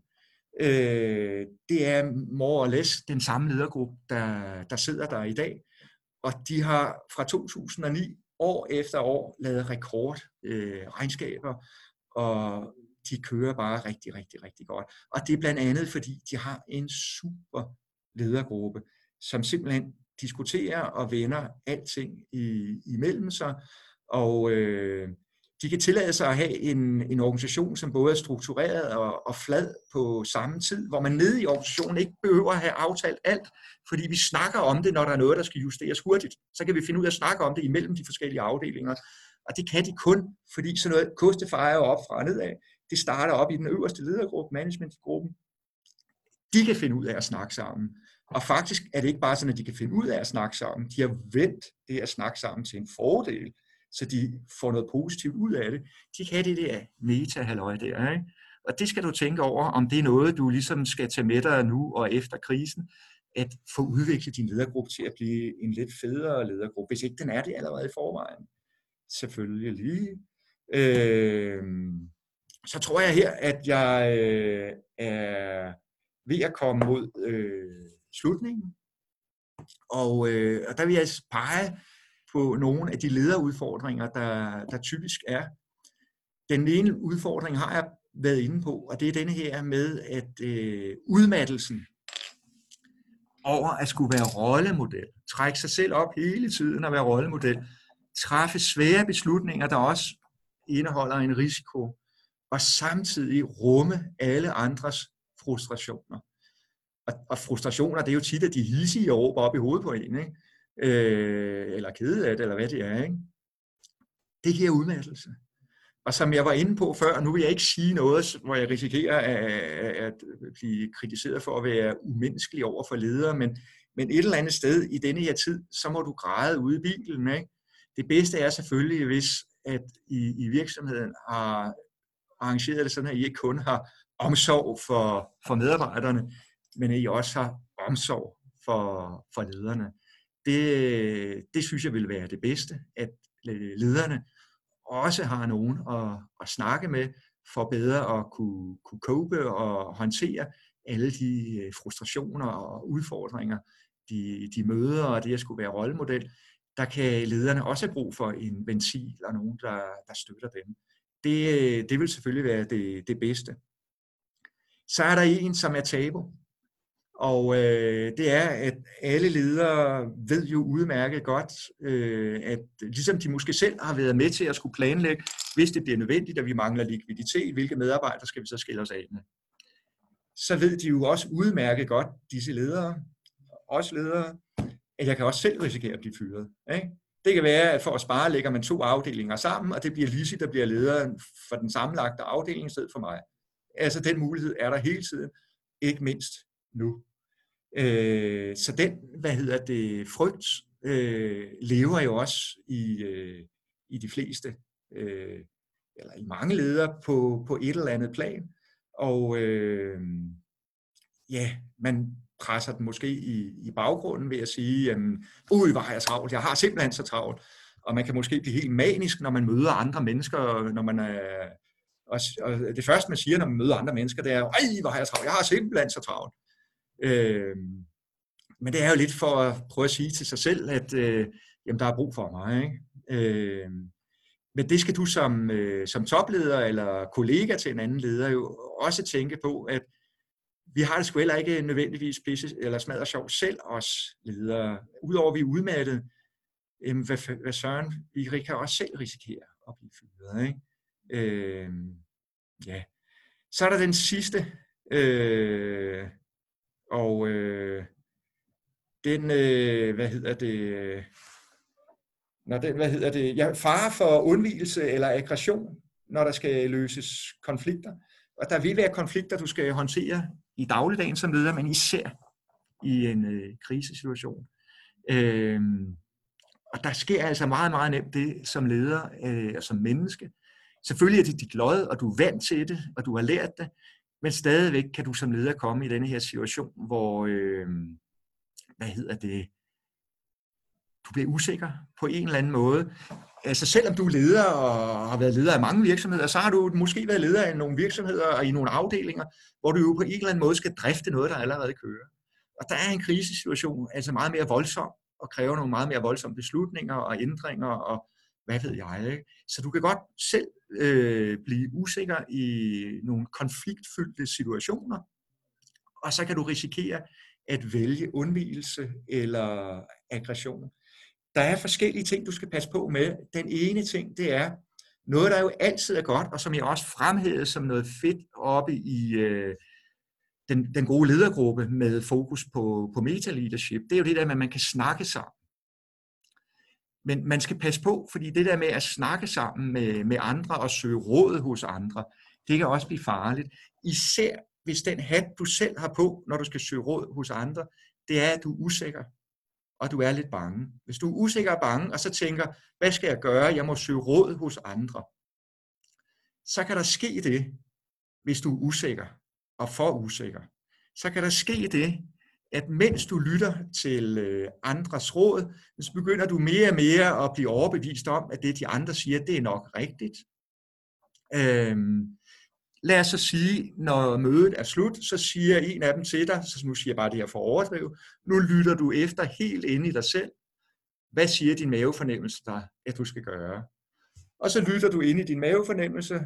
øh, det er more or less den samme ledergruppe, der, der sidder der i dag. Og de har fra 2009 år efter år lavet rekord øh, regnskaber, og de kører bare rigtig, rigtig, rigtig godt. Og det er blandt andet, fordi de har en super ledergruppe, som simpelthen diskuterer og vender alting i, imellem sig, og øh, de kan tillade sig at have en, en organisation, som både er struktureret og, og flad på samme tid, hvor man nede i organisationen ikke behøver at have aftalt alt, fordi vi snakker om det, når der er noget, der skal justeres hurtigt. Så kan vi finde ud af at snakke om det imellem de forskellige afdelinger. Og det kan de kun, fordi sådan noget kostefejer op fra og nedad. Det starter op i den øverste ledergruppe, managementgruppen. De kan finde ud af at snakke sammen. Og faktisk er det ikke bare sådan, at de kan finde ud af at snakke sammen. De har vendt det at snakke sammen til en fordel så de får noget positivt ud af det. De kan det der meta halløj der, ikke? Og det skal du tænke over, om det er noget, du ligesom skal tage med dig nu og efter krisen, at få udviklet din ledergruppe til at blive en lidt federe ledergruppe, hvis ikke den er det allerede i forvejen. Selvfølgelig lige. Øh, så tror jeg her, at jeg øh, er ved at komme mod øh, slutningen. Og, øh, og der vil jeg pege på nogle af de lederudfordringer, der, der typisk er. Den ene udfordring har jeg været inde på, og det er denne her med, at øh, udmattelsen over at skulle være rollemodel, trække sig selv op hele tiden og være rollemodel, træffe svære beslutninger, der også indeholder en risiko, og samtidig rumme alle andres frustrationer. Og, og frustrationer, det er jo tit, at de hissige råber op i hovedet på en. Ikke? Øh, eller kede af det, eller hvad det er. Ikke? Det giver udmattelse. Og som jeg var inde på før, nu vil jeg ikke sige noget, hvor jeg risikerer at, at blive kritiseret for at være umenneskelig over for ledere, men, men et eller andet sted i denne her tid, så må du græde ude i bilen. Ikke? Det bedste er selvfølgelig, hvis at I, i virksomheden har arrangeret det sådan, at I ikke kun har omsorg for, for medarbejderne, men at I også har omsorg for, for lederne det, det synes jeg vil være det bedste, at øh, lederne også har nogen at, at snakke med, for bedre at kunne, kunne cope og håndtere alle de øh, frustrationer og udfordringer, de, de møder, og det at skulle være rollemodel, der kan lederne også have brug for en ventil og nogen, der, der støtter dem. Det, øh, det vil selvfølgelig være det, det bedste. Så er der en, som er tabu. Og øh, det er, at alle ledere ved jo udmærket godt, øh, at ligesom de måske selv har været med til at skulle planlægge, hvis det bliver nødvendigt, at vi mangler likviditet, hvilke medarbejdere skal vi så skille os af med. Så ved de jo også udmærket godt, disse ledere, også ledere, at jeg kan også selv risikere at blive fyret. Ikke? Det kan være, at for at spare lægger man to afdelinger sammen, og det bliver Lisi, der bliver leder for den sammenlagte afdeling i stedet for mig. Altså den mulighed er der hele tiden, ikke mindst nu. Øh, så den, hvad hedder det, frygt øh, lever jo også i, øh, i de fleste, øh, eller i mange ledere på, på et eller andet plan. Og øh, ja, man presser den måske i, i baggrunden ved at sige, jamen, ui, hvor har jeg travlt, jeg har simpelthen så travlt. Og man kan måske blive helt manisk, når man møder andre mennesker, når man er, og, og det første, man siger, når man møder andre mennesker, det er jo, ej, hvor har jeg travlt, jeg har simpelthen så travlt. Øh, men det er jo lidt for at prøve at sige til sig selv, at øh, jamen, der er brug for mig. Ikke? Øh, men det skal du som, øh, som topleder eller kollega til en anden leder jo også tænke på, at vi har det sgu heller ikke nødvendigvis pisse eller smadret sjov selv, os ledere. Udover at vi er udmattet, øh, hvad, hvad søren, vi kan også selv risikere at blive fyret. Ikke? Øh, ja. Så er der den sidste, øh, og øh, den, øh, hvad hedder det, når den, hvad hedder det, ja, fare for undvigelse eller aggression, når der skal løses konflikter. Og der vil være konflikter, du skal håndtere i dagligdagen som leder, men især i en øh, krisesituation. Øh, og der sker altså meget, meget nemt det som leder øh, og som menneske. Selvfølgelig er det dit lod, og du er vant til det, og du har lært det, men stadigvæk kan du som leder komme i denne her situation, hvor, øh, hvad hedder det, du bliver usikker på en eller anden måde. Altså selvom du er leder og har været leder af mange virksomheder, så har du måske været leder af nogle virksomheder og i nogle afdelinger, hvor du jo på en eller anden måde skal drifte noget, der allerede kører. Og der er en krisesituation altså meget mere voldsom og kræver nogle meget mere voldsomme beslutninger og ændringer og hvad ved jeg. Ikke? Så du kan godt selv øh, blive usikker i nogle konfliktfyldte situationer, og så kan du risikere at vælge undvigelse eller aggression. Der er forskellige ting, du skal passe på med. Den ene ting, det er noget, der jo altid er godt, og som jeg også fremhævede som noget fedt oppe i øh, den, den gode ledergruppe med fokus på, på meta-leadership. Det er jo det der med, at man kan snakke sammen. Men man skal passe på, fordi det der med at snakke sammen med, med andre og søge råd hos andre, det kan også blive farligt. Især hvis den hat, du selv har på, når du skal søge råd hos andre, det er, at du er usikker, og du er lidt bange. Hvis du er usikker og bange, og så tænker, hvad skal jeg gøre? Jeg må søge råd hos andre. Så kan der ske det, hvis du er usikker og for usikker. Så kan der ske det, at mens du lytter til øh, andres råd, så begynder du mere og mere at blive overbevist om, at det de andre siger, det er nok rigtigt. Øhm, lad os så sige, når mødet er slut, så siger en af dem til dig, så nu siger jeg bare det her for at overdrive, nu lytter du efter helt inde i dig selv. Hvad siger din mavefornemmelse dig, at du skal gøre? Og så lytter du ind i din mavefornemmelse,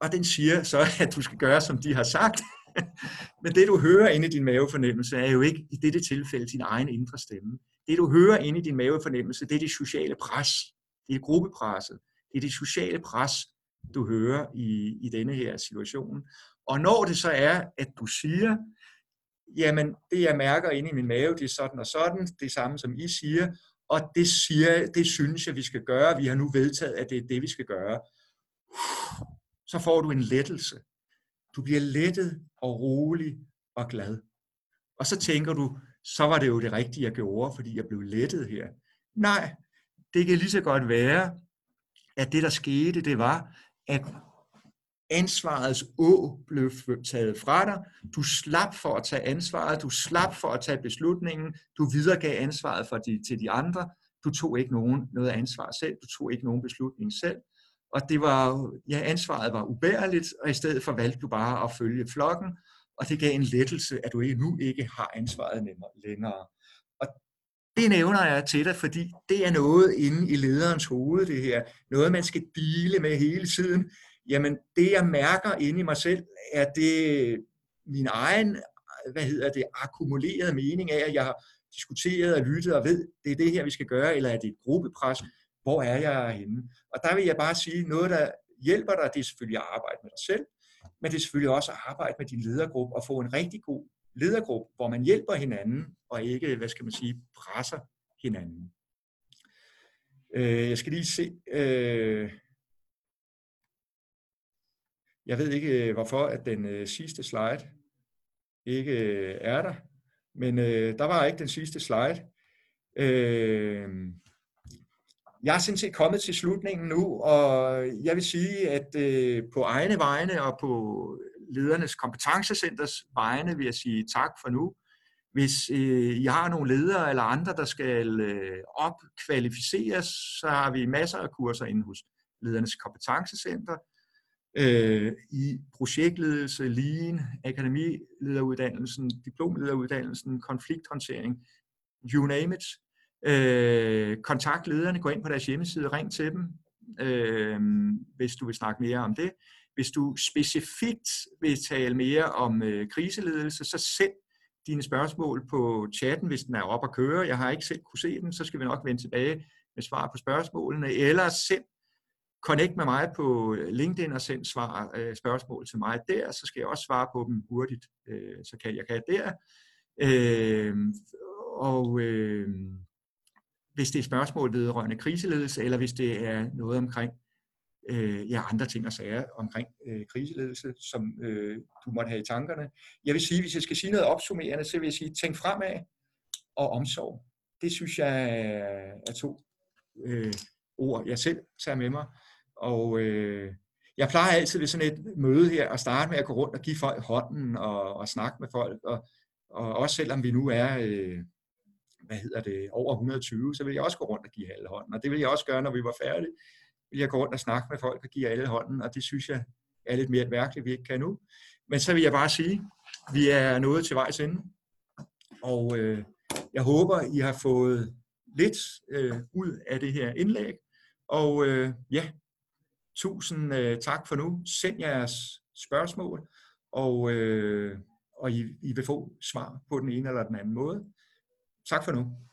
og den siger så, at du skal gøre, som de har sagt. Men det, du hører inde i din mavefornemmelse, er jo ikke i dette tilfælde din egen indre stemme. Det, du hører inde i din mavefornemmelse, det er det sociale pres. Det er gruppepresset. Det er det sociale pres, du hører i, i denne her situation. Og når det så er, at du siger, jamen det jeg mærker inde i min mave, det er sådan og sådan, det er samme som I siger, og det siger, det synes jeg, vi skal gøre, vi har nu vedtaget, at det er det, vi skal gøre. Så får du en lettelse. Du bliver lettet og rolig og glad. Og så tænker du, så var det jo det rigtige, jeg gjorde, fordi jeg blev lettet her. Nej, det kan lige så godt være, at det, der skete, det var, at ansvarets å blev taget fra dig. Du slap for at tage ansvaret, du slap for at tage beslutningen, du videregav ansvaret for de, til de andre, du tog ikke nogen, noget ansvar selv, du tog ikke nogen beslutning selv, og det var, ja, ansvaret var ubærligt, og i stedet for valgte du bare at følge flokken, og det gav en lettelse, at du nu ikke har ansvaret længere. Og det nævner jeg til dig, fordi det er noget inde i lederens hoved, det her. Noget, man skal dele med hele tiden. Jamen, det jeg mærker inde i mig selv, er det min egen, hvad hedder det, akkumulerede mening af, at jeg har diskuteret og lyttet og ved, det er det her, vi skal gøre, eller er det et gruppepres? Hvor er jeg henne? Og der vil jeg bare sige, noget, der hjælper dig, det er selvfølgelig at arbejde med dig selv, men det er selvfølgelig også at arbejde med din ledergruppe og få en rigtig god ledergruppe, hvor man hjælper hinanden, og ikke, hvad skal man sige, presser hinanden. Øh, jeg skal lige se, øh, jeg ved ikke, øh, hvorfor at den øh, sidste slide ikke øh, er der, men øh, der var ikke den sidste slide. Øh, jeg er sådan set kommet til slutningen nu, og jeg vil sige, at øh, på egne vegne og på ledernes kompetencecenters vegne vil jeg sige tak for nu. Hvis øh, I har nogle ledere eller andre, der skal øh, opkvalificeres, så har vi masser af kurser inde hos ledernes kompetencecenter. Øh, I projektledelse, lean, akademilederuddannelsen, diplomlederuddannelsen, konflikthåndtering, you name it. Øh, kontakt lederne, gå ind på deres hjemmeside, ring til dem, øh, hvis du vil snakke mere om det. Hvis du specifikt vil tale mere om øh, kriseledelse, så send dine spørgsmål på chatten, hvis den er op at køre. Jeg har ikke selv kunne se den, så skal vi nok vende tilbage med svar på spørgsmålene. Eller send, connect med mig på øh, LinkedIn og send svar, øh, spørgsmål til mig der, så skal jeg også svare på dem hurtigt, øh, så kan jeg kan der. Øh, og øh, hvis det er spørgsmål vedrørende kriseledelse, eller hvis det er noget omkring øh, ja, andre ting og sager omkring øh, kriseledelse, som øh, du måtte have i tankerne. Jeg vil sige, hvis jeg skal sige noget opsummerende, så vil jeg sige, tænk fremad og omsorg. Det synes jeg er to øh, ord, jeg selv tager med mig. Og øh, jeg plejer altid ved sådan et møde her at starte med at gå rundt og give folk hånden og, og snakke med folk. Og, og også selvom vi nu er, øh, hvad hedder det, over 120, så vil jeg også gå rundt og give alle hånden. Og det vil jeg også gøre, når vi var færdige vil jeg gå rundt og snakke med folk og give alle hånden, og det synes jeg er lidt mere værkeligt, vi ikke kan nu. Men så vil jeg bare sige, vi er nået til vejs ende, og øh, jeg håber, I har fået lidt øh, ud af det her indlæg, og øh, ja, tusind øh, tak for nu. Send jeres spørgsmål, og, øh, og I, I vil få svar på den ene eller den anden måde. Tak for nu.